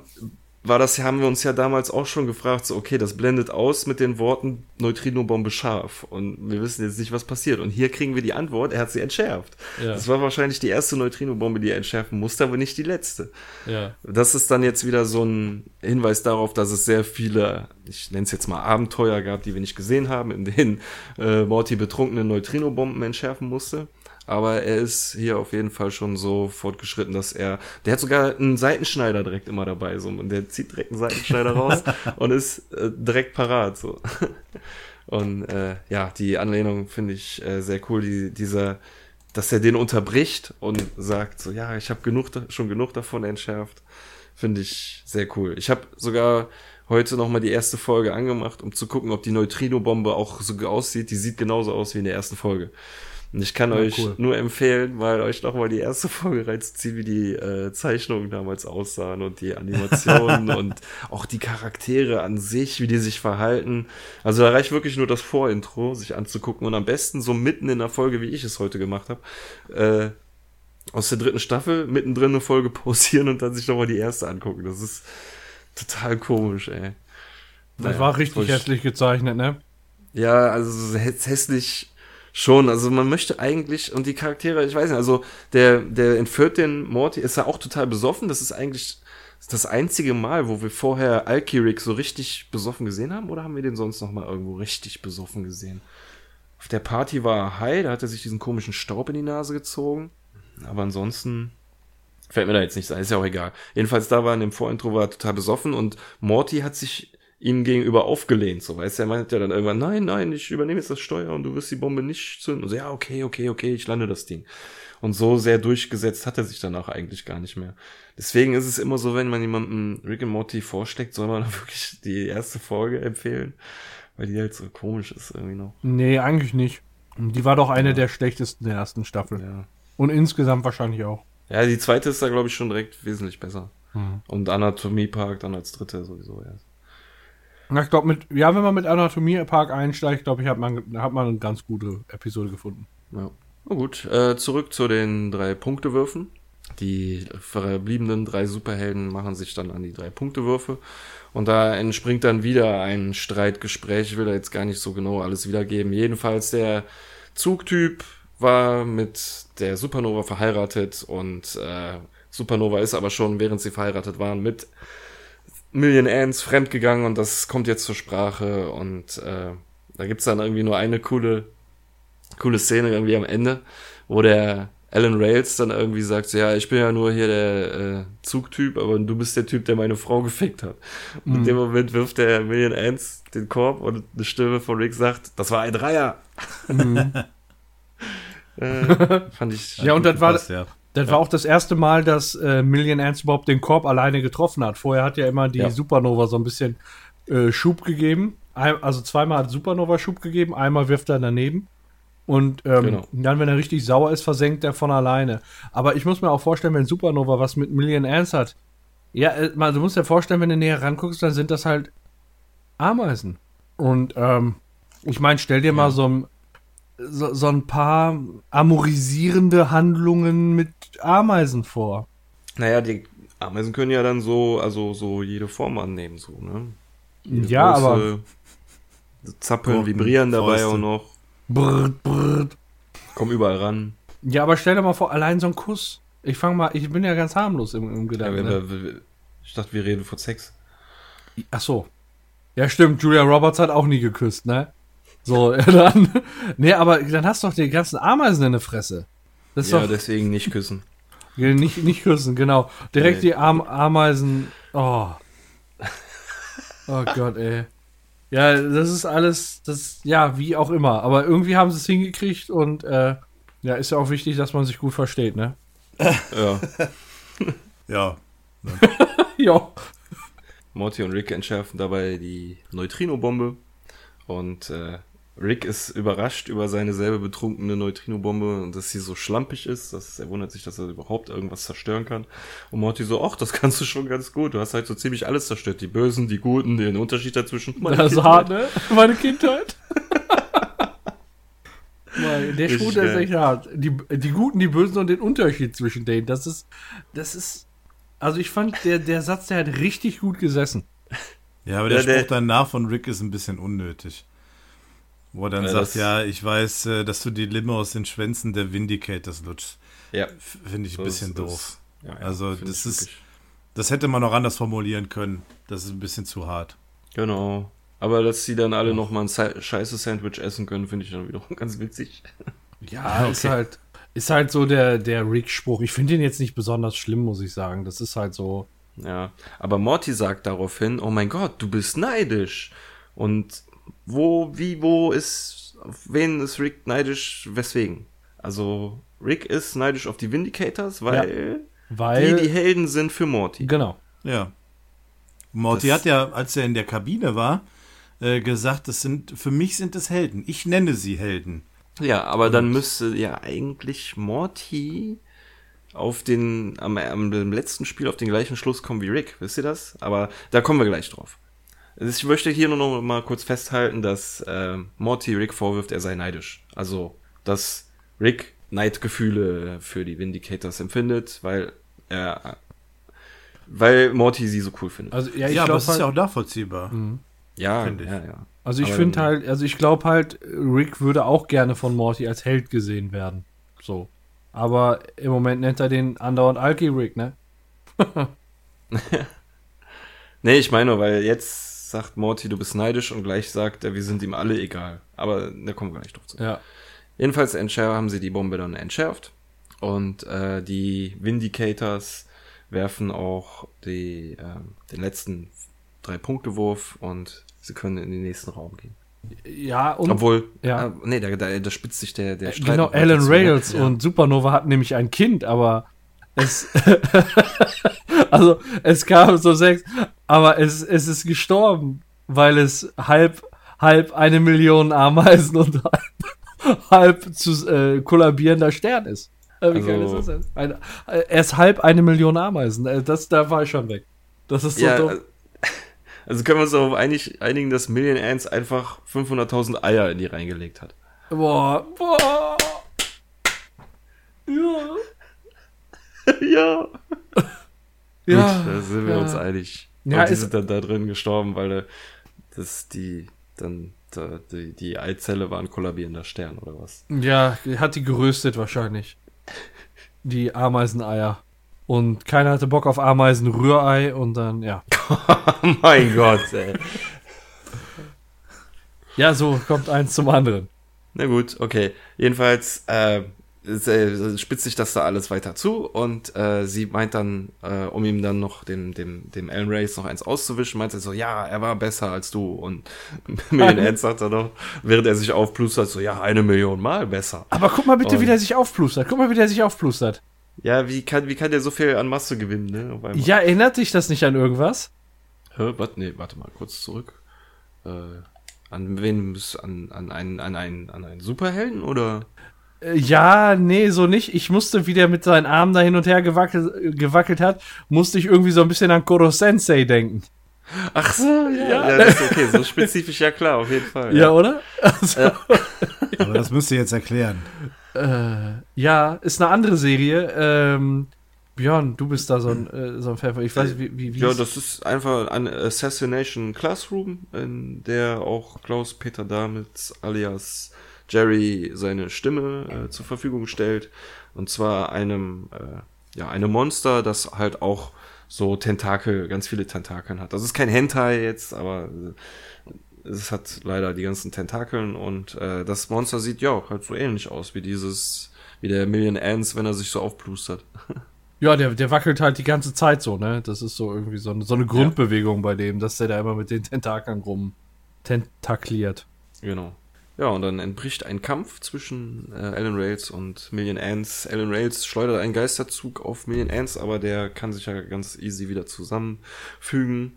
war das, haben wir uns ja damals auch schon gefragt, so okay, das blendet aus mit den Worten Neutrino-Bombe scharf. Und wir wissen jetzt nicht, was passiert. Und hier kriegen wir die Antwort, er hat sie entschärft. Ja. Das war wahrscheinlich die erste Neutrino-Bombe, die er entschärfen musste, aber nicht die letzte. ja. Das ist dann jetzt wieder so ein Hinweis darauf, dass es sehr viele, ich nenne es jetzt mal Abenteuer gab, die wir nicht gesehen haben, in denen äh, Morty betrunkene Neutrino-Bomben entschärfen musste. Aber er ist hier auf jeden Fall schon so fortgeschritten, dass er, der hat sogar einen Seitenschneider direkt immer dabei, so, und der zieht direkt einen Seitenschneider raus [laughs] und ist äh, direkt parat, so. [laughs] Und äh, ja, die Anlehnung finde ich äh, sehr cool, die, dieser, dass er den unterbricht und sagt so, ja, ich habe genug, schon genug davon entschärft, finde ich sehr cool. Ich habe sogar heute noch mal die erste Folge angemacht, um zu gucken, ob die Neutrino-Bombe auch so aussieht. Die sieht genauso aus wie in der ersten Folge. Und ich kann Ja, euch cool. nur empfehlen, mal euch noch mal die erste Folge reinzuziehen, wie die äh, Zeichnungen damals aussahen und die Animationen [laughs] und auch die Charaktere an sich, wie die sich verhalten. Also da reicht wirklich nur das Vorintro, sich anzugucken und am besten so mitten in der Folge, wie ich es heute gemacht habe, äh, aus der dritten Staffel mittendrin eine Folge pausieren und dann sich nochmal die erste angucken. Das ist total komisch, ey. Das Naja, war richtig hässlich gezeichnet, ne? Ja, also so hä- hässlich schon. Also man möchte eigentlich, und die Charaktere, ich weiß nicht, also der, der entführt den Morty, ist ja auch total besoffen. Das ist eigentlich das einzige Mal, wo wir vorher Alkirik so richtig besoffen gesehen haben, oder haben wir den sonst noch mal irgendwo richtig besoffen gesehen? Auf der Party war er high, da hat er sich diesen komischen Staub in die Nase gezogen. Aber ansonsten fällt mir da jetzt nichts ein, ist ja auch egal. Jedenfalls da war in dem Vorintro war er total besoffen und Morty hat sich ihm gegenüber aufgelehnt, so weißt du, er meint ja dann irgendwann, nein, nein, ich übernehme jetzt das Steuer und du wirst die Bombe nicht zünden. Und so, ja, okay, okay, okay, ich lande das Ding. Und so sehr durchgesetzt hat er sich danach eigentlich gar nicht mehr. Deswegen ist es immer so, wenn man jemandem Rick and Morty vorschlägt, soll man [laughs] wirklich die erste Folge empfehlen, weil die halt so komisch ist irgendwie noch. Nee, eigentlich nicht. Die war doch eine der schlechtesten der ersten Staffel. Ja. Und insgesamt wahrscheinlich auch. Ja, die zweite ist da, glaube ich, schon direkt wesentlich besser. Hm. Und Anatomie Park dann als dritte sowieso erst. Ich glaube, mit, ja, wenn man mit Anatomie Park einsteigt, glaube ich, hat man, hat man eine ganz gute Episode gefunden. Ja. Na gut, äh, zurück zu den drei Punktewürfen. Die verbliebenen drei Superhelden machen sich dann an die drei Punktewürfe. Und da entspringt dann wieder ein Streitgespräch. Ich will da jetzt gar nicht so genau alles wiedergeben. Jedenfalls der Zugtyp war mit der Supernova verheiratet und äh, Supernova ist aber schon, während sie verheiratet waren, mit Million Ants fremdgegangen und das kommt jetzt zur Sprache und äh, da gibt's dann irgendwie nur eine coole coole Szene irgendwie am Ende, wo der Alan Rails dann irgendwie sagt, so, ja, ich bin ja nur hier der äh, Zugtyp, aber du bist der Typ, der meine Frau gefickt hat. Und in dem Moment wirft der Million Ants den Korb und eine Stimme von Rick sagt, das war ein Dreier. [laughs] äh, fand ich. Ja, und das war, ja. Das war auch das erste Mal, dass äh, Million Ants überhaupt den Korb alleine getroffen hat. Vorher hat ja immer die Ja. Supernova so ein bisschen äh, Schub gegeben. Ein, also zweimal hat Supernova Schub gegeben, einmal wirft er daneben. Und ähm, Genau. dann, wenn er richtig sauer ist, versenkt er von alleine. Aber ich muss mir auch vorstellen, wenn Supernova was mit Million Ants hat. Ja, äh, mal, du musst dir vorstellen, wenn du näher ranguckst, dann sind das halt Ameisen. Und ähm, ich meine, stell dir mal so ein, so, so ein paar amorisierende Handlungen mit Ameisen vor. Naja, die Ameisen können ja dann so, also so jede Form annehmen, so, ne? Jede Ja, Größe, aber- Zappeln, vibrieren dabei Fäuste. auch noch. Brrrt, brrrt. Kommen überall ran. Ja, aber stell dir mal vor, allein so ein Kuss. Ich fang mal, ich bin ja ganz harmlos im, im Ja, Gedanken. wir, ne? wir, wir, ich dachte, wir reden von Sex. Ach so. Ja, stimmt. Julia Roberts hat auch nie geküsst, ne? So, ja, [laughs] dann. Nee, aber dann hast du doch die ganzen Ameisen in der Fresse. Das ist Ja, doch deswegen nicht küssen. [laughs] Ja, nicht, nicht küssen, genau. Direkt Nee. die Am Ameisen. Oh. Oh Gott, ey. Ja, das ist alles, das, ja, wie auch immer. Aber irgendwie haben sie es hingekriegt und, äh, ja, ist ja auch wichtig, dass man sich gut versteht, ne? Ja. [laughs] Ja. [laughs] ja. Morty und Rick entschärfen dabei die Neutrino-Bombe. Und äh, Rick ist überrascht über seine selber betrunkene Neutrino-Bombe und dass sie so schlampig ist. Dass er wundert sich, dass er überhaupt irgendwas zerstören kann. Und Morty so, ach, das kannst du schon ganz gut. Du hast halt so ziemlich alles zerstört. Die Bösen, die Guten, den Unterschied dazwischen. Das ist hart, ne? [laughs] Meine Kindheit. [laughs] Mann, der der ist echt hart. Die, die Guten, die Bösen und den Unterschied zwischen denen. Das ist, das ist, also ich fand, der, der Satz, der hat richtig gut gesessen. Ja, aber der Ja, der- Spruch danach von Rick ist ein bisschen unnötig. Wo er dann Ja, sagt, das- ja, ich weiß, äh, dass du die Limme aus den Schwänzen der Vindicators lutschst. Ja. Finde ich ein Das bisschen ist- doof. Ja, ja, Also, das ist- wirklich. Das hätte man noch anders formulieren können. Das ist ein bisschen zu hart. Genau. Aber dass sie dann alle noch mal ein Sa- scheiße Sandwich essen können, finde ich dann wiederum ganz witzig. Ja, ist halt, ist halt so der, der Rick-Spruch. Ich finde ihn jetzt nicht besonders schlimm, muss ich sagen. Das ist halt so. Ja, aber Morty sagt daraufhin, oh mein Gott, du bist neidisch. Und wo, wie, wo ist, auf wen ist Rick neidisch, weswegen? Also, Rick ist neidisch auf die Vindicators, weil Weil. die die Helden sind für Morty. genau. Ja. Morty Das- hat ja, als er in der Kabine war, äh, gesagt, das sind, für mich sind es Helden. Ich nenne sie Helden. Ja, aber dann müsste ja eigentlich Morty auf den, am, am letzten Spiel auf den gleichen Schluss kommen wie Rick, wisst ihr das? Aber da kommen wir gleich drauf. Also Ich möchte hier nur noch mal kurz festhalten, dass äh, Morty Rick vorwirft, er sei neidisch. Also, dass Rick Neidgefühle für die Vindicators empfindet, weil er, weil Morty sie so cool findet. Also ja, ich ja, aber glaube ist halt, ja auch nachvollziehbar. ja, find ich. ja, ja. also ich finde halt, also ich glaube halt, Rick würde auch gerne von Morty als Held gesehen werden. So. Aber im Moment nennt er den andauernd Alki Rick, ne? [laughs] Nee, ich meine nur, weil jetzt sagt Morty, du bist neidisch und gleich sagt er, wir sind ihm alle egal. Aber da kommen wir gleich drauf zu. Ja. Jedenfalls haben sie die Bombe dann entschärft und äh, die Vindicators werfen auch die, ähm, den letzten Drei-Punkte-Wurf und sie können in den nächsten Raum gehen. Ja, und Obwohl, ja. äh, nee, da, da, da spitzt sich der, der Streit genau, Alan zu. Rails Ja. und Supernova hatten nämlich ein Kind, aber es [laughs] [laughs] also es kam so sechs, aber es, es ist gestorben, weil es halb halb eine Million Ameisen und [laughs] halb, halb zu äh, kollabierender Stern ist. Äh, Wie Also- geil ist das denn? Ein, äh, er ist halb eine Million Ameisen. Äh, Das, da war ich schon weg. Das ist so Ja, dumm. also können wir uns darauf einig, einigen, dass Million Ants einfach 500.000 Eier in die reingelegt hat. Boah, boah. Ja. [laughs] ja. Ja. Gut, da sind wir ja. uns einig. Ja, und die sind dann da drin gestorben, weil äh, das die dann da, die, die Eizelle war ein kollabierender Stern oder was. Ja, hat die geröstet wahrscheinlich. Die Ameiseneier. Und keiner hatte Bock auf Ameisenrührei und dann, ja. [laughs] Oh mein Gott, ey. Ja, so kommt eins zum anderen. Na gut, okay. Jedenfalls äh, spitzt sich das da alles weiter zu und äh, sie meint dann, äh, um ihm dann noch dem, dem, dem Alan Race noch eins auszuwischen, meint sie so, ja, er war besser als du. Und [laughs] Million Ants [laughs] sagt er noch, während er sich aufplustert, so, ja, eine Million Mal besser. Aber guck mal bitte, Und- wie der sich aufplustert. Guck mal, wie der sich aufplustert. Ja, wie kann, wie kann der so viel an Masse gewinnen, ne? Ja, erinnert dich das nicht an irgendwas? Hä, warte, nee, warte mal, kurz zurück. Äh, an wen an, an einen, an einen, an einen Superhelden oder? Äh, Ja, nee, so nicht. Ich musste, wie der mit seinen Armen da hin und her gewackelt, gewackelt hat, musste ich irgendwie so ein bisschen an Koro Sensei denken. Ach so, ja. Ja, [laughs] das ist okay, so spezifisch, ja klar, auf jeden Fall. Ja, oder? [laughs] Also, [laughs] Aber das müsst ihr jetzt erklären. Äh, ja, ist eine andere Serie. Ähm, Björn, du bist da so ein, äh, so ein Pfeffer. Ich weiß, wie, wie, wie Ja, ist- das ist einfach ein Assassination Classroom, in der auch Klaus-Peter Damitz alias Jerry seine Stimme äh, zur Verfügung stellt. Und zwar einem, äh, ja, einem Monster, das halt auch so Tentakel, ganz viele Tentakeln hat. Das ist kein Hentai jetzt, aber äh, es hat leider die ganzen Tentakeln und äh, das Monster sieht ja halt so ähnlich aus wie dieses, wie der Million Ants, wenn er sich so aufplustert. [laughs] ja der, der wackelt halt die ganze Zeit so, ne? Das ist so irgendwie so eine, so eine Grundbewegung bei dem, dass der da immer mit den Tentakeln rum tentakliert. Genau. Ja, und dann entbricht ein Kampf zwischen äh, Alan Rails und Million Ants. Alan Rails schleudert einen Geisterzug auf Million Ants, aber der kann sich ja ganz easy wieder zusammenfügen.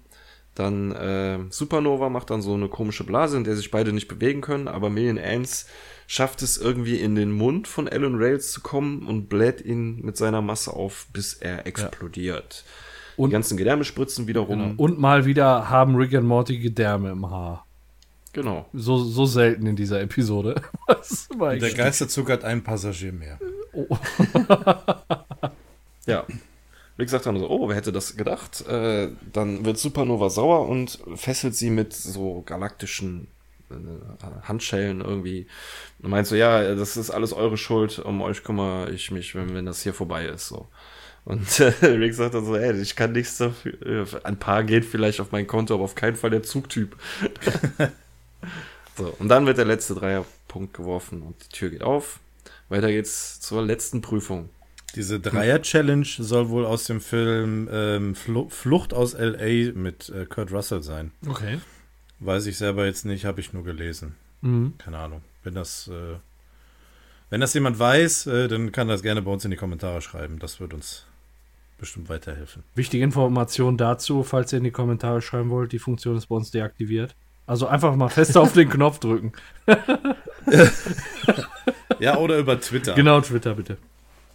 Dann äh, Supernova macht dann so eine komische Blase, in der sich beide nicht bewegen können, aber Million Ants schafft es irgendwie in den Mund von Alan Rails zu kommen und bläht ihn mit seiner Masse auf, bis er explodiert. Und- die ganzen Gedärme spritzen wiederum. Und mal wieder haben Rick und Morty Gedärme im Haar. Genau. So, so selten in dieser Episode. [laughs] Was Der Geisterzug hat einen Passagier mehr. [laughs] Ja. Rick sagt dann so, oh, wer hätte das gedacht? Äh, dann wird Supernova sauer und fesselt sie mit so galaktischen äh, Handschellen irgendwie. Und meint so, ja, das ist alles eure Schuld, um euch kümmere ich mich, wenn, wenn das hier vorbei ist. So. Und [laughs] äh, Rick sagt dann so, ey, ich kann nichts dafür. äh, Ein paar geht vielleicht auf mein Konto, aber auf keinen Fall der Zugtyp. So, und dann wird der letzte Dreierpunkt geworfen und die Tür geht auf. Weiter geht's zur letzten Prüfung. Diese Dreier-Challenge soll wohl aus dem Film ähm, Flu Flucht aus L.A. mit äh, Kurt Russell sein. Okay. Weiß ich selber jetzt nicht, habe ich nur gelesen. Mhm. Keine Ahnung. Wenn das, äh, wenn das jemand weiß, äh, dann kann das gerne bei uns in die Kommentare schreiben. Das wird uns bestimmt weiterhelfen. Wichtige Information dazu, falls ihr in die Kommentare schreiben wollt, die Funktion ist bei uns deaktiviert. Also einfach mal fest auf den Knopf drücken. [laughs] Ja, oder über Twitter. Genau, Twitter bitte.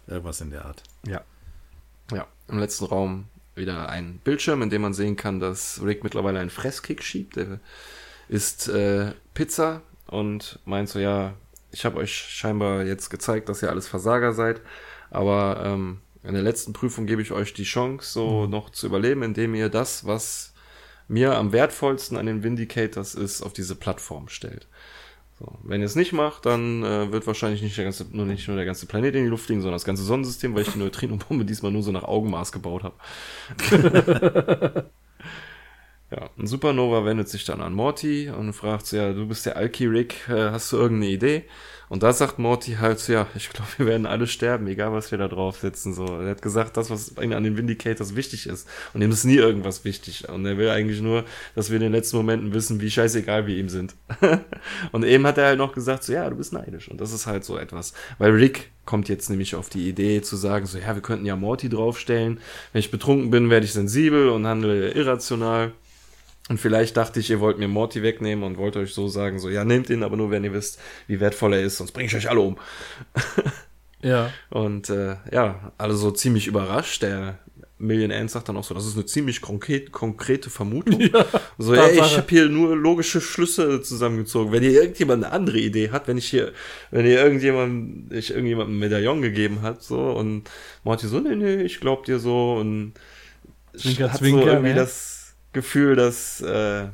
Irgendwas in der Art. Ja. Ja, im letzten Raum wieder ein Bildschirm, in dem man sehen kann, dass Rick mittlerweile einen Fresskick schiebt. Er isst äh, Pizza und meint so, ja, ich habe euch scheinbar jetzt gezeigt, dass ihr alles Versager seid, aber ähm, in der letzten Prüfung gebe ich euch die Chance, so mhm. noch zu überleben, indem ihr das, was mir am wertvollsten an den Vindicators ist, auf diese Plattform stellt. So, wenn ihr es nicht macht, dann äh, wird wahrscheinlich nicht, der ganze, nur nicht nur der ganze Planet in die Luft fliegen, sondern das ganze Sonnensystem, weil ich die Neutrinobombe [laughs] diesmal nur so nach Augenmaß gebaut habe. [laughs] [laughs] ja, ein Supernova wendet sich dann an Morty und fragt ja, du bist der Alki Rick, äh, hast du irgendeine Idee? Und da sagt Morty halt so, ja, ich glaube, wir werden alle sterben, egal was wir da draufsetzen. So, er hat gesagt, das, was an den Vindicators wichtig ist. Und ihm ist nie irgendwas wichtig. Und er will eigentlich nur, dass wir in den letzten Momenten wissen, wie scheißegal wir ihm sind. [laughs] und eben hat er halt noch gesagt, so, ja, du bist neidisch. Und das ist halt so etwas. Weil Rick kommt jetzt nämlich auf die Idee zu sagen, so, ja, wir könnten ja Morty draufstellen. Wenn ich betrunken bin, werde ich sensibel und handle irrational. Und vielleicht dachte ich, ihr wollt mir Morty wegnehmen und wollt euch so sagen, so, ja, nehmt ihn, aber nur wenn ihr wisst, wie wertvoll er ist, sonst bringe ich euch alle um. ja. [laughs] Und äh, ja, alle so ziemlich überrascht. Der Million Ant sagt dann auch so, das ist eine ziemlich konkret, konkrete Vermutung. [laughs] Ja, so, ja, ich habe hier nur logische Schlüsse zusammengezogen. Wenn ihr irgendjemand eine andere Idee hat, wenn ich hier, wenn ihr irgendjemand, ich irgendjemandem ein Medaillon gegeben hat, so, und Morty so, nee, nee, ich glaub dir so, und Zwinker, hat Zwinker, so irgendwie ne? das Gefühl, dass äh,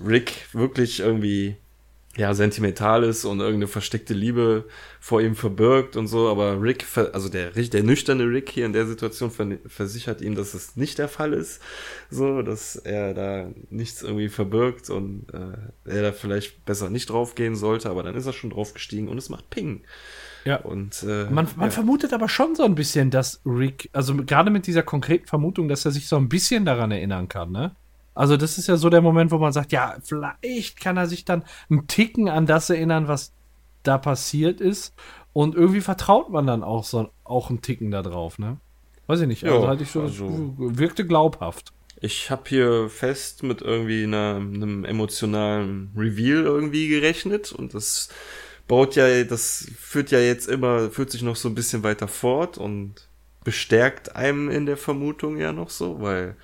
Rick wirklich irgendwie ja sentimental ist und irgendeine versteckte Liebe vor ihm verbirgt und so, aber Rick, also der, der nüchterne Rick hier in der Situation versichert ihm, dass es nicht der Fall ist, so, dass er da nichts irgendwie verbirgt und äh, er da vielleicht besser nicht draufgehen sollte, aber dann ist er schon draufgestiegen und es macht Ping. Ja. Und äh, man, man ja. vermutet aber schon so ein bisschen, dass Rick, also gerade mit dieser konkreten Vermutung, dass er sich so ein bisschen daran erinnern kann, ne? Also, das ist ja so der Moment, wo man sagt, ja, vielleicht kann er sich dann einen Ticken an das erinnern, was da passiert ist. Und irgendwie vertraut man dann auch so auch einen Ticken da drauf, ne? Weiß ich nicht. Also, ja, hatte ich so, also, wirkte glaubhaft. Ich habe hier fest mit irgendwie einer, einem emotionalen Reveal irgendwie gerechnet und das baut ja, das führt ja jetzt immer, führt sich noch so ein bisschen weiter fort und bestärkt einem in der Vermutung ja noch so, weil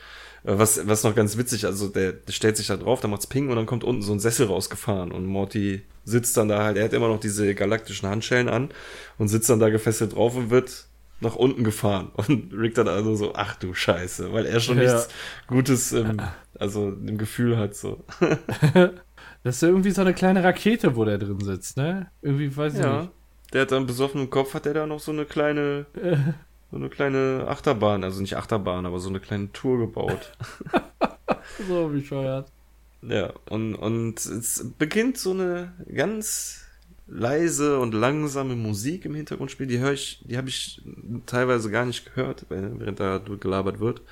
äh, was, was noch ganz witzig, also der, der stellt sich da drauf, da macht's Ping und dann kommt unten so ein Sessel rausgefahren und Morty sitzt dann da halt, er hat immer noch diese galaktischen Handschellen an und sitzt dann da gefesselt drauf und wird nach unten gefahren. [laughs] Und Rick dann also so, ach du Scheiße, weil er schon ja. nichts Gutes im, also im Gefühl hat so. [laughs] Das ist irgendwie so eine kleine Rakete, wo der drin sitzt, ne? Irgendwie weiß ich ja. nicht. Der hat dann besoffenen Kopf, hat der da noch so eine kleine, [laughs] so eine kleine Achterbahn, also nicht Achterbahn, aber so eine kleine Tour gebaut. [laughs] so bescheuert. Ja, und, und es beginnt so eine ganz leise und langsame Musik im Hintergrundspiel. Die höre ich, die habe ich teilweise gar nicht gehört, während da gelabert wird.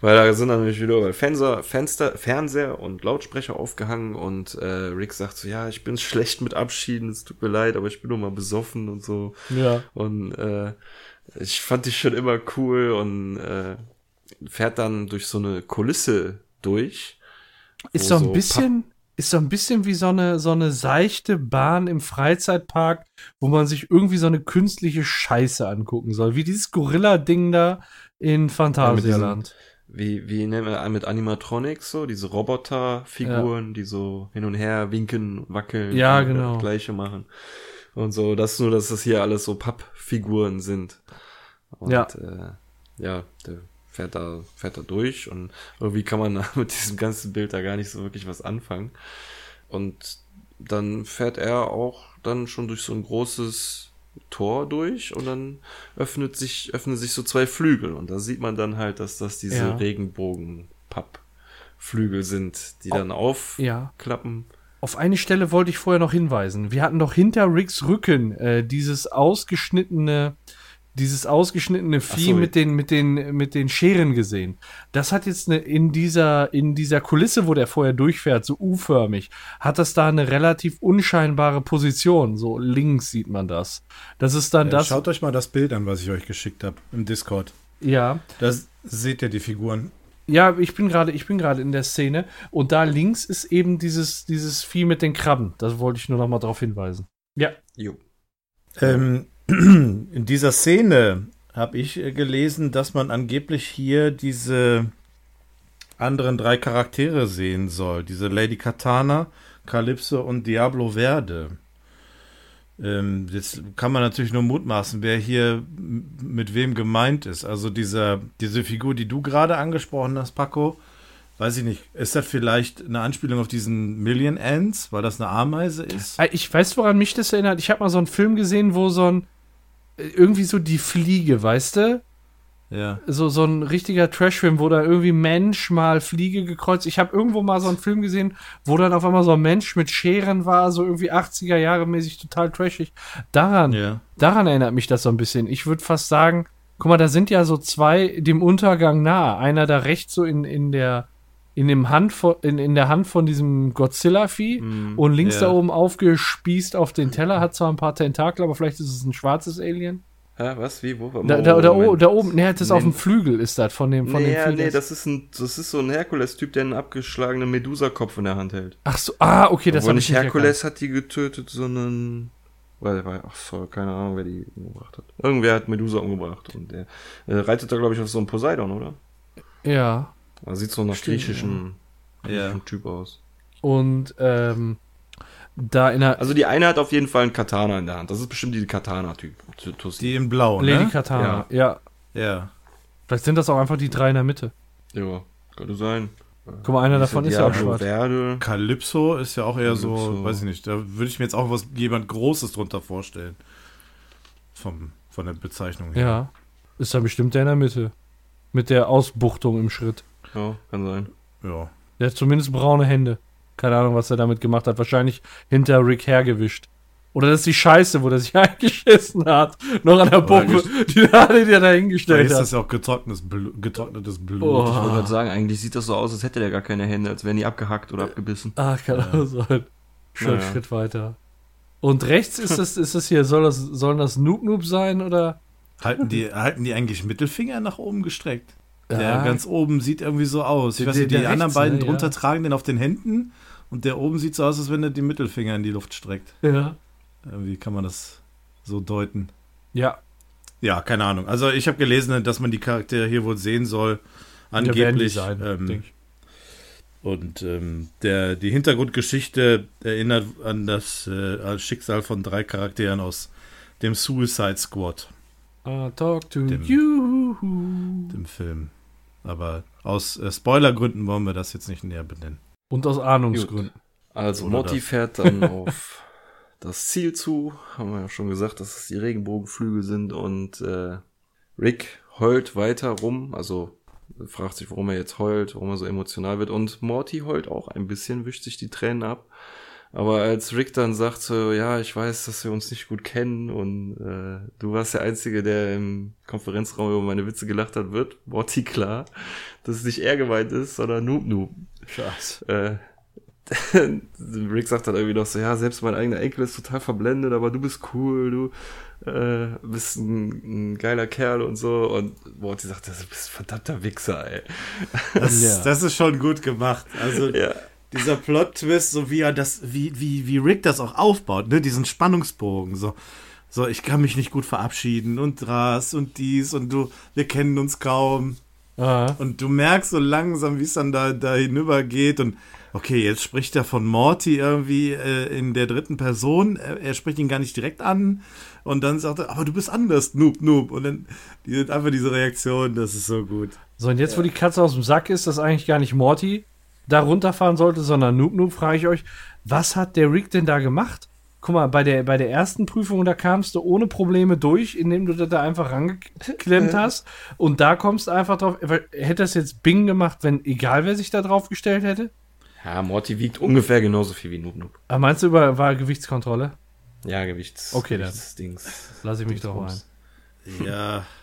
Weil da sind dann nämlich wieder Fenster, Fenster, Fernseher und Lautsprecher aufgehangen und äh, Rick sagt so, ja, ich bin schlecht mit Abschieden, es tut mir leid, aber ich bin nur mal besoffen und so. Ja. Und äh, ich fand die schon immer cool und äh, fährt dann durch so eine Kulisse durch. Ist so ein bisschen, ist so ein bisschen wie so eine, so eine seichte Bahn im Freizeitpark, wo man sich irgendwie so eine künstliche Scheiße angucken soll. Wie dieses Gorilla-Ding da in Phantasialand. Ja, wie, wie nennen wir mit Animatronics so, diese Roboterfiguren, ja. die so hin und her winken, wackeln, ja, genau. das gleiche machen. Und so, das ist nur, dass das hier alles so Pappfiguren sind. Und, ja. Äh, ja, der fährt da, fährt da durch und irgendwie kann man [laughs] mit diesem ganzen Bild da gar nicht so wirklich was anfangen. Und dann fährt er auch dann schon durch so ein großes Tor durch und dann öffnet sich, öffnen sich so zwei Flügel und da sieht man dann halt, dass das diese ja. Regenbogen-Pappflügel sind, die dann aufklappen. Ja. Auf eine Stelle wollte ich vorher noch hinweisen. Wir hatten doch hinter Ricks Rücken äh, dieses ausgeschnittene dieses ausgeschnittene Vieh so. mit den, mit den, mit den Scheren gesehen. Das hat jetzt eine, in dieser, in dieser Kulisse, wo der vorher durchfährt, so U-förmig, hat das da eine relativ unscheinbare Position. So links sieht man das. Das ist dann ja, das. Schaut euch mal das Bild an, was ich euch geschickt habe im Discord. Ja. Da seht ihr die Figuren. Ja, ich bin gerade, ich bin gerade in der Szene und da links ist eben dieses, dieses Vieh mit den Krabben. Das wollte ich nur noch mal darauf hinweisen. Ja. Jo. Ähm, in dieser Szene habe ich äh, gelesen, dass man angeblich hier diese anderen drei Charaktere sehen soll. Diese Lady Katana, Calypso und Diablo Verde. Ähm, jetzt kann man natürlich nur mutmaßen, wer hier mit wem gemeint ist. Also dieser, diese Figur, die du gerade angesprochen hast, Paco, weiß ich nicht, ist das vielleicht eine Anspielung auf diesen Million Ants, weil das eine Ameise ist? Äh, ich weiß, woran mich das erinnert. Ich habe mal so einen Film gesehen, wo so ein irgendwie so die Fliege, weißt du? Ja. So, so ein richtiger Trash-Film, wo da irgendwie Mensch mal Fliege gekreuzt. Ich habe irgendwo mal so einen Film gesehen, wo dann auf einmal so ein Mensch mit Scheren war, so irgendwie 80er Jahre mäßig total trashig. Daran, Ja. daran erinnert mich das so ein bisschen. Ich würde fast sagen, guck mal, da sind ja so zwei dem Untergang nahe. Einer da rechts so in, in der in dem Hand von, in, in der Hand von diesem Godzilla-Vieh und links ja. da oben aufgespießt auf den Teller, hat zwar ein paar Tentakel, aber vielleicht ist es ein schwarzes Alien. Hä, was? Wie? Wo? Da, da, da, o- Moment. da oben, ne, das ist Nee. auf dem Flügel, ist das von dem, von nee, dem ja, nee, das- ist ein, das ist so ein Herkules-Typ, der einen abgeschlagenen Medusa-Kopf in der Hand hält. Ach so, ah, okay, das habe ich nicht Herkules hat die getötet, sondern weil, weil ach so, keine Ahnung, wer die umgebracht hat. Irgendwer hat Medusa umgebracht und der äh, reitet da glaube ich auf so einen Poseidon, oder? Ja. Also sieht so nach Stimmt, griechischen, Ja. Typ aus. Und ähm, da in der Also die eine hat auf jeden Fall einen Katana in der Hand. Das ist bestimmt die Katana-Typ. Die in Blau, Lady ne? Katana, ja. Ja. Vielleicht sind das auch einfach die drei in der Mitte. Ja, könnte sein. Guck mal, einer davon ist ja auch schwarz. Verde. Calypso ist ja auch eher so, Calypso. weiß ich nicht, da würde ich mir jetzt auch was jemand Großes drunter vorstellen. Vom, von der Bezeichnung her. Ja. Ist da bestimmt der in der Mitte. Mit der Ausbuchtung im Schritt. Ja, kann sein. Ja. Der hat zumindest braune Hände. Keine Ahnung, was er damit gemacht hat. Wahrscheinlich hinter Rick hergewischt. Oder das ist die Scheiße, wo der sich [laughs] eingeschissen hat. Noch an der Pumpe, die da, die der da hingestellt ist hat. das ja auch getrocknetes Blut. Getrocknetes Blut. Oh. Ich wollte gerade sagen, eigentlich sieht das so aus, als hätte der gar keine Hände, als wären die abgehackt oder abgebissen. Ah, kann auch sein. Schon Naja. Schritt weiter. Und rechts ist es, ist es hier, soll das, sollen das Noob Noob sein oder? Halten die, halten die eigentlich Mittelfinger nach oben gestreckt? Der Ja. ganz oben sieht irgendwie so aus. Ich Der- weiß nicht, die der- der anderen rechts, beiden ne, drunter ja. tragen den auf den Händen und der oben sieht so aus, als wenn er die Mittelfinger in die Luft streckt. Ja. Irgendwie kann man das so deuten. Ja. Ja, keine Ahnung. Also ich habe gelesen, dass man die Charaktere hier wohl sehen soll. Ja, Angeblich. sein, ähm. Und ähm, der, die Hintergrundgeschichte erinnert an das äh, Schicksal von drei Charakteren aus dem Suicide Squad, I talk to Dem- you. dem Film. Aber aus äh, Spoilergründen wollen wir das jetzt nicht näher benennen. Und aus Ahnungsgründen. Also Oder Morty das. fährt dann [laughs] auf das Ziel zu. Haben wir ja schon gesagt, dass es die Regenbogenflügel sind und äh, Rick heult weiter rum. Also fragt sich, warum er jetzt heult, warum er so emotional wird. Und Morty heult auch ein bisschen, wischt sich die Tränen ab. Aber als Rick dann sagt so, ja, ich weiß, dass wir uns nicht gut kennen und äh, du warst der Einzige, der im Konferenzraum über meine Witze gelacht hat, wird Morty klar, dass es nicht er gemeint ist, sondern Noob Noob. Krass. Äh, [laughs] Rick sagt dann irgendwie noch so, ja, selbst mein eigener Enkel ist total verblendet, aber du bist cool, du äh, bist ein, ein geiler Kerl und so. Und Morty sagt, du bist ein verdammter Wichser, ey. Das, [laughs] Ja. das ist schon gut gemacht. Also Ja. Dieser Plot-Twist, so wie er das, wie, wie, wie Rick das auch aufbaut, ne, diesen Spannungsbogen, so. So, ich kann mich nicht gut verabschieden und das und dies und du, wir kennen uns kaum. Ah. Und du merkst so langsam, wie es dann da, da hinüber geht. Und okay, jetzt spricht er von Morty irgendwie äh, in der dritten Person. Er, er spricht ihn gar nicht direkt an. Und dann sagt er, aber du bist anders, Noob, Noob. Und dann die, einfach diese Reaktion, das ist so gut. So, und jetzt, wo die Katze aus dem Sack ist, dass eigentlich gar nicht Morty da runterfahren sollte, sondern Noob Noob, frage ich euch, was hat der Rick denn da gemacht? Guck mal, bei der, bei der ersten Prüfung, da kamst du ohne Probleme durch, indem du das da einfach rangeklemmt hast. Und da kommst du einfach drauf. Hätte das jetzt Bing gemacht, wenn egal wer sich da drauf gestellt hätte? Ja, Morty wiegt ungefähr genauso viel wie Noob Noob. Aber meinst du, über, war Gewichtskontrolle? Ja, Gewichts. Okay, dann. Gewichtsdings. Lass ich mich drauf ein. Ja, [laughs]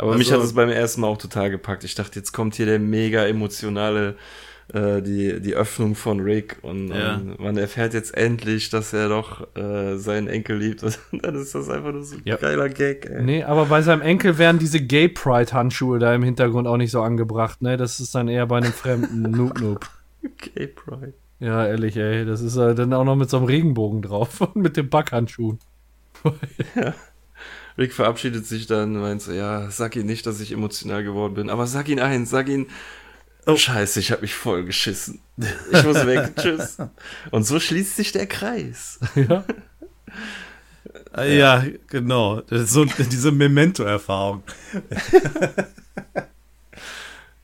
Aber mich Also- hat es beim ersten Mal auch total gepackt. Ich dachte, jetzt kommt hier der mega emotionale, äh, die, die Öffnung von Rick und, Ja. und man erfährt jetzt endlich, dass er doch äh, seinen Enkel liebt. [laughs] Und dann ist das einfach nur so ein Ja. geiler Gag, ey. Nee, aber bei seinem Enkel wären diese Gay Pride-Handschuhe da im Hintergrund auch nicht so angebracht, ne? Das ist dann eher bei einem fremden [laughs] Noob Noob. Gay Pride. Ja, ehrlich, ey. Das ist äh, dann auch noch mit so einem Regenbogen drauf [laughs] und mit den Backhandschuhen. Rick verabschiedet sich dann und meint so, ja, sag ihm nicht, dass ich emotional geworden bin, aber sag ihn eins, sag ihn, oh scheiße, ich hab mich voll geschissen. Ich muss weg, [laughs] tschüss. Und so schließt sich der Kreis. ja. [laughs] Ah, ja, genau. So diese Memento-Erfahrung. [laughs]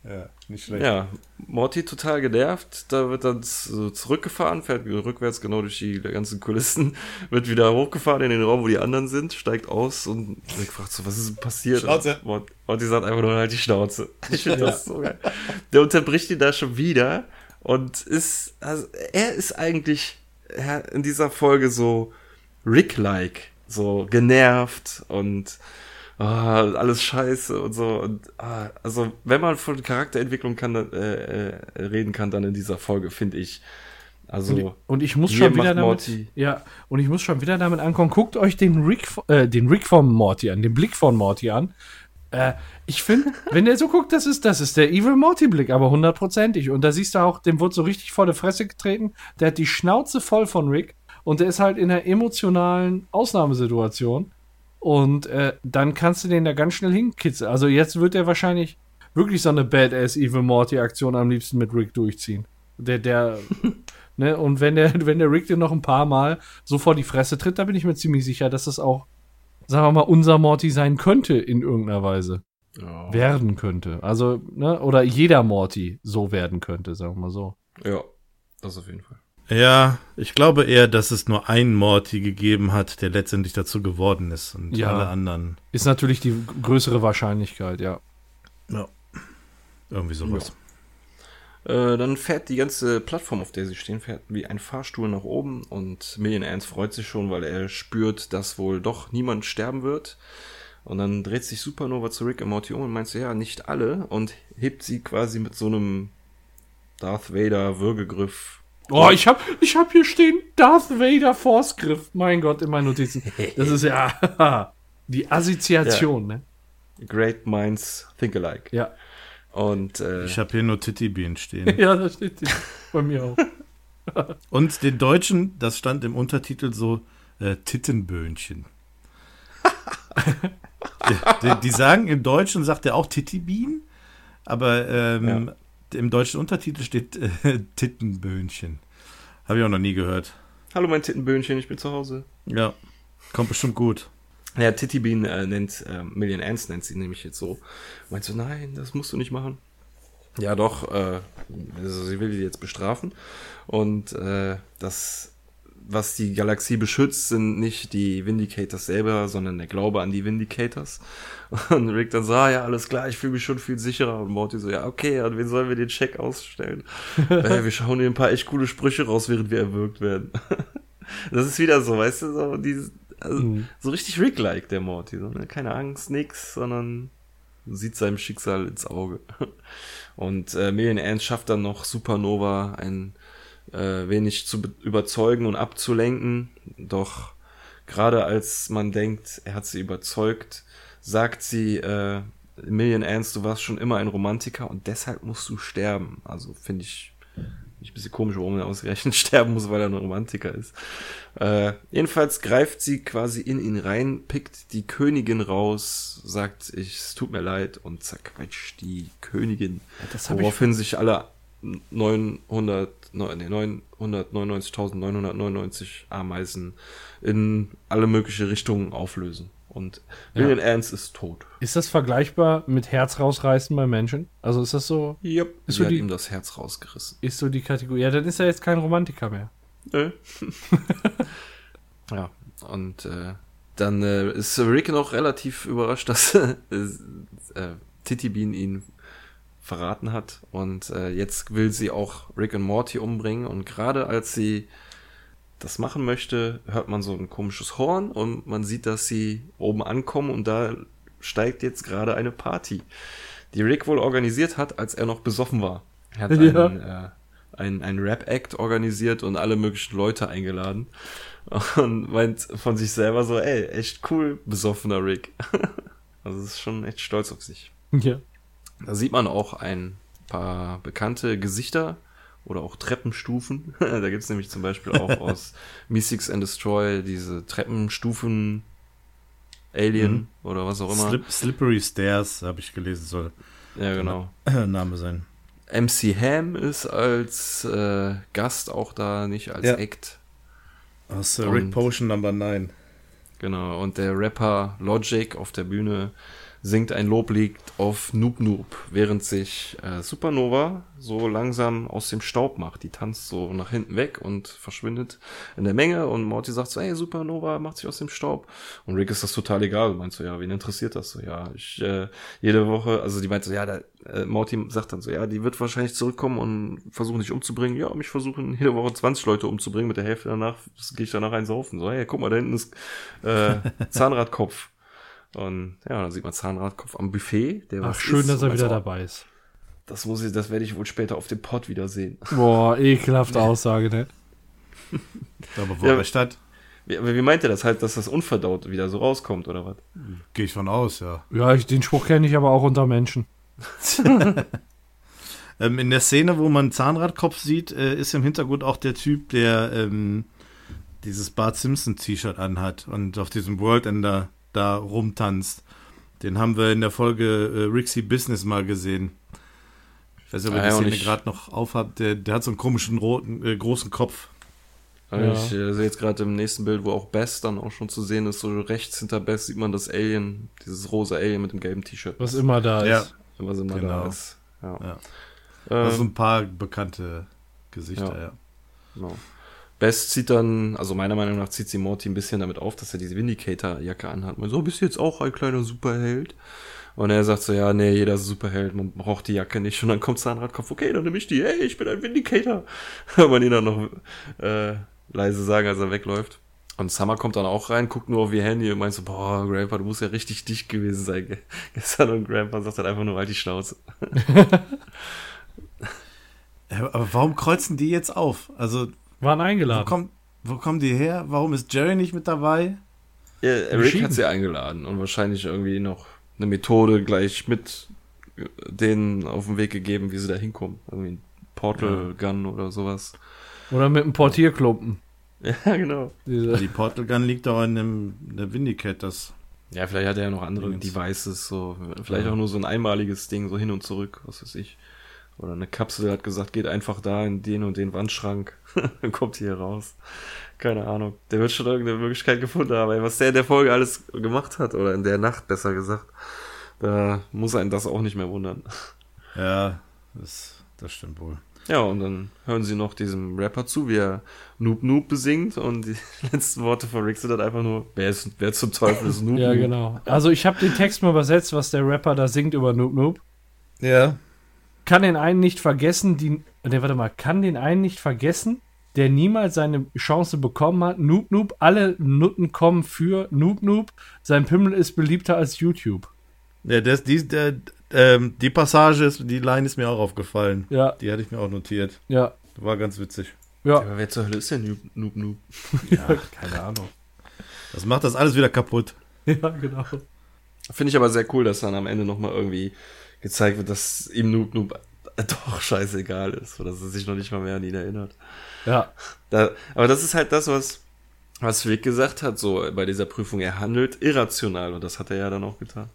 ja, nicht schlecht. Ja, Morty total genervt. Da wird dann so zurückgefahren, fährt rückwärts genau durch die ganzen Kulissen, [laughs] wird wieder hochgefahren in den Raum, wo die anderen sind, steigt aus und Rick fragt so, was ist denn passiert? Schnauze. Und Morty sagt einfach nur halt die Schnauze. [laughs] Ich finde das so geil. Der unterbricht ihn da schon wieder und ist, also er ist eigentlich in dieser Folge so Rick-like, so genervt und oh, alles scheiße und so. Und ah, also, wenn man von Charakterentwicklung kann, äh, äh, reden kann, dann in dieser Folge, finde ich. Also, und, und ich muss schon wieder damit, Morty. ja, und ich muss schon wieder damit ankommen. Guckt euch den Rick, äh, den Rick von Morty an, den Blick von Morty an. Äh, ich finde, [laughs] wenn der so guckt, das ist, das ist der Evil Morty-Blick, aber hundertprozentig. Und da siehst du auch, dem wurde so richtig vor der Fresse getreten. Der hat die Schnauze voll von Rick und der ist halt in einer emotionalen Ausnahmesituation. Und äh, dann kannst du den da ganz schnell hinkitzeln. Also jetzt wird er wahrscheinlich wirklich so eine Badass Evil Morty Aktion am liebsten mit Rick durchziehen. Der, der, [laughs] ne, und wenn der, wenn der Rick dir noch ein paar Mal so vor die Fresse tritt, da bin ich mir ziemlich sicher, dass das auch, sagen wir mal, unser Morty sein könnte in irgendeiner Weise. Ja. Werden könnte. Also, ne, oder jeder Morty so werden könnte, sagen wir mal so. Ja, das auf jeden Fall. Ja, ich glaube eher, dass es nur einen Morty gegeben hat, der letztendlich dazu geworden ist und ja. alle anderen. Ist natürlich die größere Wahrscheinlichkeit, ja. Ja. Irgendwie sowas. Ja. Äh, dann fährt die ganze Plattform, auf der sie stehen, fährt wie ein Fahrstuhl nach oben und Million Ants freut sich schon, weil er spürt, dass wohl doch niemand sterben wird. Und dann dreht sich Supernova zu Rick und Morty um und meint so, ja, nicht alle und hebt sie quasi mit so einem Darth Vader Würgegriff Oh, ich hab, ich hab hier stehen Darth Vader Force-Griff. Mein Gott, in meinen Notizen. Das ist ja [laughs] die Assoziation, ja. ne? Great minds think alike. Ja. Und äh, ich habe hier nur Titty Bean stehen. [laughs] ja, da steht die. Bei mir auch. [laughs] Und den Deutschen, das stand im Untertitel so äh, Tittenböhnchen. die, die, die, sagen im Deutschen sagt er auch Titty Bean, aber ähm, ja im deutschen Untertitel steht äh, [laughs] Tittenböhnchen. Habe ich auch noch nie gehört. Hallo mein Tittenböhnchen, ich bin zu Hause. Ja, kommt bestimmt gut. Ja, Titty Bean äh, nennt, äh, Million Ants nennt sie nämlich jetzt so. Meinst du, nein, das musst du nicht machen? Ja, doch, äh, also sie will die jetzt bestrafen. Und äh, das was die Galaxie beschützt, sind nicht die Vindicators selber, sondern der Glaube an die Vindicators. [laughs] Und Rick dann so, ah, ja, alles klar, ich fühle mich schon viel sicherer. Und Morty so, ja, okay, und wen sollen wir den Check ausstellen? [laughs] äh, wir schauen dir ein paar echt coole Sprüche raus, während wir erwürgt werden. [laughs] das ist wieder so, weißt du, so, dieses, also, mhm. so richtig Rick-like, der Morty. So, ne? Keine Angst, nix, sondern sieht seinem Schicksal ins Auge. Und äh, Million Ants schafft dann noch Supernova, ein äh, wenig zu überzeugen und abzulenken. Doch gerade als man denkt, er hat sie überzeugt, sagt sie, äh, Million Ants, du warst schon immer ein Romantiker und deshalb musst du sterben. Also finde ich, ich ein bisschen komisch, warum er ausgerechnet [laughs] sterben muss, weil er ein Romantiker ist. Äh, jedenfalls greift sie quasi in ihn rein, pickt die Königin raus, sagt, ich, es tut mir leid und zerquetscht die Königin. Ja, woraufhin sich alle 900 999.999 Ameisen in alle mögliche Richtungen auflösen. Und William ja. Ernst ist tot. Ist das vergleichbar mit Herz rausreißen bei Menschen? Also ist das so? Yep. Ist Sie so hat die, ihm das Herz rausgerissen. Ist so die Kategorie. Ja, dann ist er jetzt kein Romantiker mehr. Nö. [laughs] ja, und äh, dann äh, ist Rick noch relativ überrascht, dass [laughs] äh, Titty Bean ihn verraten hat. Und äh, jetzt will sie auch Rick und Morty umbringen. Und gerade als sie das machen möchte, hört man so ein komisches Horn und man sieht, dass sie oben ankommen und da steigt jetzt gerade eine Party, die Rick wohl organisiert hat, als er noch besoffen war. Er hat [laughs] ja. einen, äh, ein, ein Rap-Act organisiert und alle möglichen Leute eingeladen [laughs] und meint von sich selber so, ey, echt cool, besoffener Rick. [laughs] also ist schon echt stolz auf sich. Ja. Da sieht man auch ein paar bekannte Gesichter oder auch Treppenstufen. [laughs] da gibt es nämlich zum Beispiel auch [laughs] aus Mystics and Destroy diese Treppenstufen Alien mhm. oder was auch immer. Slip, Slippery Stairs, habe ich gelesen, soll ja, genau. [clears throat] Name sein. MC Ham ist als äh, Gast auch da, nicht als ja. Act. Aus äh, Rick Potion Number 9. Genau, und der Rapper Logic auf der Bühne singt ein Loblied auf Noob Noob, während sich äh, Supernova so langsam aus dem Staub macht. Die tanzt so nach hinten weg und verschwindet in der Menge und Morty sagt so, hey, Supernova macht sich aus dem Staub. Und Rick ist das total egal. Meinst du, ja, wen interessiert das so? Ja, ich äh, jede Woche, also die meint so, ja, da, äh, Morty sagt dann so, ja, die wird wahrscheinlich zurückkommen und versuchen dich umzubringen. Ja, mich versuchen jede Woche 20 Leute umzubringen, mit der Hälfte danach gehe ich danach einsaufen. So, hey, guck mal, da hinten ist äh, [laughs] Zahnradkopf. Und ja, dann sieht man Zahnradkopf am Buffet. Der Ach, was schön, isst dass er wieder auch- dabei ist. Das muss ich, das werde ich wohl später auf dem Pod wieder sehen. Boah, ekelhafte [laughs] Aussage, ne? Aber wo Ja. er recht hat, Wie, wie meint ihr das halt, dass das unverdaut wieder so rauskommt oder was? gehe ich von aus, ja. Ja, ich, den Spruch kenne ich aber auch unter Menschen. [laughs] [laughs] Ähm, in der Szene, wo man Zahnradkopf sieht, äh, ist im Hintergrund auch der Typ, der ähm, dieses Bart Simpson T-Shirt anhat und auf diesem World Ender da rumtanzt. Den haben wir in der Folge äh, Rixie Business mal gesehen. Ich weiß nicht, ob ihr Ah, die Szene ich- gerade noch aufhabt. Der, der hat so einen komischen roten, äh, großen Kopf. Also Ja. Ich äh, sehe jetzt gerade im nächsten Bild, wo auch Bess dann auch schon zu sehen ist, so rechts hinter Bess sieht man das Alien, dieses rosa Alien mit dem gelben T-Shirt. Was immer da Ja. ist. Was immer Genau. da ist. Ja. Ja. Ähm, Also ein paar bekannte Gesichter, Ja. ja. Genau. Bess zieht dann, also meiner Meinung nach zieht sie Morty ein bisschen damit auf, dass er diese Vindicator-Jacke anhat. Man so, bist du jetzt auch ein kleiner Superheld? Und er sagt so, ja, nee, jeder ist Superheld, man braucht die Jacke nicht. Und dann kommt Zahnradkopf, okay, dann nehme ich die, hey, ich bin ein Vindicator. [laughs] Kann man ihn dann noch äh, leise sagen, als er wegläuft. Und Summer kommt dann auch rein, guckt nur auf ihr Handy und meint so, boah, Grandpa, du musst ja richtig dicht gewesen sein ge- [laughs] gestern. Und Grandpa sagt dann einfach nur, halt die Schnauze. [laughs] Aber warum kreuzen die jetzt auf? Also, Waren wo, eingeladen. kommt, wo kommen die her? Warum ist Jerry nicht mit dabei? Ja, Rick hat sie eingeladen und wahrscheinlich irgendwie noch eine Methode gleich mit denen auf den Weg gegeben, wie sie da hinkommen. Irgendwie ein Portal Gun oder sowas. Oder mit einem Portierklumpen. [laughs] Ja, genau. Diese, Die Portal Gun liegt doch in dem in der Vindicators. Ja, vielleicht hat er ja noch andere Dingens. Devices, so, vielleicht Ja. auch nur so ein einmaliges Ding, so hin und zurück, was weiß ich. Oder eine Kapsel hat gesagt, geht einfach da in den und den Wandschrank, [laughs] dann kommt hier raus. Keine Ahnung. Der wird schon irgendeine Möglichkeit gefunden haben, ey, was der in der Folge alles gemacht hat, oder in der Nacht besser gesagt. Da muss einen das auch nicht mehr wundern. [laughs] Ja, das, das stimmt wohl. Ja, und dann hören sie noch diesem Rapper zu, wie er Noob Noob besingt und die [laughs] letzten Worte von Rick sind dann einfach nur, wer, ist, wer zum Teufel ist Noob ja, Noob? genau. Also ich habe den Text mal übersetzt, was der Rapper da singt über Noob Noob. Ja. Kann den einen nicht vergessen, die. Ne, warte mal, kann den einen nicht vergessen, der niemals seine Chance bekommen hat. Noob Noob, alle Nutten kommen für Noob Noob. Sein Pimmel ist beliebter als YouTube. Ja, das, die, der, ähm, die Passage, ist, die Line ist mir auch aufgefallen. Ja, Die hatte ich mir auch notiert. ja, War ganz witzig. ja. Aber wer zur Hölle ist der Noob Noob? Noob? [laughs] Ja, keine Ahnung. Das macht das alles wieder kaputt. [laughs] Ja, genau. Finde ich aber sehr cool, dass dann am Ende nochmal irgendwie gezeigt wird, dass ihm Noob Noob [laughs] doch scheißegal ist, oder dass er sich noch nicht mal mehr an ihn erinnert. Ja, Da, aber das ist halt das, was, was Rick gesagt hat, so bei dieser Prüfung. Er handelt irrational und das hat er ja dann auch getan.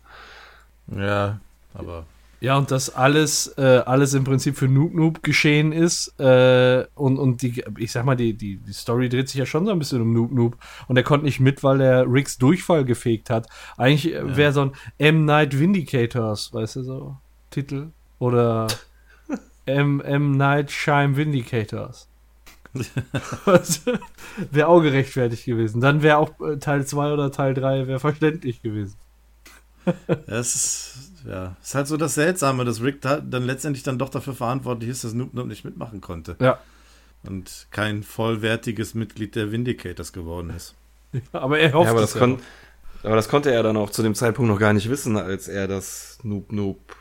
Ja, aber. Ja, und das alles, äh, alles im Prinzip für Noob Noob geschehen ist. Äh, und, und die, ich sag mal, die, die, die Story dreht sich ja schon so ein bisschen um Noob Noob. Und er konnte nicht mit, weil er Ricks Durchfall gefegt hat. Eigentlich äh, wäre so ein M. Night Vindicators, weißt du so, Titel. Oder [laughs] M. M. Night Shine Vindicators. [laughs] wäre auch gerechtfertigt gewesen. Dann wäre auch äh, Teil 2 oder Teil 3 wäre verständlich gewesen. Das ist, ja, ist halt so das Seltsame, dass Rick da, dann letztendlich dann doch dafür verantwortlich ist, dass Noob Noob nicht mitmachen konnte. Ja. Und kein vollwertiges Mitglied der Vindicators geworden ist. Aber er hofft Ja, aber es das, kon aber das konnte er dann auch zu dem Zeitpunkt noch gar nicht wissen, als er das Noob Noob,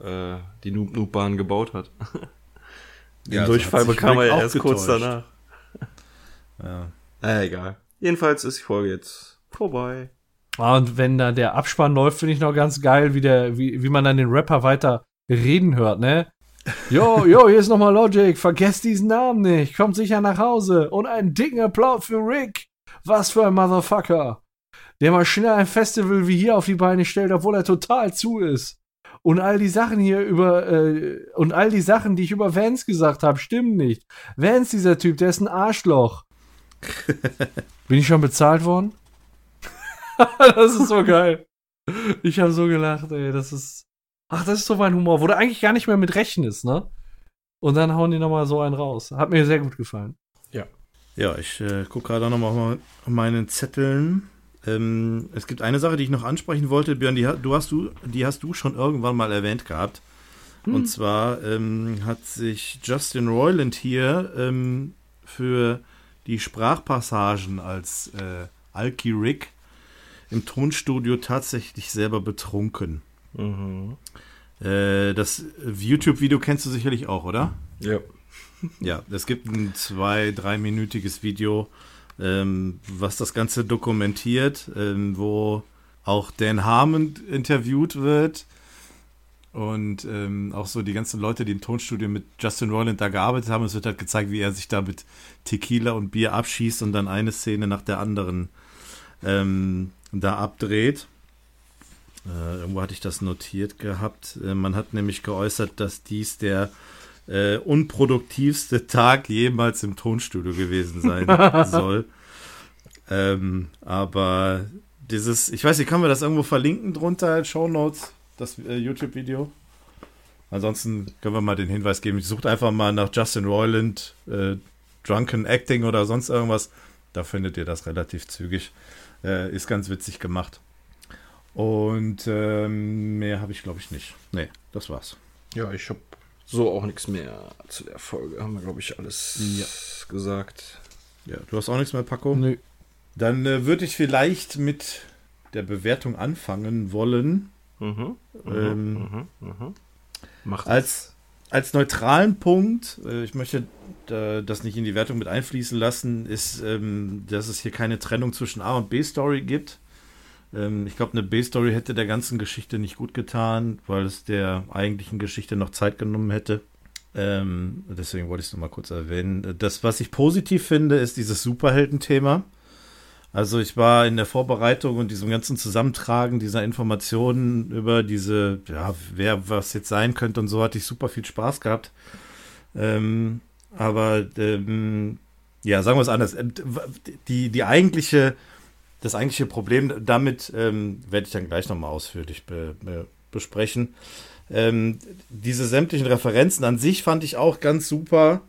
äh, die Noob Noob Bahn gebaut hat. [laughs] Den Ja, also Durchfall bekam Rick er auch erst kurz getäuscht. danach. Ja. Naja, egal. Jedenfalls ist die Folge jetzt vorbei. Ah, und wenn da der Abspann läuft, finde ich noch ganz geil, wie, der, wie, wie man dann den Rapper weiter reden hört, ne? Jo, jo, hier ist nochmal Logic, vergesst diesen Namen nicht, kommt sicher nach Hause und einen dicken Applaus für Rick. Was für ein Motherfucker. Der mal schnell ein Festival wie hier auf die Beine stellt, obwohl er total zu ist. Und all die Sachen hier über, äh, und all die Sachen, die ich über Vance gesagt habe, stimmen nicht. Vance, dieser Typ, der ist ein Arschloch. [laughs] Bin ich schon bezahlt worden? [laughs] das ist so geil. Ich habe so gelacht, ey. Das ist. Ach, das ist so mein Humor, wo du eigentlich gar nicht mehr mit rechnest, ne? Und dann hauen die nochmal so einen raus. Hat mir sehr gut gefallen. Ja, ich äh, gucke gerade nochmal auf meinen Zetteln. Ähm, es gibt eine Sache, die ich noch ansprechen wollte, Björn, die, du hast du, die hast du schon irgendwann mal erwähnt gehabt. Hm. Und zwar ähm, hat sich Justin Roiland hier ähm, für die Sprachpassagen als äh, Alki Rick im Tonstudio tatsächlich selber betrunken. Mhm. Äh, das YouTube-Video kennst du sicherlich auch, oder? Ja. Ja, es gibt ein zwei-, dreiminütiges Video, ähm, was das Ganze dokumentiert, ähm, wo auch Dan Harmon interviewt wird und ähm, auch so die ganzen Leute, die im Tonstudio mit Justin Roiland da gearbeitet haben. Es wird halt gezeigt, wie er sich da mit Tequila und Bier abschießt und dann eine Szene nach der anderen ähm, da abdreht. Äh, irgendwo hatte ich das notiert gehabt. Äh, man hat nämlich geäußert, dass dies der äh, unproduktivste [laughs] Tag jemals im Tonstudio gewesen sein [laughs] soll. Ähm, aber dieses, ich weiß nicht, kann man das irgendwo verlinken drunter Show Notes, das äh, YouTube-Video? Ansonsten können wir mal den Hinweis geben. Sucht einfach mal nach Justin Roiland, äh, Drunken Acting oder sonst irgendwas. Da findet ihr das relativ zügig. Äh, ist ganz witzig gemacht. Und ähm, mehr habe ich, glaube ich, nicht. Nee, das war's. Ja, ich habe so auch nichts mehr zu der Folge. Haben wir, glaube ich, alles Ja. gesagt. Ja, du hast auch nichts mehr, Paco? Nö. Dann äh, würde ich vielleicht mit der Bewertung anfangen wollen. Mhm. Ähm, Mhm. Mhm. Macht Als, als neutralen Punkt, äh, ich möchte das nicht in die Wertung mit einfließen lassen, ist, ähm, dass es hier keine Trennung zwischen A- und B-Story gibt. Ähm, ich glaube, eine B-Story hätte der ganzen Geschichte nicht gut getan, weil es der eigentlichen Geschichte noch Zeit genommen hätte. Ähm, deswegen wollte ich es nochmal kurz erwähnen. Das, was ich positiv finde, ist dieses Superhelden-Thema. Also ich war in der Vorbereitung und diesem ganzen Zusammentragen dieser Informationen über diese, ja, wer was jetzt sein könnte und so, hatte ich super viel Spaß gehabt. Ähm, aber ähm, ja, sagen wir es anders. Ähm, Die, die eigentliche, das eigentliche Problem damit ähm, werde ich dann gleich nochmal ausführlich be, be, besprechen. Ähm, diese sämtlichen Referenzen an sich fand ich auch ganz super,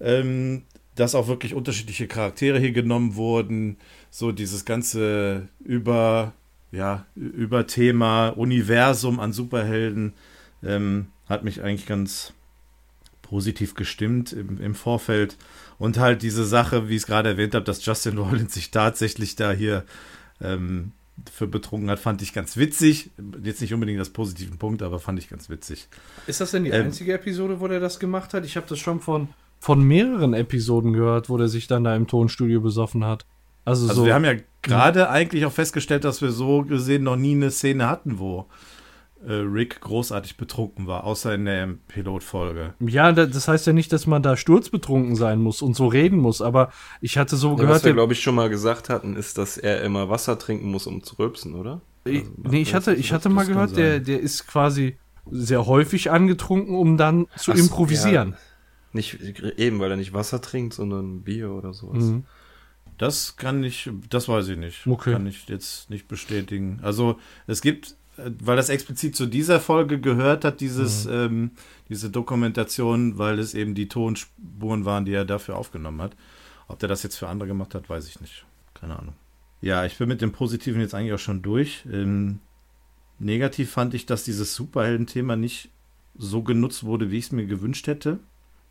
ähm, dass auch wirklich unterschiedliche Charaktere hier genommen wurden. So dieses ganze über, ja, über Thema Universum an Superhelden ähm, hat mich eigentlich ganz positiv gestimmt im, im Vorfeld. Und halt diese Sache, wie ich es gerade erwähnt habe, dass Justin [laughs] Roiland sich tatsächlich da hier ähm, für betrunken hat, fand ich ganz witzig. Jetzt nicht unbedingt das positiven Punkt, aber fand ich ganz witzig. Ist das denn die Ähm, einzige Episode, wo der das gemacht hat? Ich habe das schon von, von mehreren Episoden gehört, wo der sich dann da im Tonstudio besoffen hat. Also, Also so. wir haben ja gerade eigentlich auch festgestellt, dass wir so gesehen noch nie eine Szene hatten, wo äh, Rick großartig betrunken war, außer in der Pilotfolge. ja, da- das heißt ja nicht, dass man da sturzbetrunken sein muss und so reden muss, aber ich hatte so Ja, was gehört, wir, der, glaube ich, schon mal gesagt hatten, ist, dass er immer Wasser trinken muss, um zu rülpsen, oder? ich, Also, nee, ich hatte, ich hatte mal gehört, der, sein. der ist quasi sehr häufig angetrunken, um dann zu Ach improvisieren. ja. Nicht eben, weil er nicht Wasser trinkt, sondern Bier oder sowas. Mhm. Das kann ich, das weiß ich nicht. Okay. Kann ich jetzt nicht bestätigen. Also es gibt, äh, weil das explizit zu dieser Folge gehört hat, dieses, ähm, diese Dokumentation, weil es eben die Tonspuren waren, die er dafür aufgenommen hat. Ob der das jetzt für andere gemacht hat, weiß ich nicht. Keine Ahnung. Ja, ich bin mit dem Positiven jetzt eigentlich auch schon durch. Ähm, negativ fand ich, dass dieses Superhelden-Thema nicht so genutzt wurde, wie ich es mir gewünscht hätte.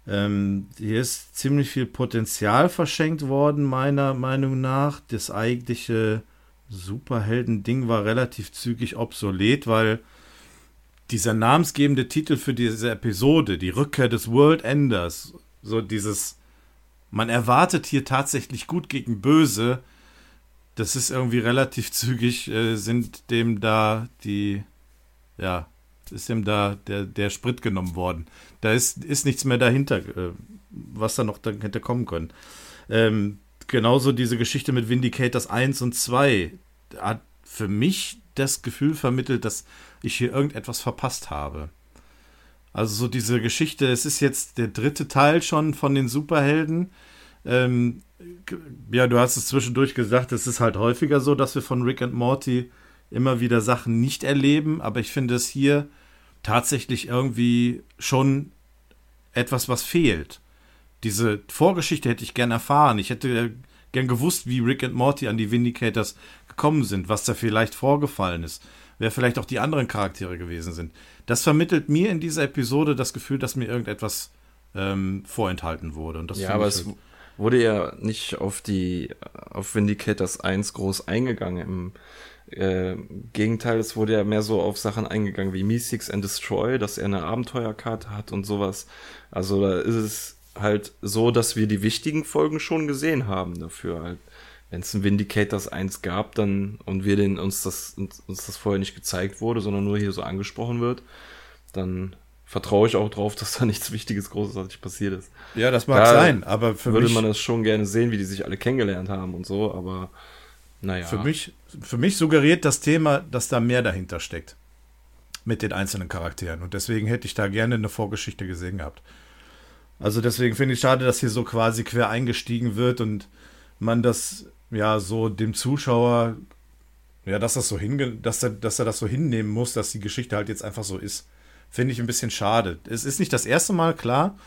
Ähm, hier ist ziemlich viel Potenzial verschenkt worden, meiner Meinung nach. Das eigentliche Superhelden-Ding war relativ zügig obsolet, weil dieser namensgebende Titel für diese Episode, die Rückkehr des World Enders, so dieses, man erwartet hier tatsächlich gut gegen böse, das ist irgendwie relativ [laughs] zügig, äh, sind dem da die, ja, ist dem da der, der Sprit genommen worden. Da ist, ist nichts mehr dahinter, äh, was da noch dahinter kommen können. Ähm, genauso diese Geschichte mit Vindicators 1 und 2 hat für mich das Gefühl vermittelt, dass ich hier irgendetwas verpasst habe. Also so diese Geschichte, es ist jetzt der dritte Teil schon von den Superhelden. Ähm, ja, du hast es zwischendurch gesagt, es ist halt häufiger so, dass wir von Rick und Morty immer wieder Sachen nicht erleben, aber ich finde es hier tatsächlich irgendwie schon etwas, was fehlt. Diese Vorgeschichte hätte ich gern erfahren. Ich hätte gern gewusst, wie Rick und Morty an die Vindicators gekommen sind, was da vielleicht vorgefallen ist, wer vielleicht auch die anderen Charaktere gewesen sind. Das vermittelt mir in dieser Episode das Gefühl, dass mir irgendetwas ähm, vorenthalten wurde. Und das ja, aber halt es wurde ja nicht auf die, auf Vindicators 1 groß eingegangen. Im äh, Gegenteil, es wurde ja mehr so auf Sachen eingegangen wie Mystics and Destroy, dass er eine Abenteuerkarte hat und sowas. Also da ist es halt so, dass wir die wichtigen Folgen schon gesehen haben dafür halt. Wenn es ein Vindicators 1 gab, dann und wir den uns das uns, uns das vorher nicht gezeigt wurde, sondern nur hier so angesprochen wird, dann vertraue ich auch drauf, [laughs] dass da nichts Wichtiges großartig passiert ist. Ja, das mag Da sein, aber für Würde mich, man das schon gerne sehen, wie die sich alle kennengelernt haben und so, aber naja. für mich, für mich suggeriert das Thema, dass da mehr dahinter steckt. Mit den einzelnen Charakteren. Und deswegen hätte ich da gerne eine Vorgeschichte gesehen gehabt. Also deswegen finde ich schade, dass hier so quasi quer eingestiegen wird und man das ja so dem Zuschauer, ja, dass das so hinge dass er, dass er das so hinnehmen muss, dass die Geschichte halt jetzt einfach so ist. Finde ich ein bisschen schade. Es ist nicht das erste Mal, klar,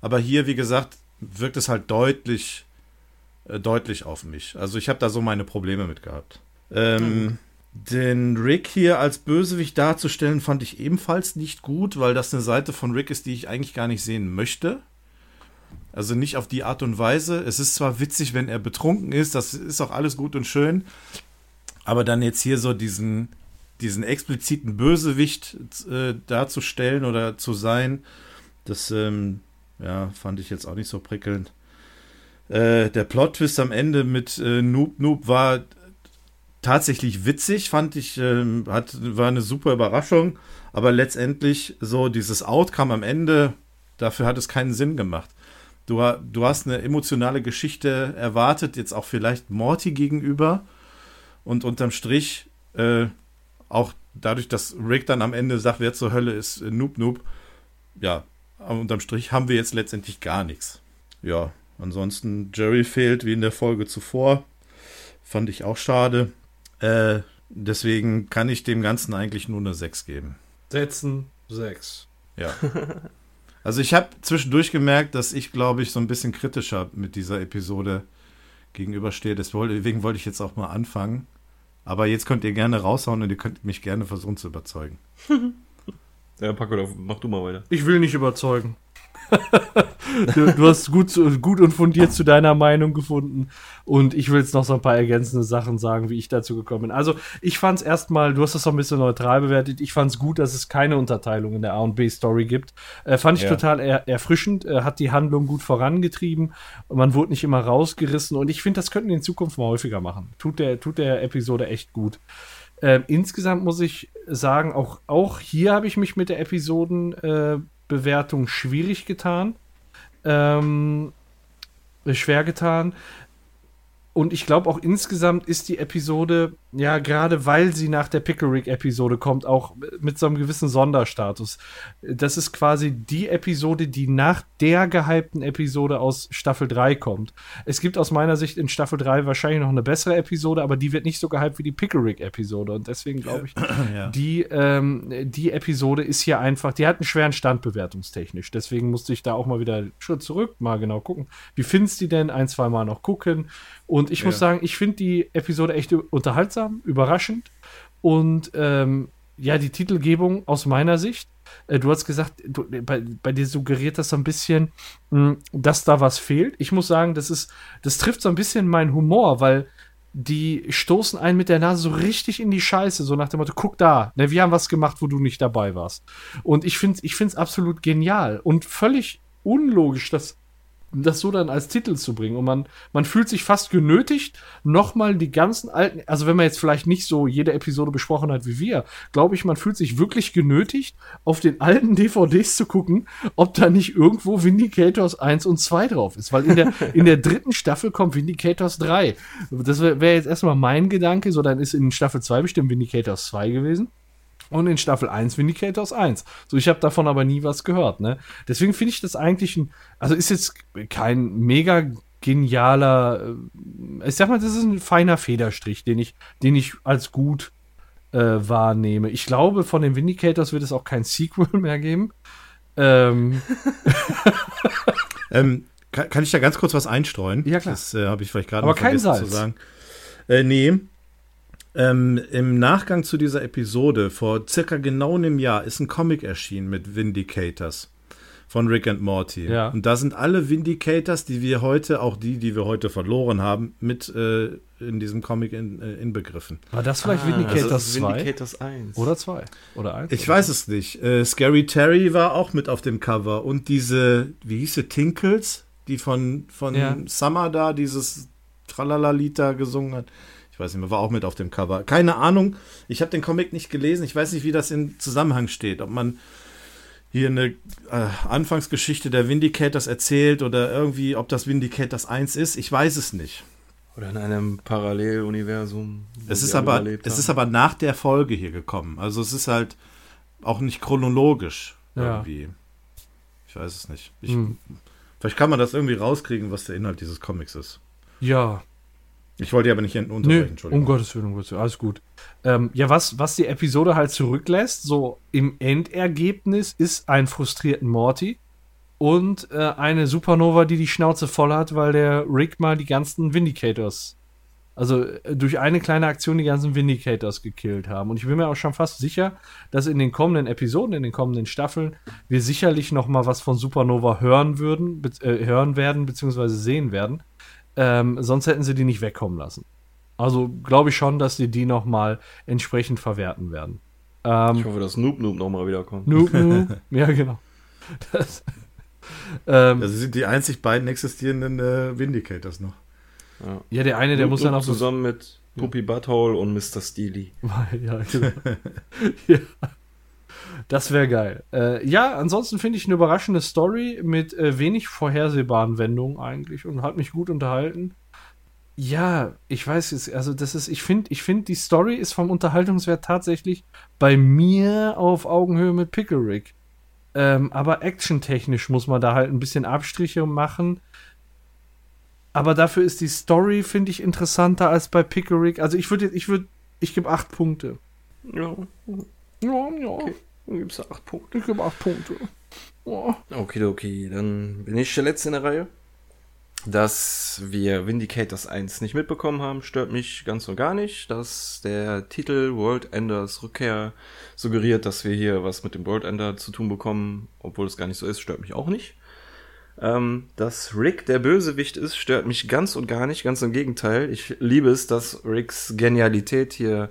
aber hier, wie gesagt, wirkt es halt deutlich, äh, deutlich auf mich. Also ich habe da so meine Probleme mit gehabt. Ähm, Den Rick hier als Bösewicht darzustellen, fand ich ebenfalls nicht gut, weil das eine Seite von Rick ist, die ich eigentlich gar nicht sehen möchte. Also nicht auf die Art und Weise. Es ist zwar witzig, wenn er betrunken ist, das ist auch alles gut und schön, aber dann jetzt hier so diesen, diesen expliziten Bösewicht äh, darzustellen oder zu sein, das ähm, ja, fand ich jetzt auch nicht so prickelnd. Äh, der Plot-Twist am Ende mit äh, Noob Noob war tatsächlich witzig, fand ich, ähm, hat, war eine super Überraschung, aber letztendlich so dieses Outcome am Ende, dafür hat es keinen Sinn gemacht. Du, du hast eine emotionale Geschichte erwartet, jetzt auch vielleicht Morty gegenüber und unterm Strich äh, auch dadurch, dass Rick dann am Ende sagt, wer zur Hölle ist äh, Noob Noob, ja, unterm Strich haben wir jetzt letztendlich gar nichts. Ja, ansonsten Jerry fehlt wie in der Folge zuvor. Fand ich auch schade. Äh, deswegen kann ich dem Ganzen eigentlich nur eine 6 geben. Setzen sechs. Ja. [laughs] Also ich habe zwischendurch gemerkt, dass ich, glaube ich, so ein bisschen kritischer mit dieser Episode gegenüberstehe. Deswegen wollte ich jetzt auch mal anfangen. Aber jetzt könnt ihr gerne raushauen und ihr könnt mich gerne versuchen zu überzeugen. [laughs] Ja, Paco, mach du mal weiter. Ich will nicht überzeugen. Du, du hast gut, gut und fundiert zu deiner Meinung gefunden. Und ich will jetzt noch so ein paar ergänzende Sachen sagen, wie ich dazu gekommen bin. Also, ich fand es erstmal, du hast das so ein bisschen neutral bewertet. Ich fand es gut, dass es keine Unterteilung in der A- und B-Story gibt. Äh, fand ich Ja. total er, erfrischend, äh, hat die Handlung gut vorangetrieben. Man wurde nicht immer rausgerissen. Und ich finde, das könnten die in Zukunft mal häufiger machen. Tut der, tut der Episode echt gut. Ähm, insgesamt muss ich sagen, auch, auch hier habe ich mich mit der Episodenbewertung äh, Bewertung schwierig getan. Ähm, schwer getan. Und ich glaube auch insgesamt ist die Episode, ja, gerade weil sie nach der Pickerick-Episode kommt, auch mit so einem gewissen Sonderstatus. Das ist quasi die Episode, die nach der gehypten Episode aus Staffel 3 kommt. Es gibt aus meiner Sicht in Staffel 3 wahrscheinlich noch eine bessere Episode, aber die wird nicht so gehypt wie die Pickerick-Episode. Und deswegen glaube ich, [clears throat] Ja. die, ähm, die Episode ist hier einfach, die hat einen schweren Stand bewertungstechnisch. Deswegen musste ich da auch mal wieder Schritt zurück, mal genau gucken. Wie findest du die denn? Ein, zwei Mal noch gucken. Und ich muss Ja. sagen, ich finde die Episode echt unterhaltsam, überraschend. Und ähm, ja, die Titelgebung aus meiner Sicht, äh, du hast gesagt, du, bei, bei dir suggeriert das so ein bisschen, mh, dass da was fehlt. Ich muss sagen, das ist, das trifft so ein bisschen meinen Humor, weil die stoßen einen mit der Nase so richtig in die Scheiße, so nach dem Motto, guck da, ne, wir haben was gemacht, wo du nicht dabei warst. Und ich finde es ich find's absolut genial und völlig unlogisch, dass das so dann als Titel zu bringen. Und man, man fühlt sich fast genötigt, nochmal die ganzen alten, also wenn man jetzt vielleicht nicht so jede Episode besprochen hat wie wir, glaube ich, man fühlt sich wirklich genötigt, auf den alten DVDs zu gucken, ob da nicht irgendwo Vindicators 1 und 2 drauf ist. Weil in der, [laughs] in der dritten Staffel kommt Vindicators 3. Das wäre wär jetzt erstmal mein Gedanke, so dann ist in Staffel 2 bestimmt Vindicators 2 gewesen. Und in Staffel 1 Vindicators 1. So, ich habe davon aber nie was gehört, ne? Deswegen finde ich das eigentlich ein, also ist jetzt kein mega genialer, äh, ich sag mal, das ist ein feiner Federstrich, den ich, den ich als gut äh, wahrnehme. Ich glaube, von den Vindicators wird es auch kein [laughs] Sequel mehr geben. Ähm, [laughs] Ähm, kann, kann ich da ganz kurz was einstreuen? Ja, klar. Das äh, habe ich vielleicht gerade Aber kein Salz. zu sagen. Äh, nee. Ähm, Im Nachgang zu dieser Episode, vor circa genau einem Jahr, ist ein Comic erschienen mit Vindicators von Rick and Morty. Ja. Und da sind alle Vindicators, die wir heute, auch die, die wir heute verloren haben, mit äh, in diesem Comic in, äh, inbegriffen. war das vielleicht Also Vindicators ist 2? Vindicators 1. Oder 2? Oder 1? Ich weiß es nicht. Äh, Scary Terry war auch mit auf dem Cover. Und diese, wie hieß sie, Tinkles, die von, von Ja. Summer da dieses Tralala-Lied da gesungen hat. Ich weiß nicht mehr, war auch mit auf dem Cover. Keine Ahnung. Ich habe den Comic nicht gelesen. Ich weiß nicht, wie das in Zusammenhang steht. Ob man hier eine äh, Anfangsgeschichte der Vindicators erzählt oder irgendwie, ob das Vindicators 1 ist. Ich weiß es nicht. Oder in einem Paralleluniversum. Es ist, aber, es ist aber nach der Folge hier gekommen. Also es ist halt auch nicht chronologisch Ja. irgendwie. Ich weiß es nicht. Ich, Hm. Vielleicht kann man das irgendwie rauskriegen, was der Inhalt dieses Comics ist. Ja, Ich wollte aber nicht Nö, unterbrechen, Entschuldigung. um Gottes Willen, um Gottes Willen, alles gut. Ähm, ja, was, was die Episode halt zurücklässt, so im Endergebnis, ist ein frustrierten Morty und äh, eine Supernova, die die Schnauze voll hat, weil der Rick mal die ganzen Vindicators, also äh, durch eine kleine Aktion die ganzen Vindicators gekillt haben. Und ich bin mir auch schon fast sicher, dass in den kommenden Episoden, in den kommenden Staffeln, wir sicherlich noch mal was von Supernova hören würden, äh, hören werden, beziehungsweise sehen werden. Ähm, sonst hätten sie die nicht wegkommen lassen. Also glaube ich schon, dass sie die noch mal entsprechend verwerten werden. Ähm, Ich hoffe, dass Noob Noob nochmal wiederkommt. Noob Noob. [laughs] ja, genau. Das, ähm, Also sind die einzig beiden existierenden äh, Vindicators noch. Ja. ja, der eine, der Noob muss dann Noob auch so. zusammen mit Puppy Butthole und Mr. Steely. [laughs] ja, genau. [laughs] ja. Das wäre geil. Äh, ja, ansonsten finde ich eine überraschende Story mit äh, wenig vorhersehbaren Wendungen eigentlich und hat mich gut unterhalten. Ja, ich weiß jetzt, also das ist, ich finde, ich finde, die Story ist vom Unterhaltungswert tatsächlich bei mir auf Augenhöhe mit Pickerick. Ähm, aber actiontechnisch muss man da halt ein bisschen Abstriche machen. Aber dafür ist die Story, finde ich, interessanter als bei Pickerick. Also ich würde, ich würde, ich gebe acht Punkte. Ja, Ja, ja. Okay. Dann gibt's da acht Punkte. Ich gebe acht Punkte. Ja. Okay, okay, dann bin ich der Letzte in der Reihe. Dass wir Vindicators 1 nicht mitbekommen haben, stört mich ganz und gar nicht. Dass der Titel World Enders Rückkehr suggeriert, dass wir hier was mit dem World Ender zu tun bekommen, obwohl es gar nicht so ist, stört mich auch nicht. Ähm, dass Rick der Bösewicht ist, stört mich ganz und gar nicht, ganz im Gegenteil. Ich liebe es, dass Ricks Genialität hier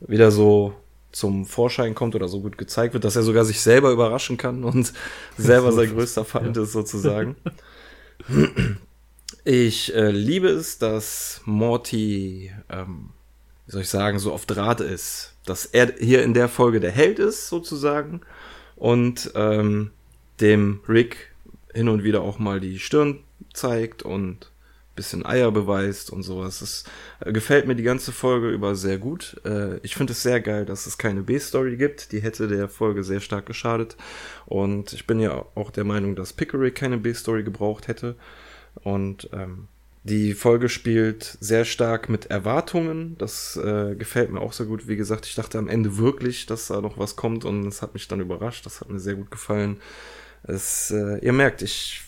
wieder so zum Vorschein kommt oder so gut gezeigt wird, dass er sogar sich selber überraschen kann und [laughs] selber sein [laughs] größter Feind ist sozusagen. Ich äh, liebe es, dass Morty, ähm, wie soll ich sagen, so auf Draht ist. Dass er hier in der Folge der Held ist, sozusagen. Und ähm, dem Rick hin und wieder auch mal die Stirn zeigt und bisschen Eier beweist und sowas. Das äh, gefällt mir die ganze Folge über sehr gut. Äh, ich finde es sehr geil, dass es keine B-Story gibt. Die hätte der Folge sehr stark geschadet. Und ich bin ja auch der Meinung, dass Pickerick keine B-Story gebraucht hätte. Und ähm, die Folge spielt sehr stark mit Erwartungen. Das äh, gefällt mir auch sehr gut. Wie gesagt, ich dachte am Ende wirklich, dass da noch was kommt und es hat mich dann überrascht. Das hat mir sehr gut gefallen. Es, äh, ihr merkt, ich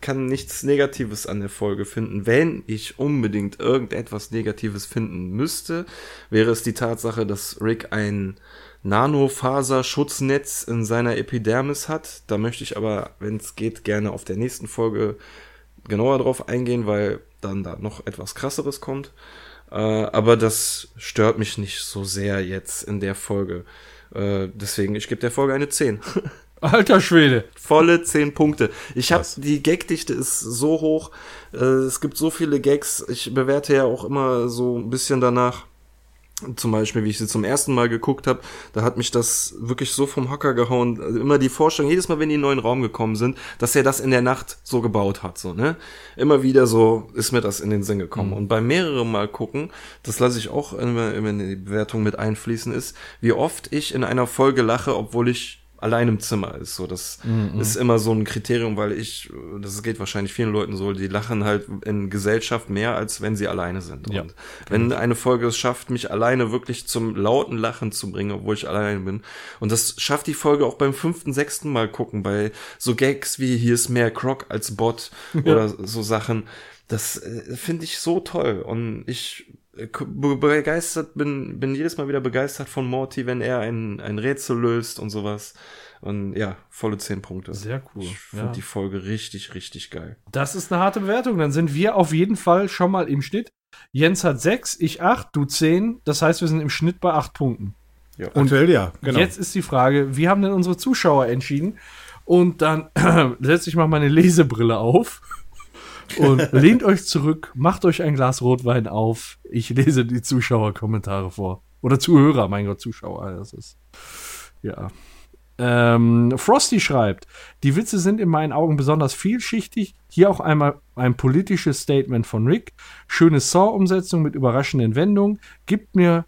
kann nichts Negatives an der Folge finden. Wenn ich unbedingt irgendetwas Negatives finden müsste, wäre es die Tatsache, dass Rick ein Nanofaser-Schutznetz in seiner Epidermis hat. Da möchte ich aber, wenn es geht, gerne auf der nächsten Folge genauer drauf eingehen, weil dann da noch etwas krasseres kommt. Äh, aber das stört mich nicht so sehr jetzt in der Folge. Äh, deswegen, ich gebe der Folge eine 10. [laughs] Alter Schwede. Volle 10 Punkte. Ich habe die Gagdichte ist so hoch. Äh, es gibt so viele Gags. Ich bewerte ja auch immer so ein bisschen danach. Zum Beispiel, wie ich sie zum ersten Mal geguckt habe, da hat mich das wirklich so vom Hocker gehauen. Also immer die Vorstellung, jedes Mal, wenn die in einen neuen Raum gekommen sind, dass er das in der Nacht so gebaut hat, so, ne? Immer wieder so ist mir das in den Sinn gekommen. Und beim mehreren Mal gucken, das lasse ich auch immer, immer in die Bewertung mit einfließen, ist, wie oft ich in einer Folge lache, obwohl ich allein im Zimmer ist. So, das Mhm. ist immer so ein Kriterium, weil ich, das geht wahrscheinlich vielen Leuten so, die lachen halt in Gesellschaft mehr, als wenn sie alleine sind. Ja. Und wenn eine Folge es schafft, mich alleine wirklich zum lauten Lachen zu bringen, obwohl ich alleine bin. Und das schafft die Folge auch beim fünften, sechsten Mal gucken, bei so Gags wie hier ist mehr Croc als Bot [laughs] oder so Sachen. Das äh, finde ich so toll. Und ich begeistert bin, bin jedes Mal wieder begeistert von Morty, wenn er ein, ein Rätsel löst und sowas. Und ja, volle zehn Punkte. Sehr cool, Ich finde ja. die Folge richtig, richtig geil. Das ist eine harte Bewertung. Dann sind wir auf jeden Fall schon mal im Schnitt. Jens hat 6, ich 8, du 10. Das heißt, wir sind im Schnitt bei 8 Punkten. Aktuell ja, genau. Jetzt ist die Frage, wie haben denn unsere Zuschauer entschieden? Und dann [clears throat] setze ich mal meine Lesebrille auf und [laughs] lehnt euch zurück, macht euch ein Glas Rotwein auf. Ich lese die Zuschauerkommentare vor. Oder Zuhörer, mein Gott, Zuschauer. Das ist. Ja. Ähm, Frosty schreibt, die Witze sind in meinen Augen besonders vielschichtig. Hier auch einmal ein politisches Statement von Rick. Schöne Saw-Umsetzung mit überraschenden Wendungen. Gibt mir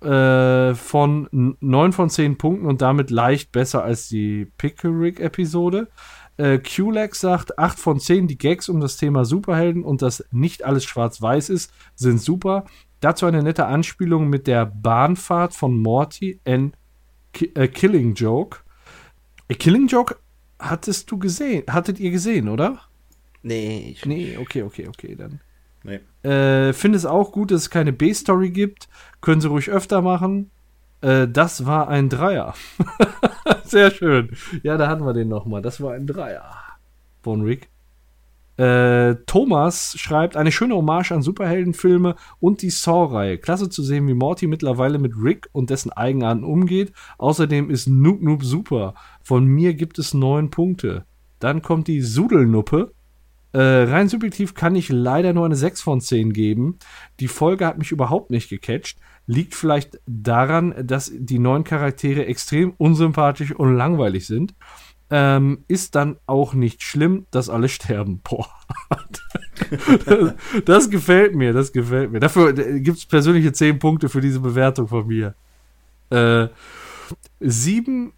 äh, von 9 von 10 Punkten und damit leicht besser als die Pickerick-Episode. Äh, QLEX sagt 8 von 10. Die Gags um das Thema Superhelden und dass nicht alles schwarz-weiß ist, sind super. Dazu eine nette Anspielung mit der Bahnfahrt von Morty in Ki äh, Killing Joke. Äh, Killing Joke hattest du gesehen, hattet ihr gesehen, oder? Nee, ich Nee, okay, okay, okay, dann. Nee. Äh, Finde es auch gut, dass es keine B-Story gibt. Können sie ruhig öfter machen. Äh, das war ein Dreier. [laughs] Sehr schön. Ja, da hatten wir den nochmal. Das war ein Dreier. Von Rick. Äh, Thomas schreibt eine schöne Hommage an Superheldenfilme und die Saw-Reihe. Klasse zu sehen, wie Morty mittlerweile mit Rick und dessen Eigenarten umgeht. Außerdem ist Noob Noob super. Von mir gibt es neun Punkte. Dann kommt die Sudelnuppe. Äh, rein subjektiv kann ich leider nur eine 6 von 10 geben. Die Folge hat mich überhaupt nicht gecatcht. Liegt vielleicht daran, dass die neuen Charaktere extrem unsympathisch und langweilig sind. Ähm, ist dann auch nicht schlimm, dass alle sterben. Boah. das, [laughs] das gefällt mir, das gefällt mir. Dafür gibt es persönliche 10 Punkte für diese Bewertung von mir. Äh, sieben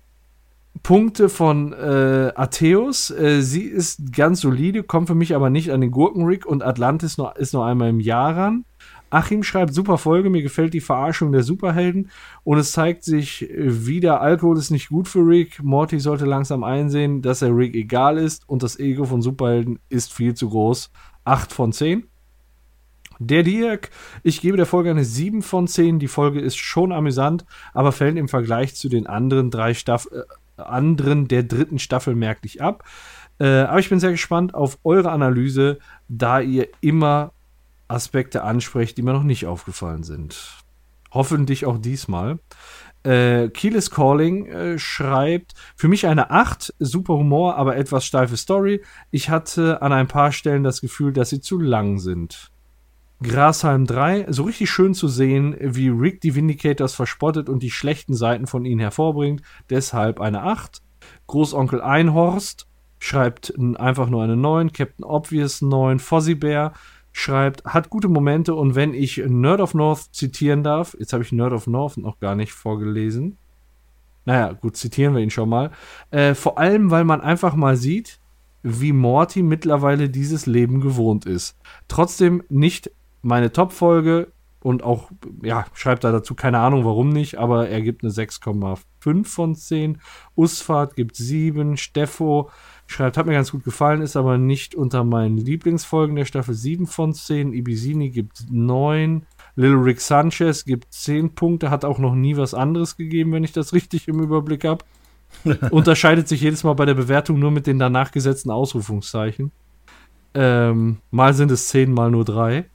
Punkte von äh, Atheus. Äh, sie ist ganz solide, kommt für mich aber nicht an den Gurkenrick und Atlantis nur, ist nur einmal im Jahr ran. Achim schreibt, super Folge, mir gefällt die Verarschung der Superhelden und es zeigt sich wieder, Alkohol ist nicht gut für Rick. Morty sollte langsam einsehen, dass er Rick egal ist und das Ego von Superhelden ist viel zu groß. 8 von 10. Der Dirk, ich gebe der Folge eine 7 von 10. Die Folge ist schon amüsant, aber fällt im Vergleich zu den anderen drei Staffeln, äh, anderen der dritten Staffel merklich ab. Äh, aber ich bin sehr gespannt auf eure Analyse, da ihr immer Aspekte ansprecht, die mir noch nicht aufgefallen sind. Hoffentlich auch diesmal. Äh, Kiel is Calling äh, schreibt, für mich eine 8, super Humor, aber etwas steife Story. Ich hatte an ein paar Stellen das Gefühl, dass sie zu lang sind. Grashalm 3, so richtig schön zu sehen, wie Rick die Vindicators verspottet und die schlechten Seiten von ihnen hervorbringt. Deshalb eine 8. Großonkel Einhorst schreibt einfach nur eine 9. Captain Obvious 9. Fozzie Bear schreibt, hat gute Momente und wenn ich Nerd of North zitieren darf, jetzt habe ich Nerd of North noch gar nicht vorgelesen. Naja, gut, zitieren wir ihn schon mal. Äh, vor allem, weil man einfach mal sieht, wie Morty mittlerweile dieses Leben gewohnt ist. Trotzdem nicht meine Top-Folge und auch, ja, schreibt da dazu keine Ahnung, warum nicht, aber er gibt eine 6,5 von 10. Usfahrt gibt 7. Steffo schreibt, hat mir ganz gut gefallen, ist aber nicht unter meinen Lieblingsfolgen der Staffel 7 von 10. Ibisini gibt 9. Little Rick Sanchez gibt 10 Punkte, hat auch noch nie was anderes gegeben, wenn ich das [laughs] richtig im Überblick habe. [laughs] Unterscheidet sich jedes Mal bei der Bewertung nur mit den danach gesetzten Ausrufungszeichen. Ähm, mal sind es 10, mal nur 3.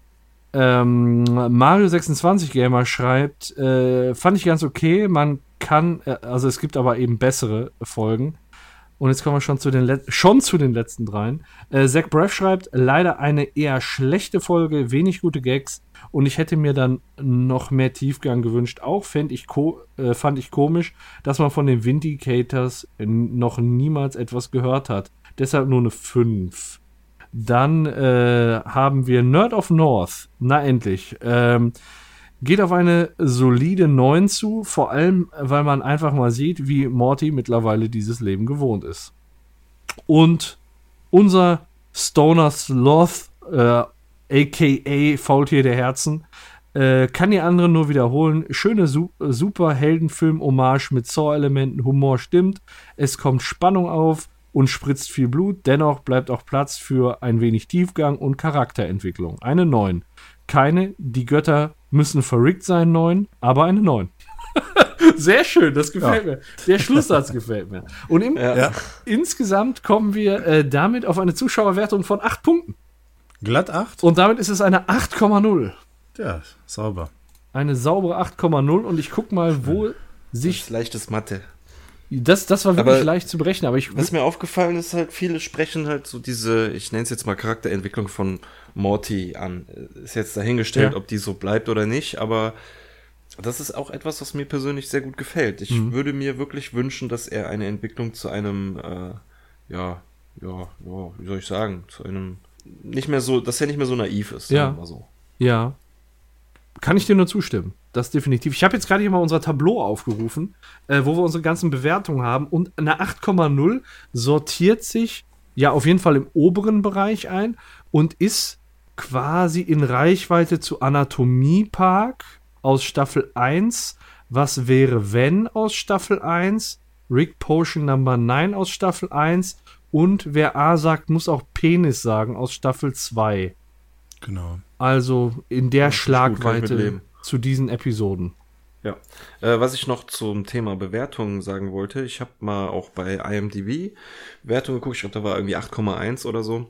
Ähm, Mario26 Gamer schreibt, äh, fand ich ganz okay. Man kann, äh, also es gibt aber eben bessere Folgen. Und jetzt kommen wir schon zu den, Let schon zu den letzten dreien. Äh, Zach Breath schreibt, leider eine eher schlechte Folge, wenig gute Gags. Und ich hätte mir dann noch mehr Tiefgang gewünscht. Auch fänd ich äh, fand ich komisch, dass man von den Vindicators noch niemals etwas gehört hat. Deshalb nur eine 5. Dann äh, haben wir Nerd of North. Na endlich. Ähm, geht auf eine solide 9 zu, vor allem, weil man einfach mal sieht, wie Morty mittlerweile dieses Leben gewohnt ist. Und unser Stoner Sloth, äh, aka Faultier der Herzen, äh, kann die anderen nur wiederholen. Schöne Su super Heldenfilm-Hommage mit Saw-Elementen, Humor stimmt, es kommt Spannung auf und spritzt viel Blut. Dennoch bleibt auch Platz für ein wenig Tiefgang und Charakterentwicklung. Eine 9. Keine, die Götter müssen verrickt sein, 9, aber eine 9. [laughs] Sehr schön, das gefällt ja. mir. Der Schlusssatz gefällt mir. Und im, ja. [laughs] insgesamt kommen wir äh, damit auf eine Zuschauerwertung von 8 Punkten. Glatt 8? Und damit ist es eine 8,0. Ja, sauber. Eine saubere 8,0 und ich guck mal, wo sich. Leichtes Mathe. Das, das war wirklich aber leicht zu berechnen, aber ich. Was mir aufgefallen ist, halt, viele sprechen halt so diese, ich nenne es jetzt mal Charakterentwicklung von Morty an. Ist jetzt dahingestellt, ja. ob die so bleibt oder nicht, aber das ist auch etwas, was mir persönlich sehr gut gefällt. Ich mhm. würde mir wirklich wünschen, dass er eine Entwicklung zu einem, äh, ja, ja, ja, wie soll ich sagen, zu einem, nicht mehr so, dass er nicht mehr so naiv ist, ja. So. Ja. Kann ich dir nur zustimmen. Das definitiv. Ich habe jetzt gerade hier mal unser Tableau aufgerufen, äh, wo wir unsere ganzen Bewertungen haben. Und eine 8,0 sortiert sich ja auf jeden Fall im oberen Bereich ein und ist quasi in Reichweite zu Anatomie Park aus Staffel 1. Was wäre, wenn aus Staffel 1? Rick Potion Number 9 aus Staffel 1. Und wer A sagt, muss auch Penis sagen aus Staffel 2. Genau. Also in der ja, Schlagweite zu diesen Episoden. Ja, äh, was ich noch zum Thema Bewertungen sagen wollte, ich habe mal auch bei IMDb Wertungen geguckt, ich glaube, da war irgendwie 8,1 oder so.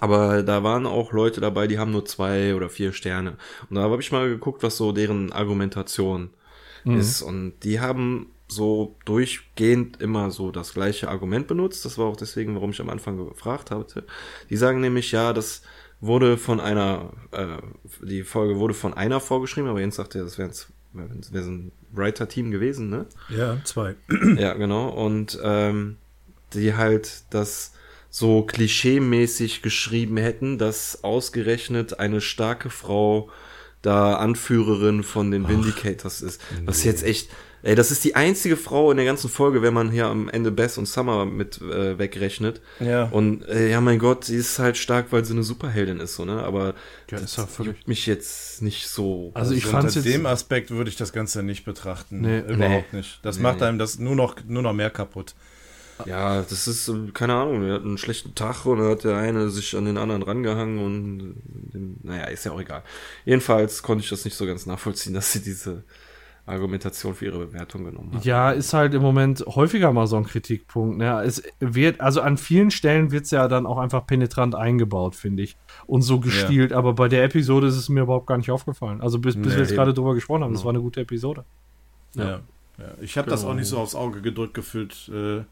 Aber da waren auch Leute dabei, die haben nur zwei oder vier Sterne. Und da habe ich mal geguckt, was so deren Argumentation mhm. ist. Und die haben so durchgehend immer so das gleiche Argument benutzt. Das war auch deswegen, warum ich am Anfang gefragt hatte. Die sagen nämlich, ja, das wurde von einer, äh, die Folge wurde von einer vorgeschrieben, aber Jens sagte, das wäre wär ein Writer-Team gewesen, ne? Ja, zwei. [clears throat] Ja, genau. Und ähm, die halt das so klischee-mäßig geschrieben hätten, dass ausgerechnet eine starke Frau da Anführerin von den Vindicators Ach, ist. Was nee. jetzt echt, ey, das ist die einzige Frau in der ganzen Folge, wenn man hier am Ende Bess und Summer mit äh, wegrechnet. Ja. Und äh, ja, mein Gott, sie ist halt stark, weil sie eine Superheldin ist, so, ne? Aber ja, das ist juckt mich jetzt nicht so. Also ich also fand unter dem Aspekt würde ich das Ganze nicht betrachten. Nee, überhaupt nee. nicht. Das nee. macht einem das nur noch, nur noch mehr kaputt. Ja, das ist, äh, keine Ahnung, er hat einen schlechten Tag und dann hat der eine sich an den anderen rangehangen und, dem, naja, ist ja auch egal. Jedenfalls konnte ich das nicht so ganz nachvollziehen, [laughs] dass sie diese Argumentation für ihre Bewertung genommen hat. Ja, ist halt im Moment häufiger mal so ein Kritikpunkt. Ne? Es wird, also an vielen Stellen wird es ja dann auch einfach penetrant eingebaut, finde ich. Und so gestielt, ja. aber bei der Episode ist es mir überhaupt gar nicht aufgefallen. Also bis, bis nee, wir jetzt gerade drüber gesprochen haben, das war eine gute Episode. Ja. ja. ja. Ich habe genau. das auch nicht so aufs Auge gedrückt gefühlt. Äh,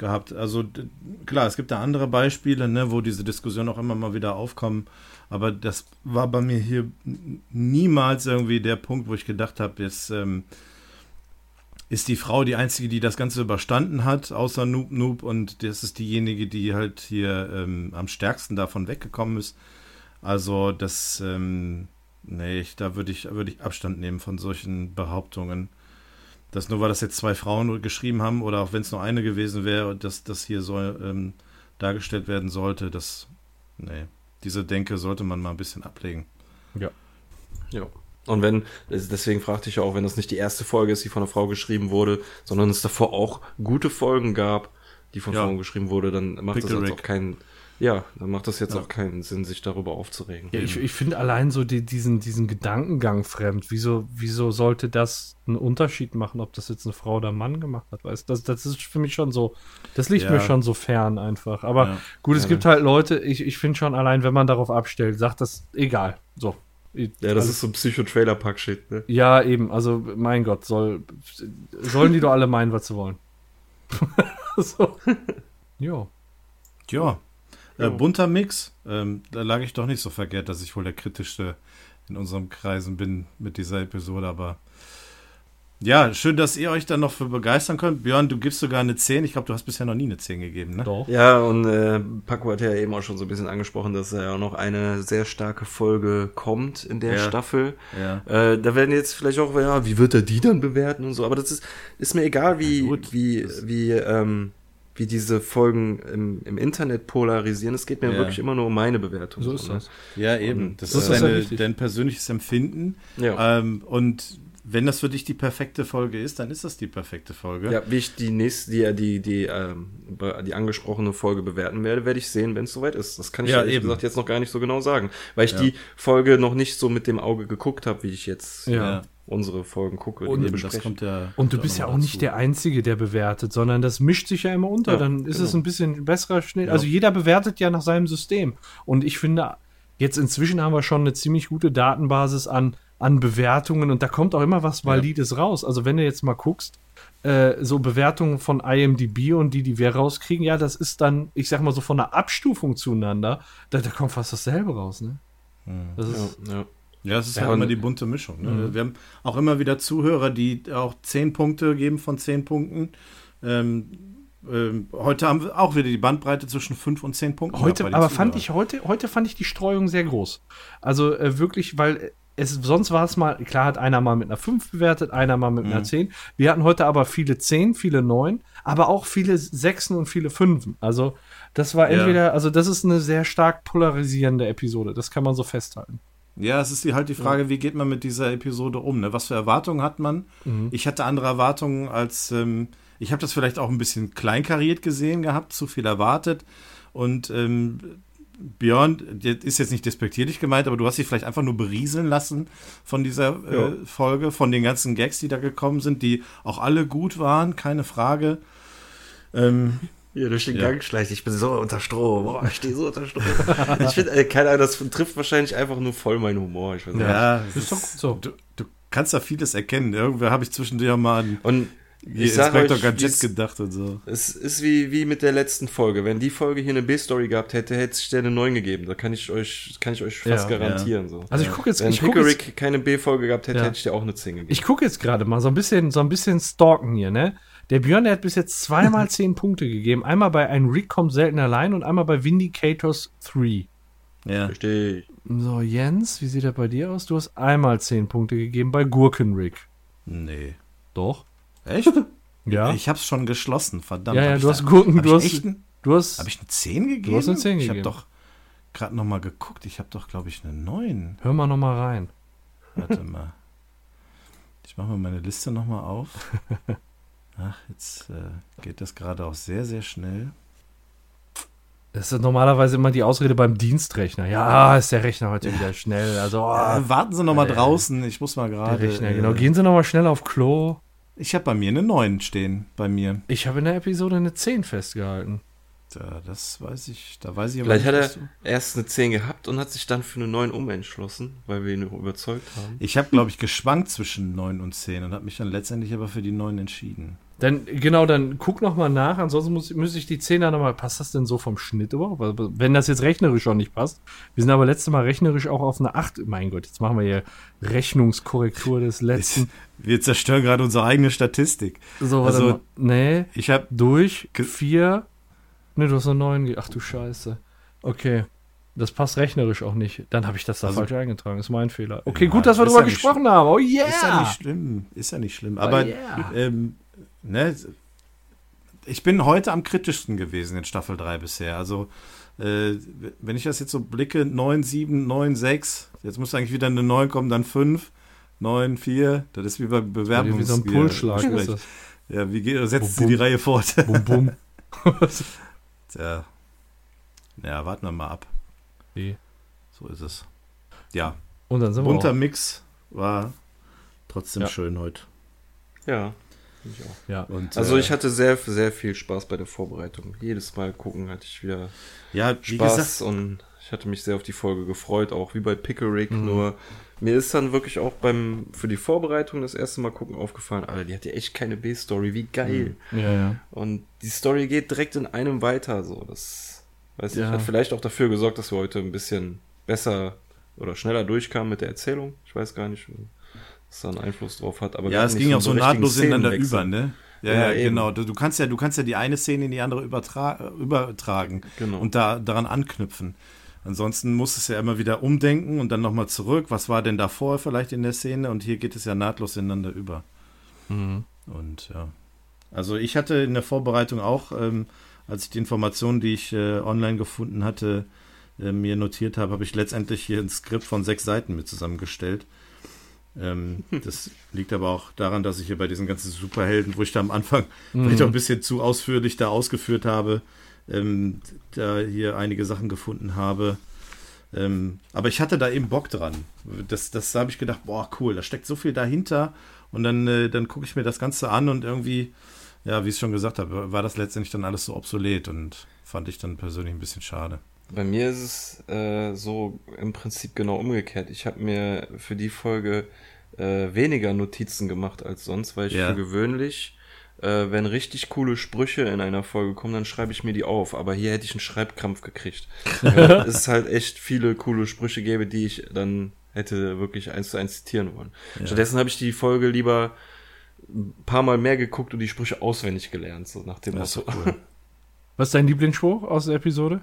gehabt. Also klar, es gibt da andere Beispiele, ne, wo diese Diskussion auch immer mal wieder aufkommen. Aber das war bei mir hier niemals irgendwie der Punkt, wo ich gedacht habe, jetzt ähm, ist die Frau die einzige, die das Ganze überstanden hat, außer Noob Noob. Und das ist diejenige, die halt hier ähm, am stärksten davon weggekommen ist. Also das, ähm, nee, da würde ich, würd ich Abstand nehmen von solchen Behauptungen dass nur weil das jetzt zwei Frauen geschrieben haben oder auch wenn es nur eine gewesen wäre, dass das hier so ähm, dargestellt werden sollte, das, nee, diese Denke sollte man mal ein bisschen ablegen. Ja. Ja. Und wenn, deswegen fragte ich auch, wenn das nicht die erste Folge ist, die von einer Frau geschrieben wurde, sondern es davor auch gute Folgen gab, die von ja. Frauen geschrieben wurde, dann macht Pick das jetzt auch keinen ja, dann macht das jetzt ja. auch keinen Sinn, sich darüber aufzuregen. Ja, ich, ich finde allein so die, diesen, diesen Gedankengang fremd. Wieso, wieso sollte das einen Unterschied machen, ob das jetzt eine Frau oder ein Mann gemacht hat? Weißt das, das ist für mich schon so, das liegt ja. mir schon so fern einfach. Aber ja. gut, es gibt halt Leute, ich, ich finde schon allein, wenn man darauf abstellt, sagt das egal. So. Ja, das also, ist so ein Psycho-Trailer-Pack-Shit, ne? Ja, eben. Also, mein Gott, soll, sollen die doch alle meinen, was sie wollen. [laughs] so. [laughs] Ja. Ja. Äh, bunter Mix. Ähm, da lag ich doch nicht so verkehrt, dass ich wohl der kritischste in unserem Kreisen bin mit dieser Episode, aber Ja, schön, dass ihr euch dann noch für begeistern könnt. Björn, du gibst sogar eine 10. Ich glaube, du hast bisher noch nie eine 10 gegeben, ne? Doch. Ja, und äh, Paco hat ja eben auch schon so ein bisschen angesprochen, dass ja auch noch eine sehr starke Folge kommt in der Ja. Staffel. Ja. Äh, da werden jetzt vielleicht auch, ja, wie wird er die dann bewerten und so, aber das ist, ist mir egal, wie, Ja, gut. wie, wie, ähm, wie diese Folgen im, im Internet polarisieren. Es geht mir Ja. wirklich immer nur um meine Bewertung. So ist ne? das. Ja, eben. Und Das das ist ja deine, wichtig. dein persönliches Empfinden. Ja. Ähm, und wenn das für dich die perfekte Folge ist, dann ist das die perfekte Folge. Ja, wie ich die nächste, die, die, die, ähm, die angesprochene Folge bewerten werde, werde ich sehen, wenn es soweit ist. Das kann ich Ja, ehrlich eben. gesagt jetzt noch gar nicht so genau sagen, weil ich Ja. die Folge noch nicht so mit dem Auge geguckt habe, wie ich jetzt Ja. äh, unsere Folgen gucke. Und ja. Und du bist ja auch nicht dazu. der Einzige, der bewertet, sondern das mischt sich ja immer unter. Ja, Dann ist es genau. ein bisschen besserer Schnitt. Ja. Also jeder bewertet ja nach seinem System. Und ich finde, jetzt inzwischen haben wir schon eine ziemlich gute Datenbasis an, an Bewertungen und da kommt auch immer was Valides raus. Also wenn du jetzt mal guckst, äh, so Bewertungen von IMDb und die, die wir rauskriegen, ja, das ist dann, ich sag mal so von der Abstufung zueinander, da, da kommt fast dasselbe raus, ne? Das ist, ja, ja. Ja, es ist Ja, halt immer die bunte Mischung. Ne? Mhm. Wir haben auch immer wieder Zuhörer, die auch 10 Punkte geben von 10 Punkten. Ähm, ähm, heute haben wir auch wieder die Bandbreite zwischen 5 und 10 Punkten. Heute, aber fand Zuhörern. ich heute, heute fand ich die Streuung sehr groß. Also äh, wirklich, weil es sonst war es mal, klar hat einer mal mit einer 5 bewertet, einer mal mit Mhm. einer 10. Wir hatten heute aber viele 10, viele 9, aber auch viele 6 und viele 5. Also das war Ja. entweder, also das ist eine sehr stark polarisierende Episode, das kann man so festhalten. Ja, es ist die, halt die Frage, wie geht man mit dieser Episode um? Ne? Was für Erwartungen hat man? Mhm. Ich hatte andere Erwartungen als, ähm, ich habe das vielleicht auch ein bisschen kleinkariert gesehen gehabt, zu viel erwartet. Und ähm, Björn, das ist jetzt nicht despektierlich gemeint, aber du hast dich vielleicht einfach nur berieseln lassen von dieser Ja. äh, Folge, von den ganzen Gags, die da gekommen sind, die auch alle gut waren, keine Frage. Ähm, Hier durch den Ja. Gang schleicht. Ich bin so unter Strom. Boah, ich stehe so unter Strom. [laughs] ich finde, äh, keine Ahnung, das trifft wahrscheinlich einfach nur voll meinen Humor. Ich weiß nicht. ja, Das ist doch gut so. du, du kannst da vieles erkennen. Irgendwer habe ich zwischendurch mal an Und wie ich sag Inspector euch, Gadget gedacht und so. es ist wie, wie mit der letzten Folge. Wenn die Folge hier eine B-Story gehabt hätte, hätte es Sterne 9 gegeben. Da kann ich euch, kann ich euch fast Ja. garantieren. So. Also ich gucke jetzt, Wenn ich gucke jetzt, Pickerick keine B-Folge gehabt hätte, Ja. hätte ich dir auch eine 10 gegeben. ich guck jetzt gerade mal so ein bisschen, so ein bisschen stalken hier, ne? Der Björn, der hat bis jetzt zweimal [laughs] 10 Punkte gegeben. Einmal bei Ein Rick kommt selten allein und einmal bei Vindicators 3. Ja. Verstehe ich. So, Jens, wie sieht er bei dir aus? Du hast einmal 10 Punkte gegeben bei Gurkenrick. Nee. Doch. Echt? [laughs] Ja. Ich hab's schon geschlossen, verdammt. Ja, ja, Hab ich du da- hast Gurken, hab du ich hast- echt ein, du hast. hab ich eine 10 gegeben? hast eine 10 Ich gegeben. habe doch gerade noch mal geguckt. Ich habe doch, glaube ich, eine 9. hör mal noch mal rein. Warte mal. Ich mache mal meine Liste noch mal auf. [laughs] Ach, jetzt äh, geht das gerade auch sehr, sehr schnell. Das ist normalerweise immer die Ausrede beim Dienstrechner. Ja, ist der Rechner heute wieder schnell. Also, oh, Äh, warten Sie noch mal äh, draußen. Ich muss mal der gerade. Rechner, äh, genau. Gehen Sie noch mal schnell auf Klo. Ich habe bei mir eine 9 stehen. Bei mir. Ich habe in der Episode eine 10 festgehalten. Da, das weiß ich. Da weiß ich aber Vielleicht hat er erst eine 10 gehabt und hat sich dann für eine 9 umentschlossen, weil wir ihn überzeugt haben. Ich habe, glaube ich, geschwankt zwischen 9 und 10 und habe mich dann letztendlich aber für die 9 entschieden. Dann, genau, dann guck noch mal nach. Ansonsten muss, muss ich die 10er noch mal. Passt das denn so vom Schnitt überhaupt? Wenn das jetzt rechnerisch schon nicht passt. Wir sind aber letztes Mal rechnerisch auch auf eine 8. Mein Gott, jetzt machen wir hier Rechnungskorrektur des letzten. [laughs] Wir zerstören gerade unsere eigene Statistik. So, warte Also- mal. Nee, Ich habe durch Ge- 4. Ne, du hast eine 9. ge- Ach du Scheiße. Okay. Das passt rechnerisch auch nicht. Dann habe ich das da Also- falsch eingetragen. Ist mein Fehler. Okay, Ja, gut, dass wir ist drüber ja gesprochen haben. Oh yeah! Ist ja nicht schlimm. Ist ja nicht schlimm. Aber yeah. ähm, ne, ich bin heute am kritischsten gewesen in Staffel 3 bisher. Also, äh, wenn ich das jetzt so blicke, 9, 7, 9, 6, jetzt muss eigentlich wieder eine 9 kommen, dann 5, 9, 4. Das ist wie bei Bewerbungs... Wie so ein Pulsschlag ist das. Ja, wie geht, setzt Bum, sie die. Reihe fort? Bum, bum. [laughs] [laughs] ja. ja, warten wir mal ab. Wie? So ist es. Ja, Und dann sind wir bunter auch. Mix war trotzdem Ja. schön heute. Ja, ich auch. Ja. Und, Also äh, ich hatte sehr, sehr viel Spaß bei der Vorbereitung. Jedes Mal gucken hatte ich wieder ja, wie Spaß gesagt, und ich hatte mich sehr auf die Folge gefreut, auch wie bei Pickerick. Mhm. Nur mir ist dann wirklich auch beim für die Vorbereitung das erste Mal gucken aufgefallen, Alter, die hat ja echt keine B-Story, wie geil. Ja, ja. Und die Story geht direkt in einem weiter, so das weiß ich, Ja. hat vielleicht auch dafür gesorgt, dass wir heute ein bisschen besser oder schneller durchkamen mit der Erzählung. Ich weiß gar nicht. Was da einen Einfluss drauf hat. Aber Ja, es ging auch so nahtlos ineinander über, ne? Ja, Ja, ja, genau. Du, du kannst ja, du kannst ja die eine Szene in die andere übertra übertragen Genau. und da daran anknüpfen. Ansonsten musst du es ja immer wieder umdenken und dann nochmal zurück. Was war denn davor vielleicht in der Szene? Und hier geht es ja nahtlos ineinander über. Und ja. Also ich hatte in der Vorbereitung auch, ähm, als ich die Informationen, die ich äh, online gefunden hatte, äh, mir notiert habe, habe ich letztendlich hier ein Skript von sechs Seiten mit zusammengestellt. Ähm, das liegt aber auch daran, dass ich hier bei diesen ganzen Superhelden, wo ich da am Anfang [laughs] vielleicht auch ein bisschen zu ausführlich da ausgeführt habe, ähm, da hier einige Sachen gefunden habe. Ähm, aber ich hatte da eben Bock dran. Das, das habe ich gedacht, boah, cool, da steckt so viel dahinter. Und dann, äh, dann gucke ich mir das Ganze an und irgendwie, ja, wie ich es schon gesagt habe, war das letztendlich dann alles so obsolet und fand ich dann persönlich ein bisschen schade. Bei mir ist es äh, so im Prinzip genau umgekehrt. Ich habe mir für die Folge äh, weniger Notizen gemacht als sonst, weil ich Ja. für gewöhnlich, äh, wenn richtig coole Sprüche in einer Folge kommen, dann schreibe ich mir die auf. Aber hier hätte ich einen Schreibkrampf gekriegt. [laughs] weil es halt echt viele coole Sprüche gäbe, die ich dann hätte wirklich eins zu eins zitieren wollen. Stattdessen habe ich die Folge lieber ein paar Mal mehr geguckt und die Sprüche auswendig gelernt, so nach dem Das ist Motto. cool. [laughs] Was ist dein Lieblingsspruch aus der Episode?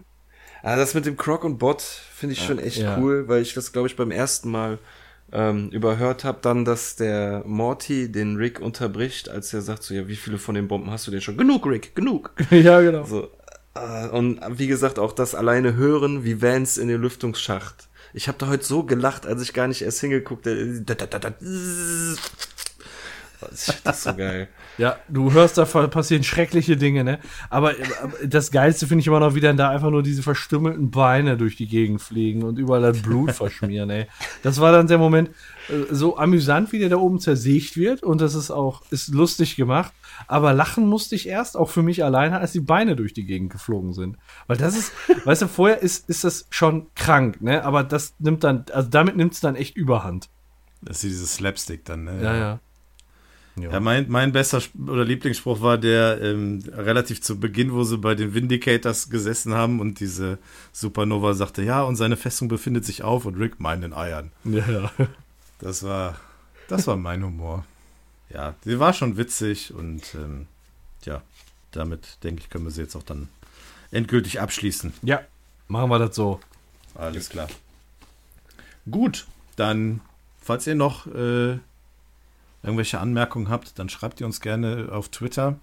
Ah, das mit dem Croc und Bot finde ich schon echt Ja. cool, weil ich das, glaube ich, beim ersten Mal ähm, überhört habe, dann, dass der Morty den Rick unterbricht, als er sagt so, ja, wie viele von den Bomben hast du denn schon? Genug, Rick, genug. [laughs] ja, genau. So, äh, und wie gesagt, auch das alleine hören, wie Vance in den Lüftungsschacht. Ich habe da heute so gelacht, als ich gar nicht erst hingeguckt habe. [laughs] Das ist so geil. Ja, du hörst, da passieren schreckliche Dinge, ne? Aber, aber das Geilste finde ich immer noch, wie dann da einfach nur diese verstümmelten Beine durch die Gegend fliegen und überall das Blut [laughs] verschmieren, ey. Das war dann der Moment, äh, so amüsant, wie der da oben zersägt wird und das ist auch, ist lustig gemacht. Aber lachen musste ich erst, auch für mich alleine, als die Beine durch die Gegend geflogen sind. Weil das ist, [laughs] weißt du, vorher ist, ist das schon krank, ne? Aber das nimmt dann, also damit nimmt es dann echt überhand. Das ist dieses Slapstick dann, ne? Ja, ja. Ja, mein, mein bester oder Lieblingsspruch war der ähm, relativ zu Beginn, wo sie bei den Vindicators gesessen haben und diese Supernova sagte, ja, und seine Festung befindet sich auf und Rick meint in Eiern. Ja, ja. [laughs] Das war, das war mein Humor. Ja, sie war schon witzig und ähm, ja, damit denke ich, können wir sie jetzt auch dann endgültig abschließen. Ja, machen wir das so. Alles klar. Gut, dann, falls ihr noch äh, irgendwelche Anmerkungen habt, dann schreibt ihr uns gerne auf Twitter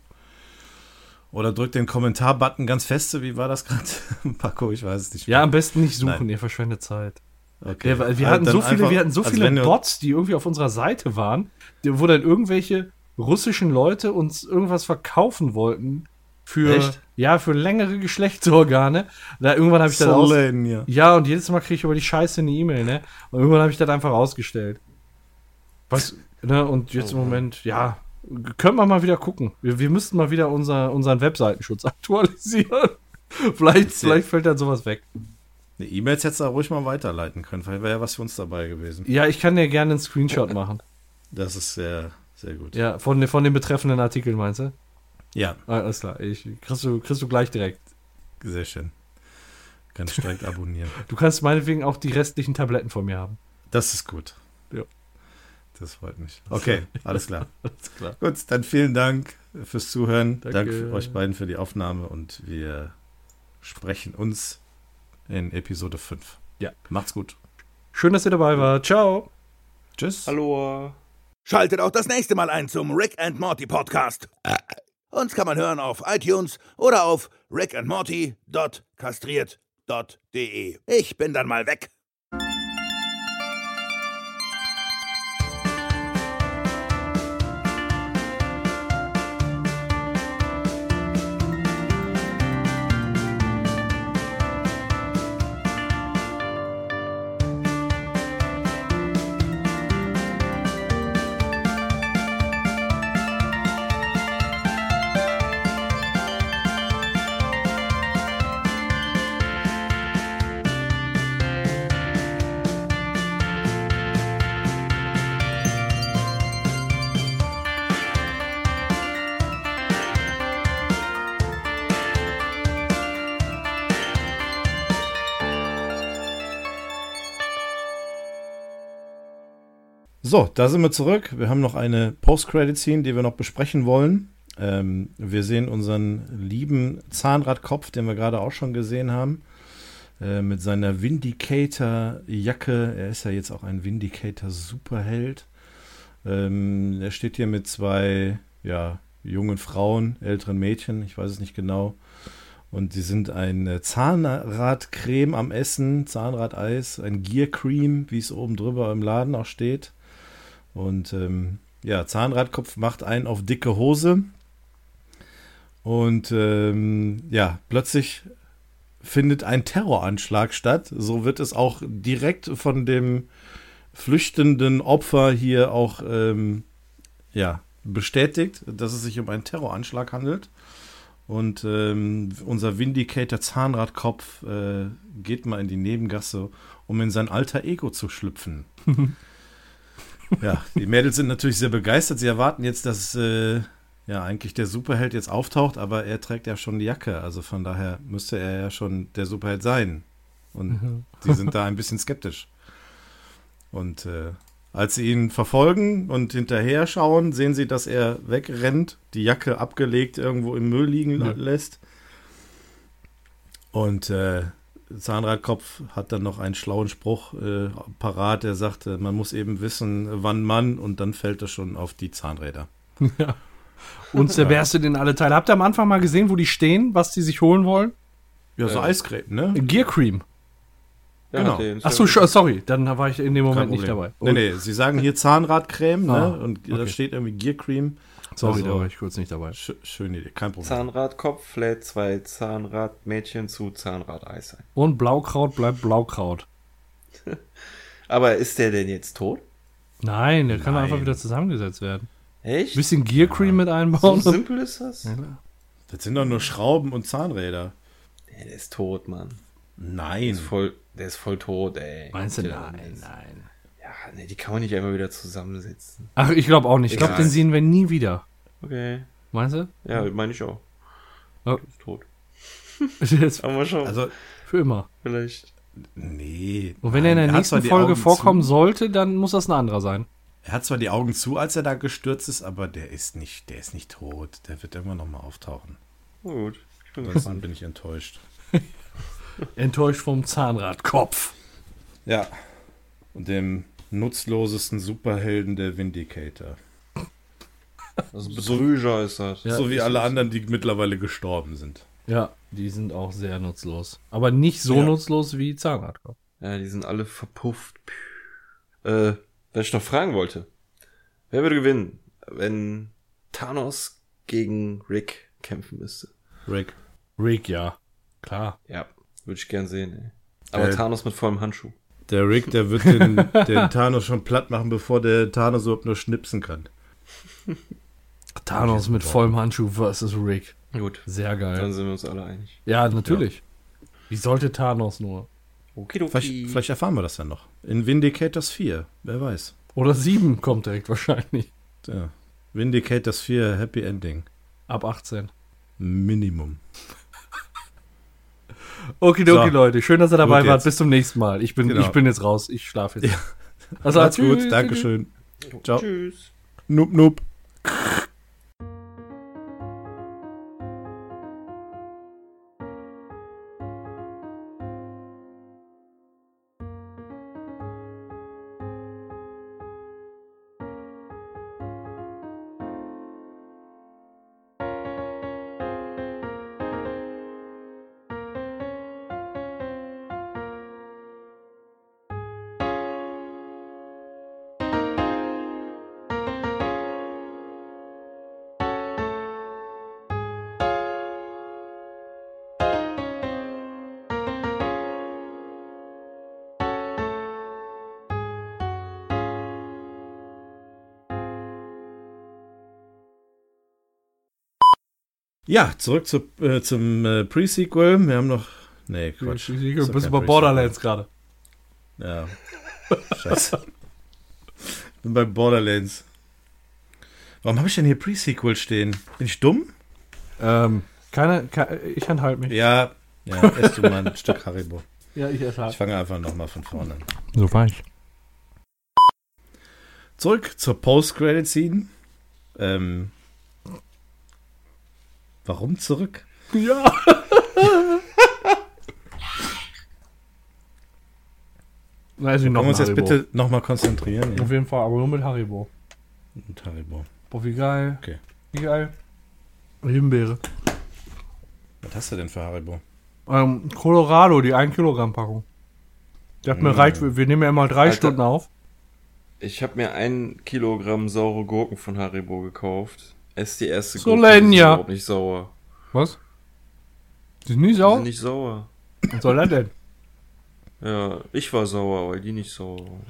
oder drückt den Kommentar-Button ganz feste. Wie war das gerade? [laughs] Paco, ich weiß es nicht. Ja, am besten nicht suchen, Nein. ihr verschwendet Zeit. okay. Ja, wir Ah, hatten so viele, einfach- wir hatten so also viele Bots, die irgendwie auf unserer Seite waren, wo dann irgendwelche russischen Leute uns irgendwas verkaufen wollten für Echt? ja für längere Geschlechtsorgane. Da irgendwann habe ich das aus ja. ja und jedes Mal kriege ich über die Scheiße eine E-Mail, ne? Und irgendwann habe ich das einfach ausgestellt. Was ne? Und jetzt im Moment ja können wir mal wieder gucken. Wir, wir müssten mal wieder unser, unseren Webseitenschutz [laughs] aktualisieren. vielleicht, vielleicht fällt dann sowas weg. Eine E-Mails hättest du ruhig mal weiterleiten können. Vielleicht wäre ja was für uns dabei gewesen. Ja, ich kann dir gerne einen Screenshot machen. Das ist sehr, sehr gut. Ja, von, den- von den betreffenden Artikeln meinst du? Ja, alles klar. Ich, kriegst, du, kriegst du gleich direkt. sehr schön. Kannst direkt [laughs] abonnieren. Du kannst meinetwegen auch die restlichen Tabletten von mir haben. Das ist gut. Das freut mich. Okay, alles klar. [laughs] Alles klar. Gut, dann vielen Dank fürs Zuhören. Danke. Dank für euch beiden für die Aufnahme und wir sprechen uns in Episode 5. Ja. Macht's gut. Schön, dass ihr dabei wart. Ciao. Tschüss. Hallo. Schaltet auch das nächste Mal ein zum Rick and Morty Podcast. Uns kann man hören auf iTunes oder auf rickandmorty.kastriert.de. Ich bin dann mal weg. So, da sind wir zurück. Wir haben noch eine Post-Credit-Scene, die wir noch besprechen wollen. Ähm, wir sehen unseren lieben Zahnradkopf, den wir gerade auch schon gesehen haben, äh, mit seiner Vindicator-Jacke. Er ist ja jetzt auch ein Vindicator-Superheld. Ähm, er steht hier mit zwei ja, jungen Frauen, älteren Mädchen, ich weiß es nicht genau. Und die sind ein Zahnradcreme am Essen, Zahnradeis, ein Gear Cream, wie es oben drüber im Laden auch steht. Und ähm, ja, Zahnradkopf macht einen auf dicke Hose. Und ähm, ja, plötzlich findet ein Terroranschlag statt. So wird es auch direkt von dem flüchtenden Opfer hier auch ähm, ja, bestätigt, dass es sich um einen Terroranschlag handelt. Und ähm, unser Vindicator Zahnradkopf äh, geht mal in die Nebengasse, um in sein alter Ego zu schlüpfen. [laughs] ja, die Mädels sind natürlich sehr begeistert. Sie erwarten jetzt, dass äh, ja eigentlich der Superheld jetzt auftaucht, aber er trägt ja schon die Jacke. Also von daher müsste er ja schon der Superheld sein. Und mhm. sie sind da ein bisschen skeptisch. Und äh, als sie ihn verfolgen und hinterher schauen, sehen sie, dass er wegrennt, die Jacke abgelegt irgendwo im Müll liegen ja. lässt. Und äh, Zahnradkopf hat dann noch einen schlauen Spruch äh, parat. Er sagte, man muss eben wissen, wann man, und dann fällt er schon auf die Zahnräder. [laughs] Ja. Und zerberst du den alle Teile. Habt ihr am Anfang mal gesehen, wo die stehen, was die sich holen wollen? Ja, so äh, Eisgräten, ne? Gear Cream. Ja, genau. Achso, sorry, dann war ich in dem Moment nicht dabei. Nee, nee, sie sagen hier Zahnradcreme, ne? ah, ne? Und okay. da steht irgendwie Gear Cream. Sorry, also, da war ich kurz nicht dabei. Sch schöne Idee, kein Problem. Zahnradkopf lädt zwei Zahnradmädchen zu Zahnradeis ein. Und Blaukraut bleibt Blaukraut. [laughs] Aber ist der denn jetzt tot? Nein, der Nein. kann einfach wieder zusammengesetzt werden. Echt? Bisschen Gear Cream ja. mit einbauen. So simpel ist das? Ja. Das sind doch nur Schrauben und Zahnräder. Der ist tot, Mann. Nein. Der ist voll, der ist voll tot, ey. Meinst du? Nein, nein. Ja, nee, die kann man nicht einmal wieder zusammensetzen. Ach, ich glaube auch nicht. Ich glaube, den sehen wir nie wieder. Okay. Meinst du? Ja, meine ich auch. Oh. Ist tot. [laughs] Jetzt, Aber schauen. Also, für immer. Vielleicht. Nee. Und wenn nein, er in der nächsten Folge vorkommen zu. sollte, dann muss das ein anderer sein. Er hat zwar die Augen zu, als er da gestürzt ist, aber der ist nicht, der ist nicht tot. Der wird immer noch mal auftauchen. Gut. Ich bin gespannt. bin ich enttäuscht. [laughs] Enttäuscht vom Zahnradkopf. Ja. Und dem nutzlosesten Superhelden der Vindicator. Also Betrüger ist das. Ja, so wie alle anderen, die mittlerweile gestorben sind. Ja, die sind auch sehr nutzlos. Aber nicht so ja. nutzlos wie Zahnradkopf. Ja, die sind alle verpufft. Äh, was ich noch fragen wollte. Wer würde gewinnen, wenn Thanos gegen Rick kämpfen müsste? Rick. Rick, ja. Klar. Ja. Würde ich gern sehen, ey. Aber äh, Thanos mit vollem Handschuh. Der Rick, der wird den, den Thanos schon platt machen, bevor der Thanos überhaupt nur schnipsen kann. Thanos mit vollem Handschuh versus Rick. Gut. Sehr geil. Dann sind wir uns alle einig. Ja, natürlich. Ja. Wie sollte Thanos nur? Okay, vielleicht, vielleicht, erfahren wir das dann noch. In Vindicators 4, wer weiß. Oder 7 kommt direkt wahrscheinlich. Ja. Vindicators 4, Happy Ending. Ab 18. Minimum. Okidoki, so. Leute. Schön, dass ihr dabei wart. Bis zum nächsten Mal. Ich bin, genau. ich bin jetzt raus. Ich schlafe jetzt. Ja. Also, Macht's gut. Dankeschön. Ciao. Tschüss. Nup, nup. Ja, zurück zu, äh, zum äh, Pre-Sequel. Wir haben noch. Nee, Quatsch. Pre-Sequel, bist du bei Borderlands gerade. Ja. Scheiße. ich bin bei Borderlands. Warum habe ich denn hier Pre-Sequel stehen? Bin ich dumm? Ähm, keine, keine ich enthalte mich. Ja, ja, ess du mal ein [laughs] Stück Haribo. Ja, ich esse halt. Ich fange einfach nochmal von vorne an. So war ich. Zurück zur Post-Credit-Scene. Ähm, warum zurück? Ja. Weiß ich noch Wollen wir uns jetzt Haribo. bitte nochmal konzentrieren? Auf jeden Fall, aber nur mit Haribo. Und Haribo. Boah, wie geil. Okay. Wie geil. Himbeere. Was hast du denn für Haribo? Ähm, Colorado, die 1 Kilogramm Packung. Die hat mir Mm. reicht, wir wir nehmen ja immer drei Alter. Stunden auf. Ich habe mir ein Kilogramm saure Gurken von Haribo gekauft. Ess die erste Solenja. die überhaupt nicht sauer. Was? Die sind Die sauer? sind nicht sauer. Was soll das denn? Ja, ich war sauer, weil die nicht sauer waren.